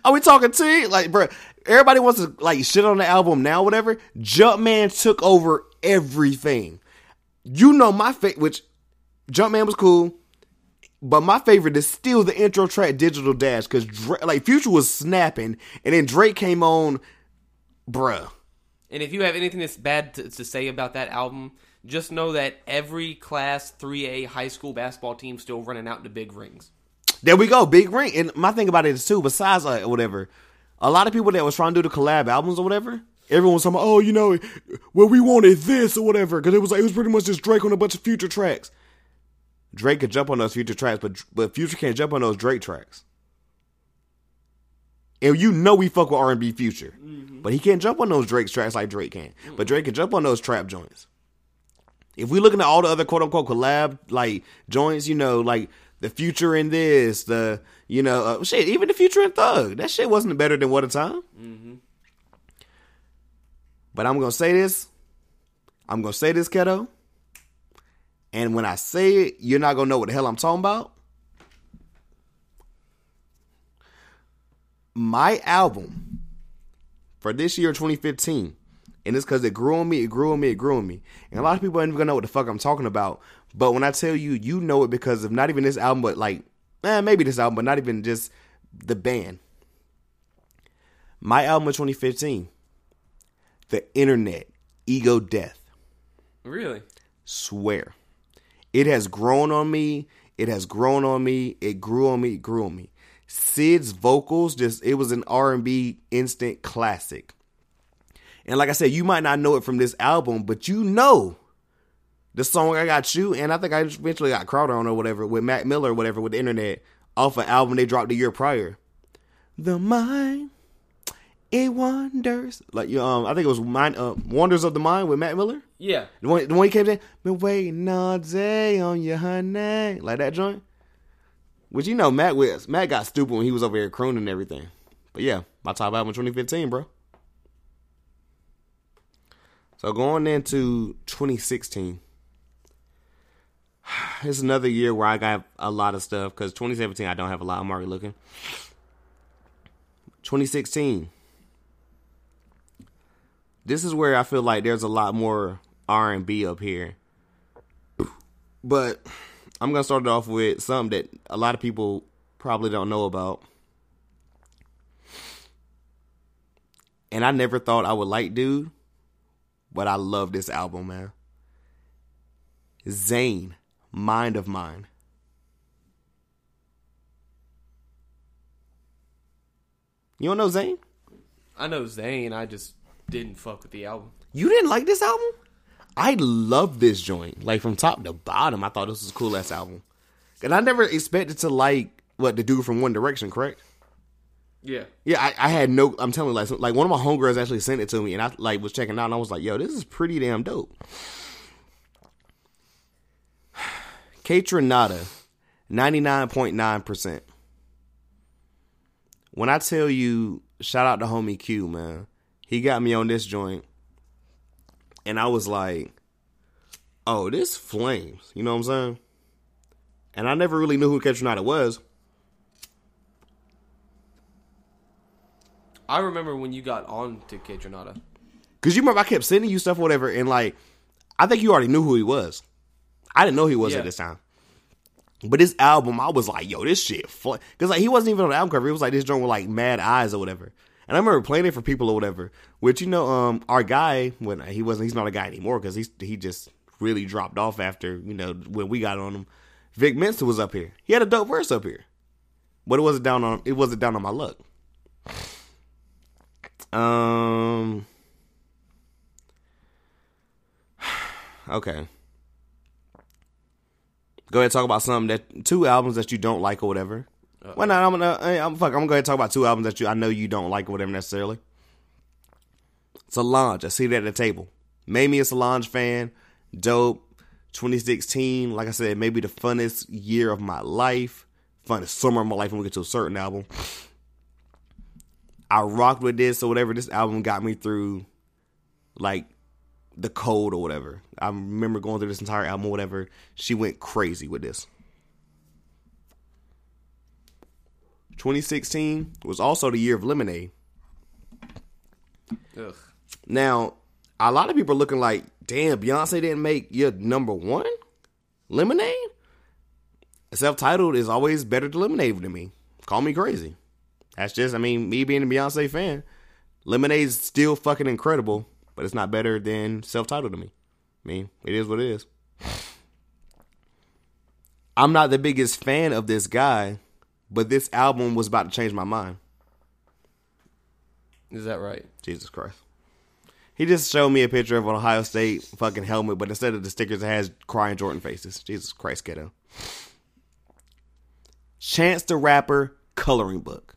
Are we talking to you? Like, bro, everybody wants to like shit on the album now, whatever. Jumpman took over everything. You know my favorite, which Jumpman was cool, but my favorite is still the intro track, Digital Dash, because like Future was snapping, and then Drake came on, bruh. And if you have anything that's bad to, to say about that album, just know that every Class 3A high school basketball team still running out to big rings. There we go, big ring. And my thing about it is too, besides like whatever, a lot of people that was trying to do the collab albums or whatever, everyone was talking about, oh, you know, well, we wanted this or whatever, because it was like it was pretty much just Drake on a bunch of future tracks. Drake could jump on those future tracks, but but Future can't jump on those Drake tracks. And you know we fuck with R and B Future, mm-hmm. but he can't jump on those Drake tracks like Drake can. But Drake can jump on those trap joints. If we looking at all the other quote unquote collab like joints, you know, like the future in this, the you know, uh, shit, even the future in Thug, that shit wasn't better than What a Time. But I'm gonna say this, I'm gonna say this, Keto, and when I say it, you're not gonna know what the hell I'm talking about. My album for this year, 2015, And it's because it grew on me, it grew on me, it grew on me. And a lot of people ain't even gonna know what the fuck I'm talking about. But when I tell you, you know it because of not even this album, but like, eh, maybe this album, but not even just the band. My album of 2015, The Internet, Ego Death. Really? Swear. It has grown on me. It has grown on me. It grew on me. It grew on me. Syd's vocals just it was an R&B instant classic. And like I said, you might not know it from this album, but you know the song I Got You, and I think I eventually got Crowder on or whatever with Mac Miller or whatever with the internet off an album they dropped the year prior. The mind it wonders. Like you um I think it was mind uh, Wonders of the Mind with Mac Miller. Yeah. The one, the one he came in, been waiting all day on your honey. Like that joint. Which you know, Matt was Matt got stupid when he was over here crooning and everything. But yeah, my top album 2015, bro. So going into 2016, it's another year where I got a lot of stuff because 2017 I don't have a lot. I'm already looking. 2016. This is where I feel like there's a lot more R and B up here. But I'm gonna start it off with something that a lot of people probably don't know about. And I never thought I would like dude, but I love this album, man. Zayn, Mind of Mine. You don't know Zayn? I know Zayn. I just didn't fuck with the album. You didn't like this album? I love this joint. Like from top to bottom, I thought this was a cool ass album. And I never expected to like what the dude from One Direction, correct? Yeah. Yeah, I, I had no. I'm telling you, like, like one of my homegirls actually sent it to me, and I like was checking out, and I was like, "Yo, this is pretty damn dope." Kaytranada, ninety nine point nine percent. When I tell you, shout out to homie Q, man, he got me on this joint, and I was like, "Oh, this flames," you know what I'm saying? And I never really knew who Kaytranada was. I remember when you got on to Kaytranada. Cause you remember I kept sending you stuff, whatever, and like, I think you already knew who he was. I didn't know he was Yeah. at this time. But this album, I was like, yo, this shit, cause like he wasn't even on the album cover. It was like this joint with like mad eyes or whatever. And I remember playing it for people or whatever. Which you know, um, our guy when he wasn't, he's not a guy anymore because he's he just really dropped off after you know when we got on him. Vic Mensa was up here. He had a dope verse up here, but it wasn't down on it wasn't down on my luck. Um. Okay. Go ahead and talk about something that two albums that you don't like or whatever. Well, no, I'm gonna, I'm fuck. I'm gonna go ahead and talk about two albums that you I know you don't like or whatever necessarily. Solange, I see that at the table. Made me a Solange fan. Dope. 2016, like I said, maybe the funnest year of my life. Funnest summer of my life when we get to a certain album. I rocked with this or whatever. This album got me through like the code or whatever. I remember going through this entire album or whatever. She went crazy with this. 2016 was also the year of Lemonade. Ugh. Now, a lot of people are looking like, damn, Beyonce didn't make your number one Lemonade? Self titled is always better than Lemonade to me. Call me crazy. That's just, I mean, me being a Beyonce fan, Lemonade's still fucking incredible, but it's not better than self titled to me. I mean, it is what it is. I'm not the biggest fan of this guy, but this album was about to change my mind. Is that right? Jesus Christ. He just showed me a picture of an Ohio State fucking helmet, but instead of the stickers, it has crying Jordan faces. Jesus Christ, kiddo. Chance the Rapper coloring book.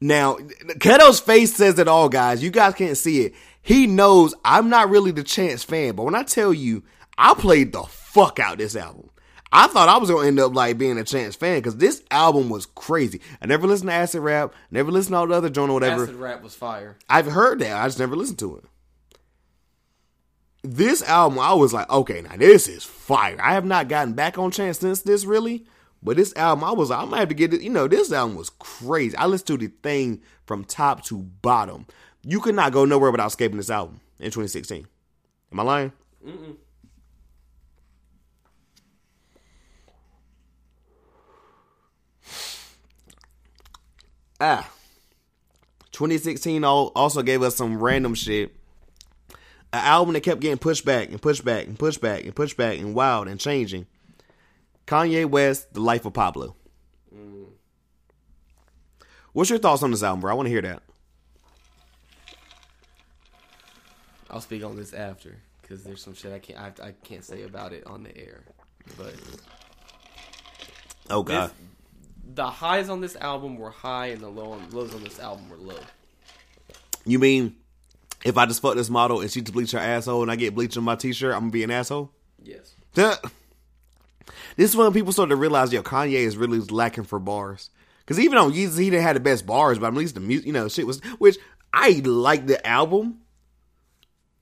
Now, Keto's face says it all, guys. You guys can't see it. He knows I'm not really the Chance fan, but when I tell you, I played the fuck out this album. I thought I was gonna end up like being a Chance fan because this album was crazy. I never listened to acid rap, never listened to all the other joint or whatever. Acid rap was fire. I've heard that. I just never listened to it. This album, I was like, okay, now this is fire. I have not gotten back on chance since this, really. But this album, I was like, I might have to get it. You know, this album was crazy. I listened to the thing from top to bottom. You could not go nowhere without escaping this album. in 2016. Am I lying? Ah. 2016 also gave us some random shit. An album that kept getting pushed back and pushed back and pushed back and pushed back and wild and changing. Kanye West, The Life of Pablo. What's your thoughts on this album, bro? I want to hear that. I'll speak on this after because there's some shit I can't I, I can't say about it on the air. But Oh God. this, the highs on this album were high and the low on, lows on this album were low. You mean if I just fuck this model and she just bleach her asshole and I get bleach on my t-shirt, I'm gonna be an asshole? Yes. This is when people started to realize, yo, Kanye is really lacking for bars. Because even on Yeezus, he didn't have the best bars, but at least the music, you know, shit was. Which I like the album,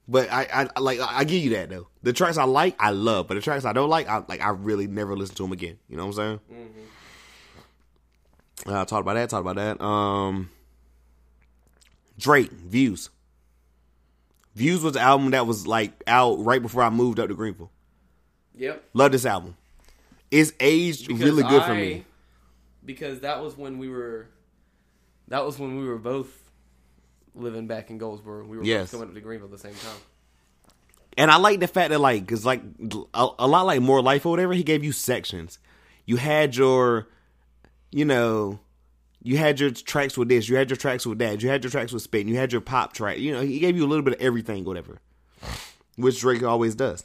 but I, I like I give you that though. The tracks I like, I love, but the tracks I don't like, I like I really never listen to them again. You know what I'm saying? Uh, talked about that. Talked about that. Um, Drake views. Views was the album that was like out right before I moved up to Greenville. Yep. Love this album. It's aged Because really good for me. Because that was when we were, that was when we were both living back in Goldsboro. We were Yes. both coming up to Greenville at the same time. And I like the fact that like, cause like a, a lot like more life or whatever, he gave you sections. You had your, you know, you had your tracks with this, you had your tracks with that, you had your tracks with spin, you had your pop track. You know, he gave you a little bit of everything, whatever, which Drake always does.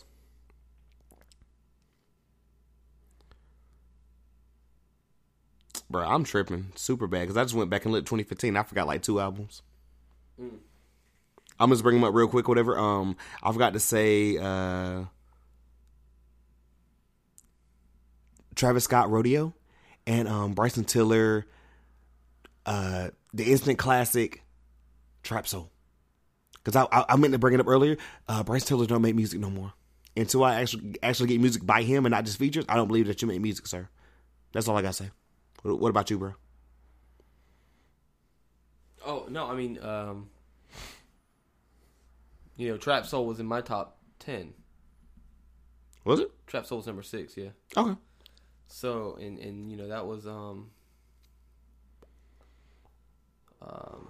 Bro, I'm tripping super bad because I just went back and looked 2015. I forgot like two albums. I'm just bring them up real quick, whatever. Um, I forgot to say uh, Travis Scott Rodeo and um, Bryson Tiller, uh, the instant classic Trap Soul. Because I, I I meant to bring it up earlier. Uh, Bryson Tiller don't make music no more. Until I actually actually get music by him and not just features, I don't believe that you make music, sir. That's all I gotta say. What, about you, bro? Oh no, I mean, um, you know, Trap Soul was in my top ten. Was it Trap Soul was number six, yeah. okay? So and and you know that was um um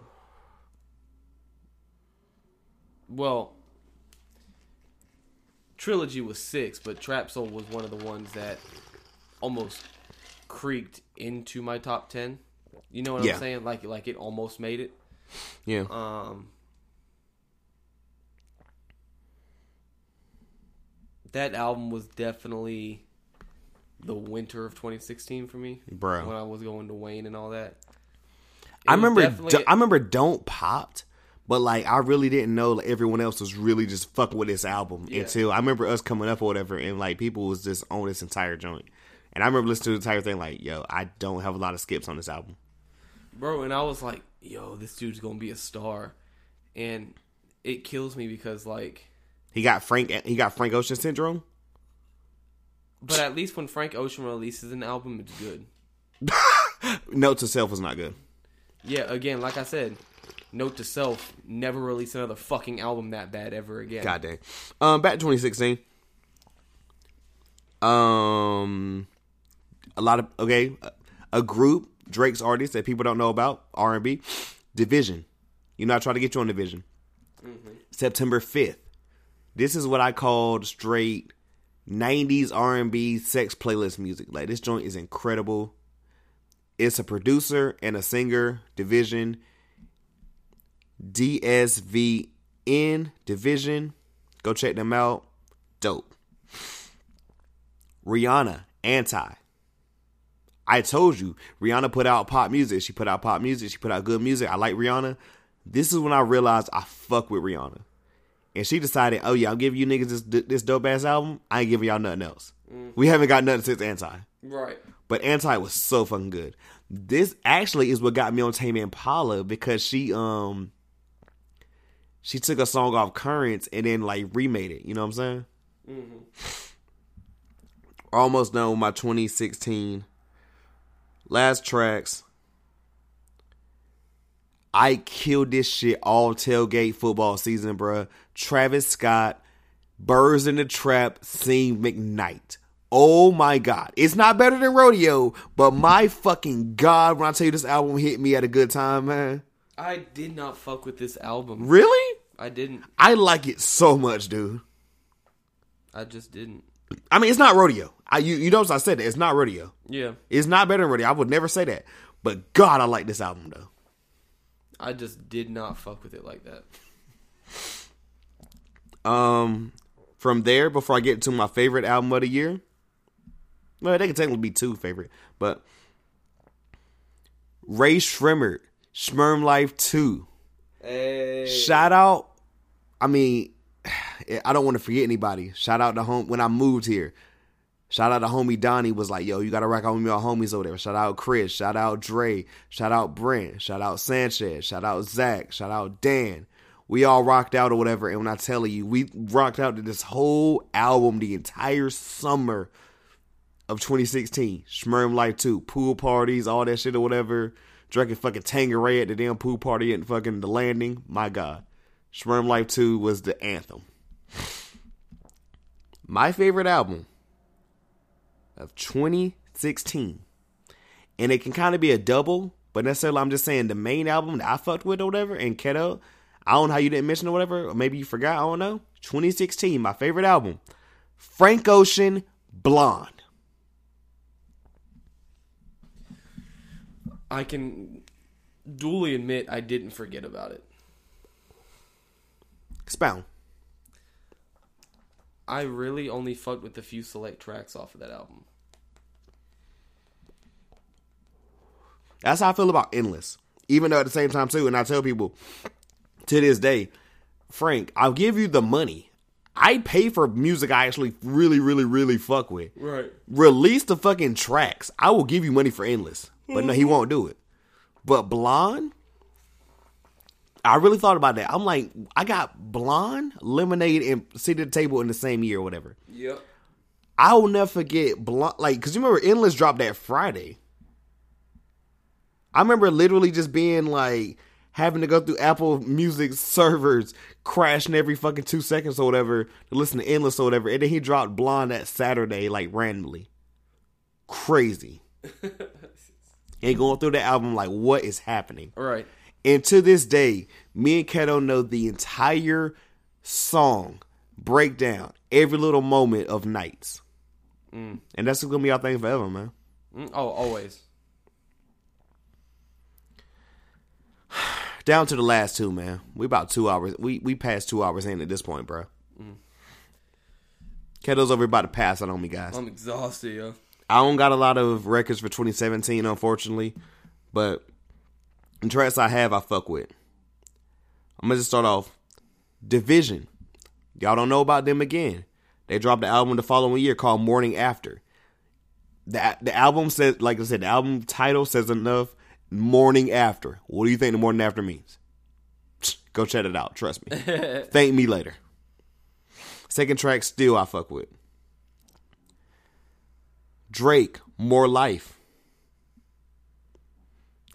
well trilogy was six, but Trap Soul was one of the ones that almost creaked into my top ten. You know what Yeah. I'm saying? Like like it almost made it. Yeah. Um, that album was definitely the winter of 2016 for me, Bro. When I was going to Wayne and all that. It I remember. definitely- I remember. Don't popped, but like I really didn't know like, everyone else was really just fucking with this album Yeah. until I remember us coming up or whatever, and like people was just on this entire joint. And I remember listening to the entire thing like, yo, I don't have a lot of skips on this album. bro. And I was like, yo, this dude's gonna be a star, and it kills me because like, He got Frank. He got Frank Ocean syndrome. but at least when Frank Ocean releases an album, it's good. Note to self was not good. Yeah, again, like I said, note to self: never release another fucking album that bad ever again. God dang. Um, back to 2016. Um, a lot of okay, a- group Drake's artists that people don't know about R and B, Division. You know, I try to get you on Division. Mm-hmm. September 5th. This is what I called straight 90s R&B sex playlist music. Like this joint is incredible. It's a producer and a singer, Division. DSVN Division. Go check them out. Dope. Rihanna, anti. I told you, Rihanna put out pop music. She put out pop music. She put out good music. I like Rihanna. This is when I realized I fuck with Rihanna. And she decided, oh yeah, I'm giving you niggas this this dope ass album. I ain't giving y'all nothing else. We haven't got nothing since Anti. Right. But Anti was so fucking good. This actually is what got me on Tame Impala because she um she took a song off Currents and then like remade it. You know what I'm saying? Almost done with my 2016 last tracks. I killed this shit all tailgate football season, bruh. Travis Scott, Birds in the Trap, Sing McKnight. Oh my god. It's not better than Rodeo, but my fucking god, when I tell you this album hit me at a good time, man. I did not fuck with this album. Really? I didn't. I like it so much, dude. I just didn't. I mean, it's not Rodeo. I you, you notice I said that. It's not radio. Yeah. It's not better than Rodeo. I would never say that. But God, I like this album though. I just did not fuck with it like that. Um, from there, before I get to my favorite album of the year, well, they can technically be two favorite, but Rae Sremmurd, Schmerm Life Two. Hey. Shout out. I mean, I don't want to forget anybody. Shout out to home when I moved here. Shout out to homie Donnie was like, yo, you gotta rock out with all homies over there. Shout out Chris. Shout out Dre. Shout out Brent. Shout out Sanchez. Shout out Zach. Shout out Dan. We all rocked out or whatever. And when I tell you, we rocked out to this whole album the entire summer of 2016. SremmLife 2. Pool parties, all that shit or whatever. Drinking fucking Tanqueray at the damn pool party at fucking the landing. My God. SremmLife 2 was the anthem. My favorite album of 2016. And it can kind of be a double, but necessarily I'm just saying the main album that I fucked with or whatever, and Keto, I don't know how you didn't mention or whatever, or maybe you forgot, I don't know. 2016, my favorite album. Frank Ocean, Blonde. I can duly admit I didn't forget about it. Expound. I really only fucked with a few select tracks off of that album. That's how I feel about Endless. Even though at the same time too, and I tell people to this day, Frank, I'll give you the money. I pay for music I actually really, really, really fuck with. Right. Release the fucking tracks. I will give you money for Endless. But no, he mm-hmm. won't do it. But Blonde, I really thought about that. I'm like, I got Blonde, Lemonade, and Seat at the Table in the same year or whatever. Yep. I will never forget Blonde. Like, because you remember Endless dropped that Friday. I remember literally just being like having to go through Apple Music servers, crashing every fucking two seconds or whatever to listen to Endless or whatever. And then he dropped Blonde that Saturday, like randomly. Crazy. and going through the album, like, what is happening? Right. And to this day, me and Keto know the entire song breakdown, every little moment of Nights. And that's gonna be our thing forever, man. Mm, Oh, always. Down to the last two, man. We about two hours. We we passed two hours in at this point, bro. Mm. Keto's over about to pass out on me, guys. I'm exhausted, yo. I don't got a lot of records for 2017, unfortunately, but the tracks I have, I fuck with. I'm gonna just start off. Division. Y'all don't know about them again. They dropped the album the following year called Morning After. The the album says, like I said, the album title says enough. Morning After. What do you think the Morning After means? Go check it out. Trust me. Thank me later. Second track, still I fuck with. Drake, More Life.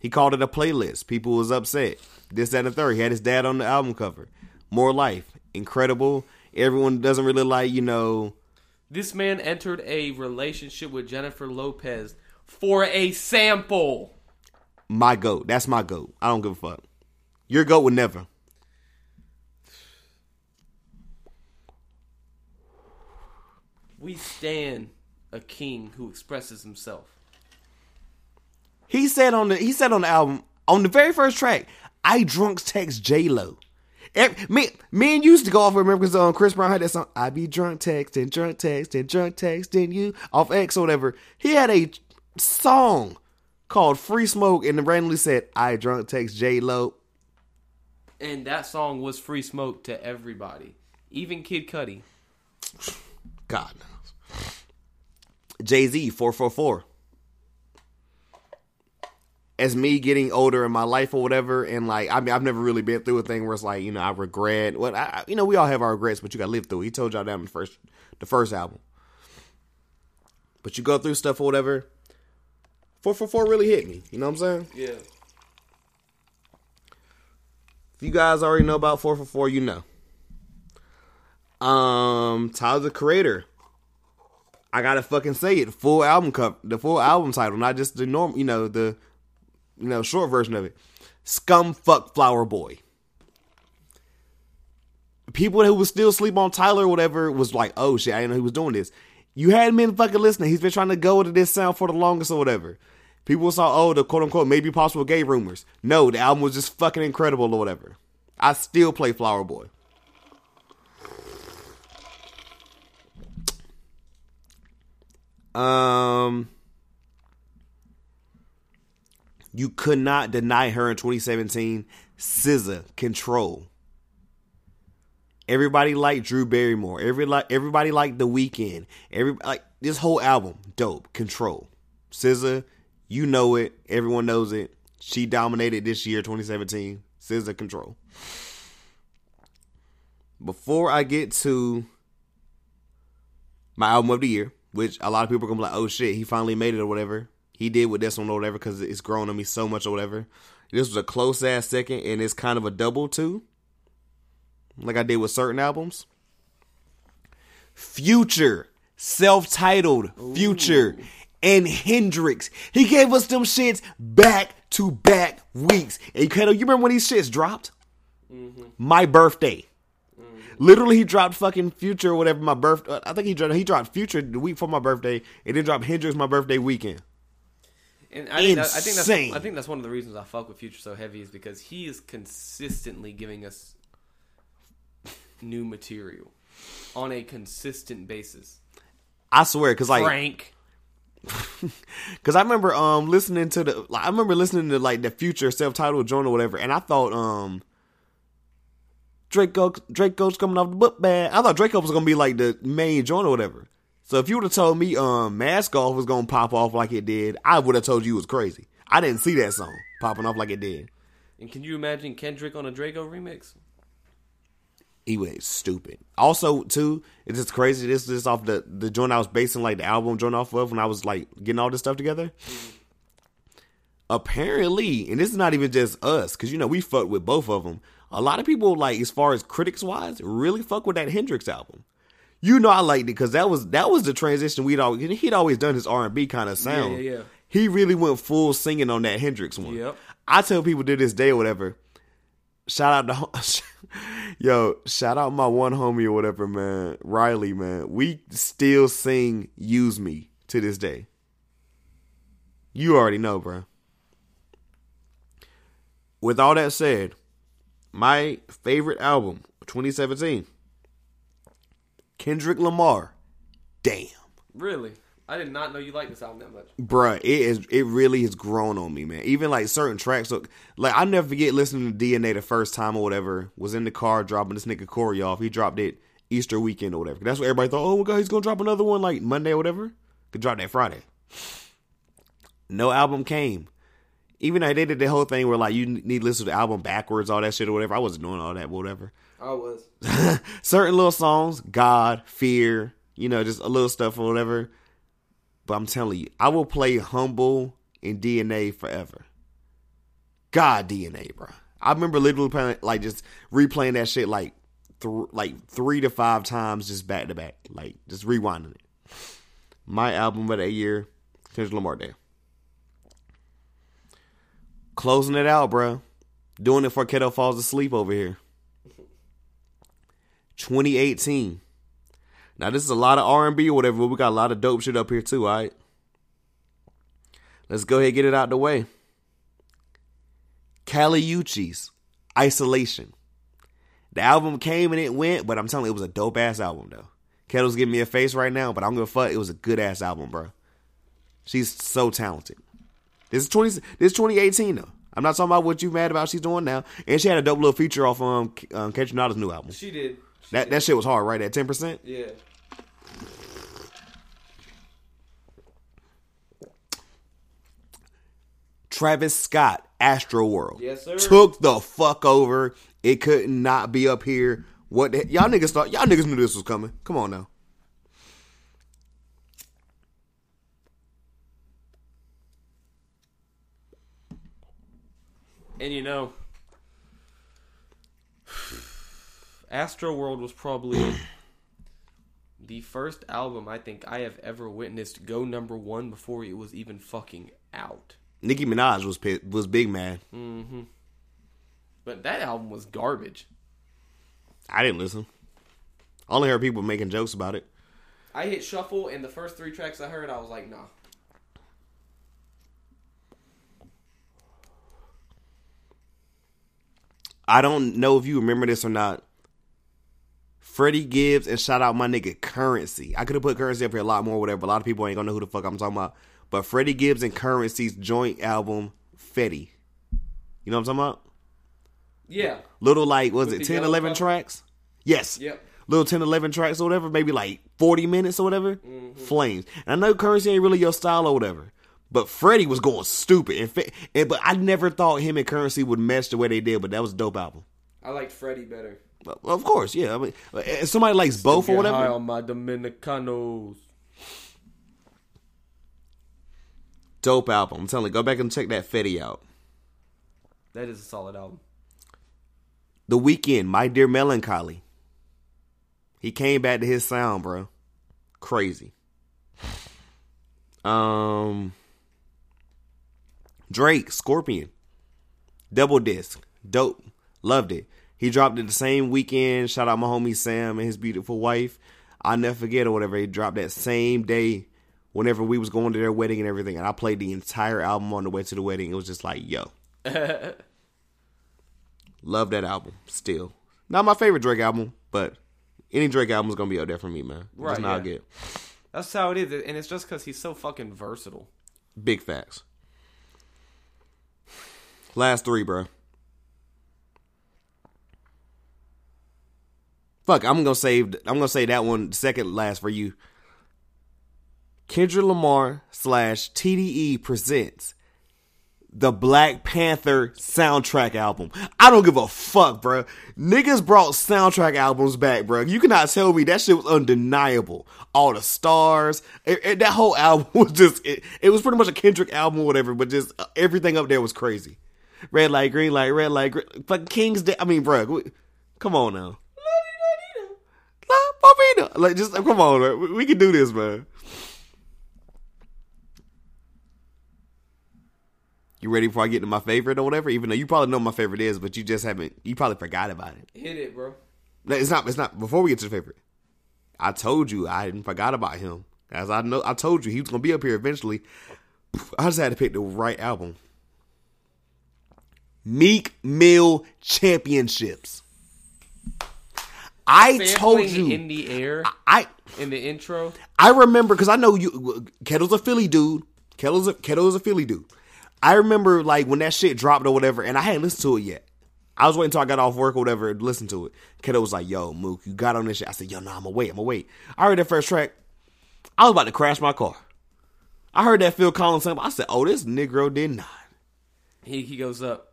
He called it a playlist. People was upset. This, that, and the third. He had his dad on the album cover. More Life. Incredible. Everyone doesn't really like, you know, This man entered a relationship with Jennifer Lopez for a sample. My goat. That's my goat. I don't give a fuck. Your goat would never. We stand a king who expresses himself. He said on the he said on the album on the very first track, I drunk text J Lo. Me, me and you used to go off. Remember because um, Chris Brown had that song. I be drunk texting, drunk texting, drunk texting you off X or whatever. He had a song called Free Smoke and randomly said, I drunk text J Lo. And that song was free smoke to everybody, even Kid Cudi. God knows. Jay Z, 444. As me getting older in my life or whatever, and like, I mean, I've never really been through a thing where it's like, you know, I regret. What, I, you know, we all have our regrets, but you got to live through. it. He told y'all that in the first, the first album. But you go through stuff or whatever. 444 really hit me. You know what I'm saying? Yeah. If you guys already know about four for four, you know. Um, Tyler the Creator. I gotta fucking say it. Full album cup, the full album title, not just the norm. You know the, you know short version of it. Scum fuck Flower Boy. People who was still sleep on Tyler or whatever was like, oh shit, I didn't know he was doing this. You hadn't been fucking listening. He's been trying to go to this sound for the longest or whatever. People saw, oh, the quote unquote maybe possible gay rumors. No, the album was just fucking incredible or whatever. I still play Flower Boy. Um, you could not deny her in 2017. SZA Control. Everybody liked Drew Barrymore. Every like everybody liked The Weeknd. Every like this whole album, dope. Control. SZA, you know it. Everyone knows it. She dominated this year, 2017. SZA Control. Before I get to my album of the year, which a lot of people are gonna be like, "Oh shit, he finally made it" or whatever. He did with this one or whatever because it's grown on me so much or whatever. This was a close ass second, and it's kind of a double too, like I did with certain albums. Future, self-titled Future, and Hendrix. He gave us them shits back to back weeks. And Kato, you remember when these shits dropped? Mm-hmm. My birthday. Mm-hmm. Literally, he dropped fucking Future or whatever. My birth. Uh, I think he dropped. He dropped Future the week for my birthday, and then dropped Hendrix my birthday weekend. And I think, that, I think that's I think that's one of the reasons I fuck with Future so heavy is because he is consistently giving us new material on a consistent basis. I swear, because like, Frank, because I remember um listening to the. Like, I remember listening to like the Future self-titled joint or whatever, and I thought um. Draco Draco's coming off the book bag. I thought Draco was gonna be like the main joint or whatever. So if you would have told me um Mask Off was gonna pop off like it did, I would have told you it was crazy. I didn't see that song popping off like it did. and can you imagine Kendrick on a Draco remix? He was stupid. Also, too, it's just crazy. This is off the the joint I was basing like the album joint off of when I was like getting all this stuff together. Apparently, and this is not even just us, because you know we fuck with both of them. A lot of people like, as far as critics wise, really fuck with that Hendrix album. You know, I liked it because that was that was the transition we'd always he'd always done his R and B kind of sound. yeah, yeah. He really went full singing on that Hendrix one. Yep. I tell people to this day or whatever. Shout out to yo, shout out my one homie or whatever, man. Riley, man. We still sing "Use Me" to this day. You already know, bro. With all that said, my favorite album, 2017, Kendrick Lamar. Damn. Really? I did not know you liked this album that much. Bruh, it is it really has grown on me, man. Even like certain tracks, so, like I never forget listening to DNA the first time or whatever. Was in the car dropping this nigga Corey off. He dropped it Easter weekend or whatever. That's what everybody thought. Oh my god, he's gonna drop another one like Monday or whatever. Could drop that Friday. No album came. Even though they did the whole thing where like you need to listen to the album backwards, all that shit or whatever. I wasn't doing all that, whatever. I was. certain little songs, God, Fear, you know, just a little stuff or whatever. But I'm telling you, I will play Humble and DNA forever. God, DNA, bro. I remember literally playing, like just replaying that shit like th- like three to five times just back to back, like just rewinding it. My album of that year, Kendrick Lamar Day. Closing it out, bro. Doing it for Keto falls asleep over here. 2018. Now this is a lot of R and B or whatever, but we got a lot of dope shit up here too. All right, let's go ahead and get it out the way. Kali Uchis, Isolation. The album came and it went, but I'm telling you, it was a dope ass album though. Kettle's giving me a face right now, but I'm gonna fuck. It was a good ass album, bro. She's so talented. This is 20. This is 2018 though. I'm not talking about what you mad about. She's doing now, and she had a dope little feature off um, um Catch new album. She did. That that shit was hard, right? At ten percent. Yeah. Travis Scott, Astro World. Yes, sir. Took the fuck over. It could not be up here. What the, y'all niggas thought? Y'all niggas knew this was coming. Come on now. And you know, Astro World was probably the first album I think I have ever witnessed go number one before it was even fucking out. Nicki Minaj was was big man. Mm-hmm. But that album was garbage. I didn't listen. I only heard people making jokes about it. I hit shuffle, and the first three tracks I heard, I was like, nah. I don't know if you remember this or not. Freddie Gibbs and shout out my nigga Currency. I could have put Currency up here a lot more, whatever. A lot of people ain't gonna know who the fuck I'm talking about. But Freddie Gibbs and Currency's joint album, Fetti. You know what I'm talking about? Yeah. Little like was With it the 10, 11 cover? tracks? Yes. Yep. Little 10, 11 tracks or whatever, maybe like 40 minutes or whatever. Mm-hmm. Flames. And I know Currency ain't really your style or whatever. But Freddie was going stupid. And, Fe- and but I never thought him and Currency would mesh the way they did, but that was a dope album. I liked Freddie better. Of course, yeah. I mean, if somebody likes both or Get high whatever. on my Dominicanos. Dope album. I'm telling you, go back and check that Fetti out. That is a solid album. The Weeknd, My Dear Melancholy. He came back to his sound, bro. Crazy. Um, Drake, Scorpion, double disc, dope, loved it. He dropped it the same weekend. Shout out my homie Sam and his beautiful wife. I'll never forget or whatever. He dropped that same day. Whenever we was going to their wedding and everything, and I played the entire album on the way to the wedding. It was just like, yo, love that album still. Not my favorite Drake album, but any Drake album is gonna be up there for me, man. Right, Just not yeah. get That's how it is, and it's just because he's so fucking versatile. big facts. Last three, bro. Fuck, I'm gonna save. I'm gonna say that one second last for you. Kendrick Lamar slash TDE presents the Black Panther soundtrack album. I don't give a fuck, bro. Niggas brought soundtrack albums back, bro. You cannot tell me that shit was undeniable. All the stars, it- it- that whole album was just, it, it was pretty much a Kendrick album or whatever, but just uh, everything up there was crazy. Red light, green light, red light, green, King's Dead. I mean, bro, we- come on now. La Papina. Like, just come on, man. We, we can do this, man. You ready before I get to my favorite or whatever? Even though you probably know my favorite is, but you just haven't. You probably forgot about it. Hit it, bro. No, it's not. It's not. Before we get to the favorite, I told you I hadn't forgot about him. As I know, I told you he was gonna be up here eventually. I just had to pick the right album. Meek Mill Championships. I told you. in the air I in the intro. I remember because I know you. Kettle's a Philly dude. Kettle's a, Kettle's a Philly dude. I remember like when that shit dropped or whatever, and I hadn't listened to it yet. I was waiting until I got off work or whatever and listened to it. Kettle was like, "Yo, Mook, you got on this shit." I said, "Yo, no, I'm gonna wait. I'm gonna wait." I heard that first track. I was about to crash my car. I heard that Phil Collins sample. I said, "Oh, this Negro did not." He he goes up,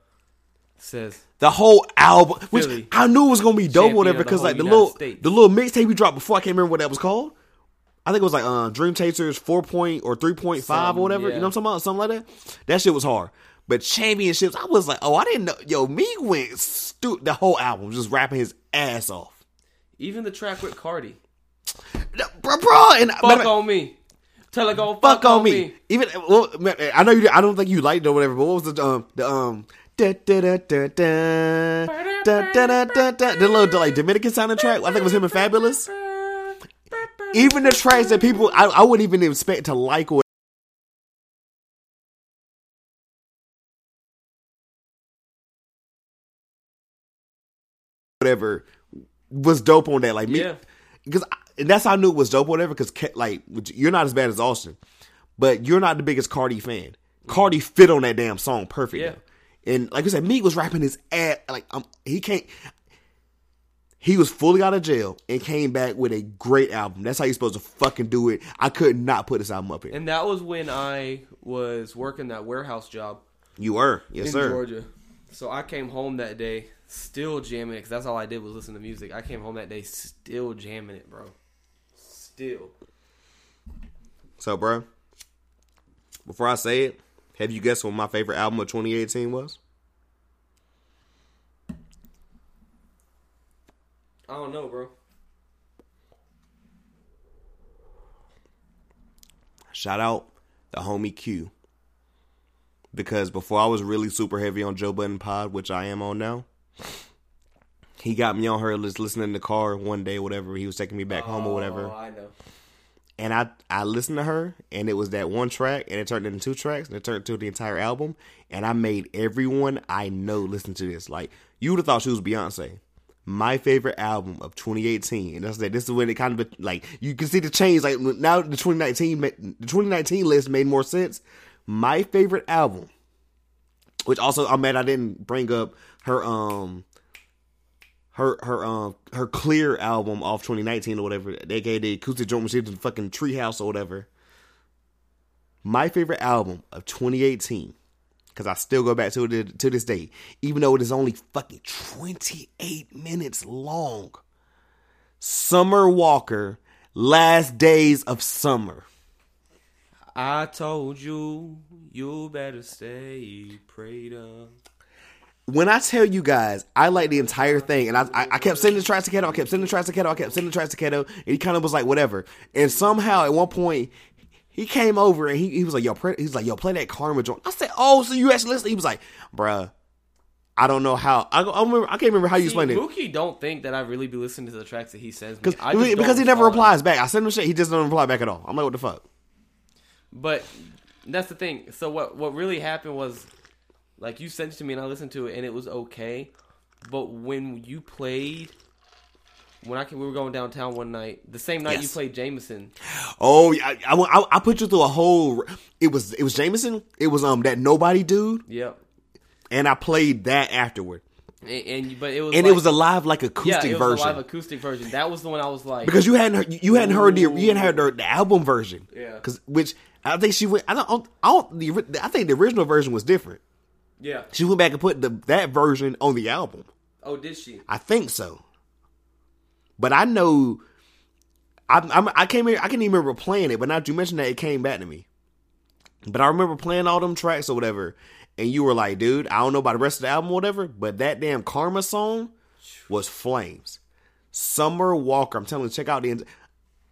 says, The whole album, which Philly. I knew was gonna be dope, whatever, because like the United little States. the little mixtape we dropped before I can't remember what that was called. I think it was like uh, Dream Chasers four point or three point five or whatever. yeah. You know what I'm talking about? Something like that. That shit was hard. But championships, I was like, oh, I didn't know. Yo, me went stu- the whole album just rapping his ass off, even the track with Cardi. bro, bro. And Fuck on me. Tell her go fuck on me. Even well, I know you. I don't think you liked it or whatever. But what was the um the um da da da da da da da da da da the little like Dominican sounding track? I think it was him and Fabolous. Even the tracks that people I, I wouldn't even expect to like or whatever was dope on that. Like me, Yeah. because that's how I knew it was dope. or Whatever, because like you're not as bad as Austin, but you're not the biggest Cardi fan. Cardi fit on that damn song perfect. Yeah. And like I said, Meek was rapping his ass like um, he can't. He was fully out of jail and came back with a great album. That's how you're supposed to fucking do it. I could not put this album up here. And that was when I was working that warehouse job You were, yes in sir. Georgia. So I came home that day still jamming it because that's all I did was listen to music. I came home that day still jamming it, bro. Still. So, bro, before I say it, have you guessed what my favorite album of 2018 was? I don't know, bro. Shout out the homie Q. Because before I was really super heavy on Joe Budden Pod, which I am on now, he got me on her list listening in the car one day, whatever. He was taking me back home or oh, whatever. Oh, I know. And I I listened to her, and it was that one track, and it turned into two tracks, and it turned into the entire album, and I made everyone I know listen to this. Like you would have thought she was Beyonce. My favorite album of 2018, and that's that. This is when it kind of like you can see the change. Like now, the 2019 the 2019 list made more sense. My favorite album, which also I'm mad I didn't bring up her um her her um her clear album off 2019 or whatever. Gave the acoustic she was in fucking Treehouse or whatever. My favorite album of 2018, because I still go back to it to this day, even though it is only fucking 28 minutes long. Summer Walker, Last Days of Summer. I told you, you better stay prayed up. When I tell you guys, I like the entire thing, and I I, I kept sending the tracks to Keto, I kept sending the tracks to Keto, I kept sending the tracks to Keto, and he kind of was like, whatever. And somehow at one point, he came over and he, he was like, yo, play, he's like, yo, play that Karma joint. I said, oh, so you actually listen? He was like, bruh, I don't know how. I, I, remember, I can't remember how you explained it. Mookie don't think that I really be listening to the tracks that he sends me. Because I because he never replies back. I send him shit, he just doesn't reply back at all. I'm like, what the fuck? But that's the thing. So what what really happened was, like you sent it to me and I listened to it and it was okay. But when you played, when I can, we were going downtown one night, the same night you played Jameson. Oh, yeah, I, I, I, put you through a whole. It was it was Jameson. It was um that nobody dude, Yep. and I played that afterward, And, and but it was and like, it was a live like yeah, acoustic it was version. a live acoustic version. That was the one I was like because you hadn't heard, you hadn't heard the you hadn't heard the, the album version. Yeah. Because which I think she went. I don't. I don't. The, I think the original version was different. Yeah. She went back and put the that version on the album. Oh, did she? I think so. But I know. I I'm, I can't I can't even remember playing it, but now that you mentioned that, it came back to me. But I remember playing all them tracks or whatever, and you were like, "Dude, I don't know about the rest of the album or whatever, but that damn Karma song was flames." Summer Walker, I'm telling you, check out the.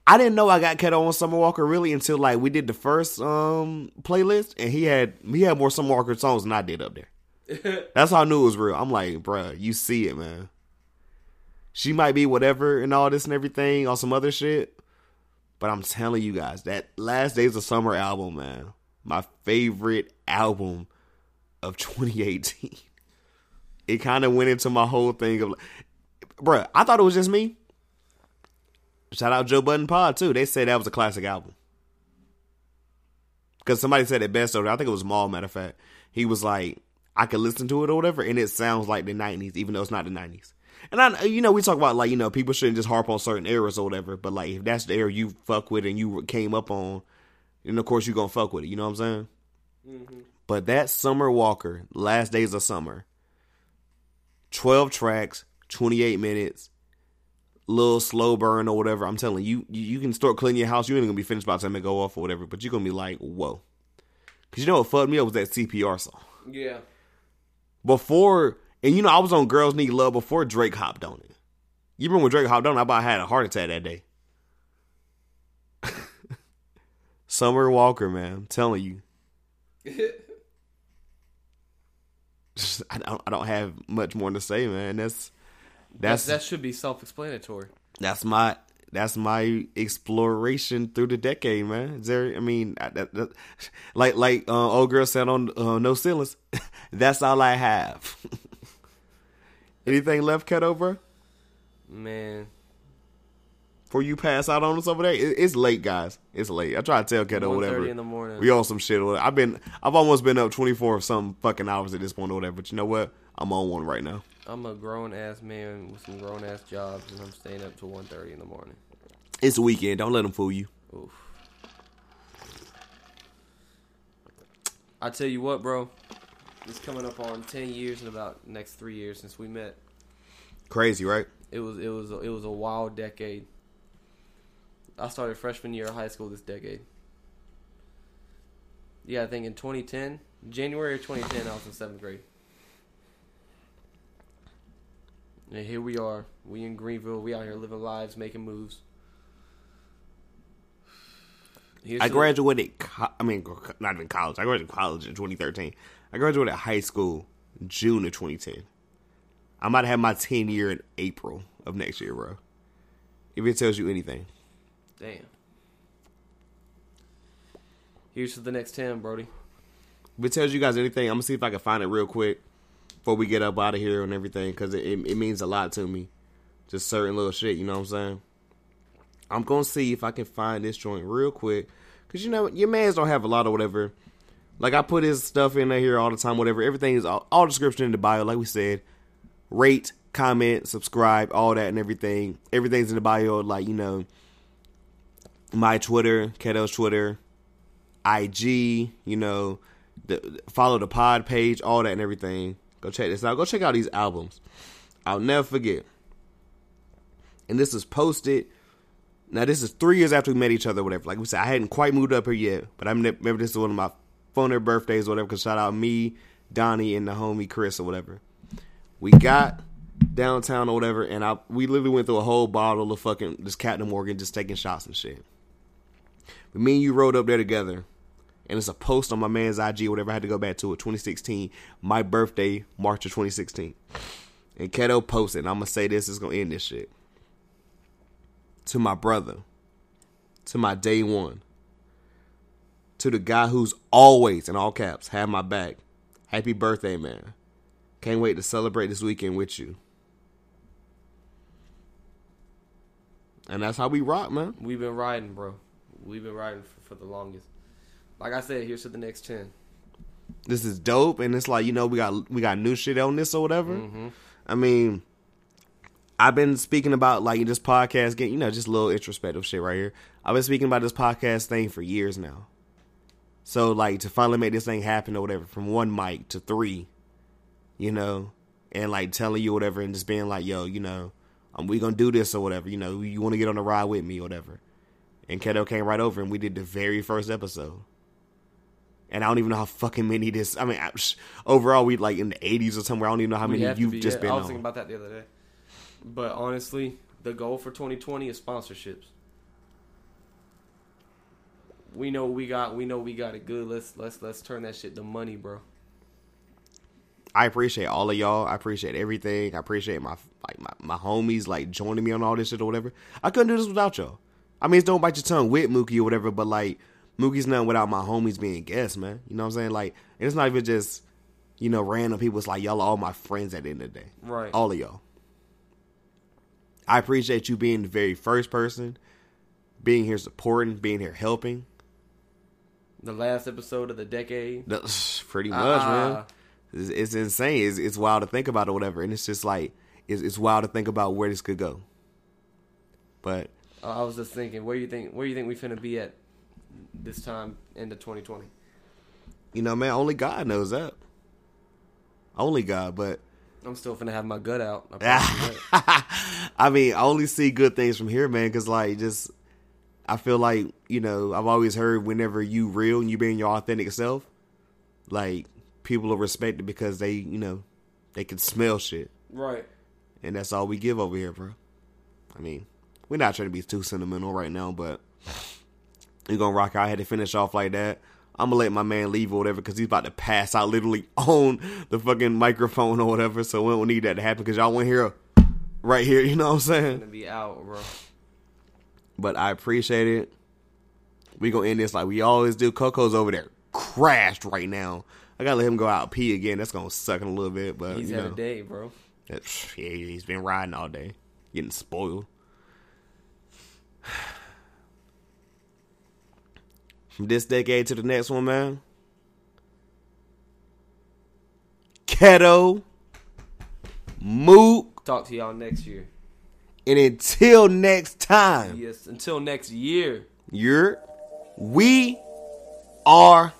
I didn't know I got Keto on Summer Walker really until like we did the first um playlist, and he had he had more Summer Walker songs than I did up there. That's how I knew it was real. I'm like, bruh, you see it, man. She might be whatever and all this and everything on some other shit. But I'm telling you guys, that Last Days of Summer album, man, my favorite album of 2018. It kind of went into my whole thing of, bruh, I thought it was just me. Shout out Joe Budden Pod too. They said that was a classic album. Because somebody said it best over. I think it was Mal, matter of fact. He was like, I could listen to it or whatever, and it sounds like the 90s, even though it's not the 90s. And I, you know, we talk about like, you know, people shouldn't just harp on certain eras or whatever, but like, if that's the era you fuck with and you came up on, then of course you gonna fuck with it. You know what I'm saying? Mm-hmm. But that Summer Walker, Last Days of Summer, 12 tracks, 28 minutes, little slow burn or whatever. I'm telling you, you, you can start cleaning your house. You ain't gonna be finished by the time it go off or whatever, but you're gonna be like, whoa. Cause you know what fucked me up was that CPR song. Yeah. Before, and you know, I was on Girls Need Love before Drake hopped on it. You remember when Drake hopped on it, I about had a heart attack that day. Summer Walker, man, I'm telling you. I don't, I don't have much more to say, man. That's That's, that should be self-explanatory. that's my that's my exploration through the decade, man. Is there? I mean, I, that, that, like like uh, old girl said on uh, No Ceilings. that's all I have. Anything left, cut over? Man, Before you pass out on us over there, it, it's late, guys. It's late. I try to tell Keto 1:30 whatever. in the morning. We on some shit. I've been, I've almost been up twenty four some fucking hours at this point or whatever. But you know what? I'm on one right now. I'm a grown ass man with some grown ass jobs, and I'm staying up till 1.30 in the morning. It's a weekend. Don't let them fool you. Oof. I tell you what, bro. It's coming up on 10 years in about next three years since we met. Crazy, right? It was it was it was a wild decade. I started freshman year of high school this decade. Yeah, I think in 2010, January of 2010, I was in seventh grade. And here we are. We in Greenville. We out here living lives, making moves. Here's I graduated. Co- I mean, not even college. I graduated college in 2013. I graduated high school June of 2010. I might have my 10 year in April of next year, bro. If it tells you anything, Damn. Here's to the next 10, Brody. if it tells you guys anything, I'm gonna see if I can find it real quick before we get up out of here and everything, because it, it it means a lot to me. Just certain little shit, you know what I'm saying? I'm gonna see if I can find this joint real quick, cause you know your mans don't have a lot of whatever. Like I put his stuff in there here all the time, whatever. Everything is all, all description in the bio, like we said. Rate, comment, subscribe, all that and everything. Everything's in the bio, like you know. My Twitter, Keto's Twitter, IG, you know, the, follow the pod page, all that and everything. Go check this out. Go check out these albums. I'll never forget. And this is posted. Now this is three years after we met each other, whatever. Like we said, I hadn't quite moved up here yet, but I remember this is one of my funner birthdays, or whatever. Cause shout out me, Donnie, and the homie Chris or whatever. We got downtown or whatever, and I we literally went through a whole bottle of fucking this Captain Morgan, just taking shots and shit. Me and you rode up there together, and it's a post on my man's IG, whatever. I had to go back to it, 2016, my birthday, March of 2016. And Keto posted, and I'm gonna say this is gonna end this shit. To my brother, to my day one, to the guy who's always, in all caps, have my back. Happy birthday, man. Can't wait to celebrate this weekend with you. And that's how we rock, man. We've been riding, bro. We've been riding for, for the longest. Like I said, here's to the next 10. this is dope and it's like you know we got we got new shit on this or whatever. I mean i've been speaking about like this podcast getting you know just a little introspective shit right here. I've been speaking about this podcast thing for years now. So like to finally make this thing happen or whatever from one mic to three you know and like telling you whatever and just being like yo you know um, we gonna do this or whatever you know you want to get on the ride with me or whatever and Keto came right over and we did the very first episode and I don't even know how fucking many this. I mean, I- overall, we like in the eighties or somewhere. I don't even know how many you've be- just yeah, been I was on. thinking about that the other day. But honestly, the goal for 2020 is sponsorships. We know we got. We know we got it good. Let's let's let's turn that shit to money, bro. I appreciate all of y'all. I appreciate everything. I appreciate my like my, my homies like joining me on all this shit or whatever. I couldn't do this without y'all. I mean, it's don't bite your tongue with Mookie or whatever, but like Mookie's nothing without my homies being guests, man. You know what I'm saying? Like, and it's not even just you know random people. It's like y'all are all my friends at the end of the day. Right. All of y'all. I appreciate you being the very first person, being here supporting, being here helping. The last episode of the decade. That's pretty much, Ah. man. It's, it's insane. It's, it's wild to think about or whatever, and it's just like it's, it's wild to think about where this could go. But I was just thinking, where you think where you think we finna be at this time into 2020? you know, man, only God knows that. Only God, but I'm still finna have my gut out. I promise you that. I mean, I only see good things from here, man. Because like, just I feel like you know, I've always heard whenever you real and you being your authentic self, like people will respect it because they, you know, they can smell shit. right. And that's all we give over here, bro. I mean, we're not trying to be too sentimental right now, but we're gonna rock out. I had to finish off like that. I'm gonna let my man leave or whatever because he's about to pass out literally on the fucking microphone or whatever. So we don't need that to happen because y'all want to hear right here. You know what I'm saying? Gonna be out, bro. But I appreciate it. We gonna end this like we always do. Coco's over there crashed right now. I gotta let him go out pee again. That's gonna suck in a little bit, but He's you had know. a day, bro. That's- Yeah, he's been riding all day, getting spoiled. From this decade to the next one, man. Keto, Mook, Talk to y'all next year. and until next time, Yes. Until next year. you're, we are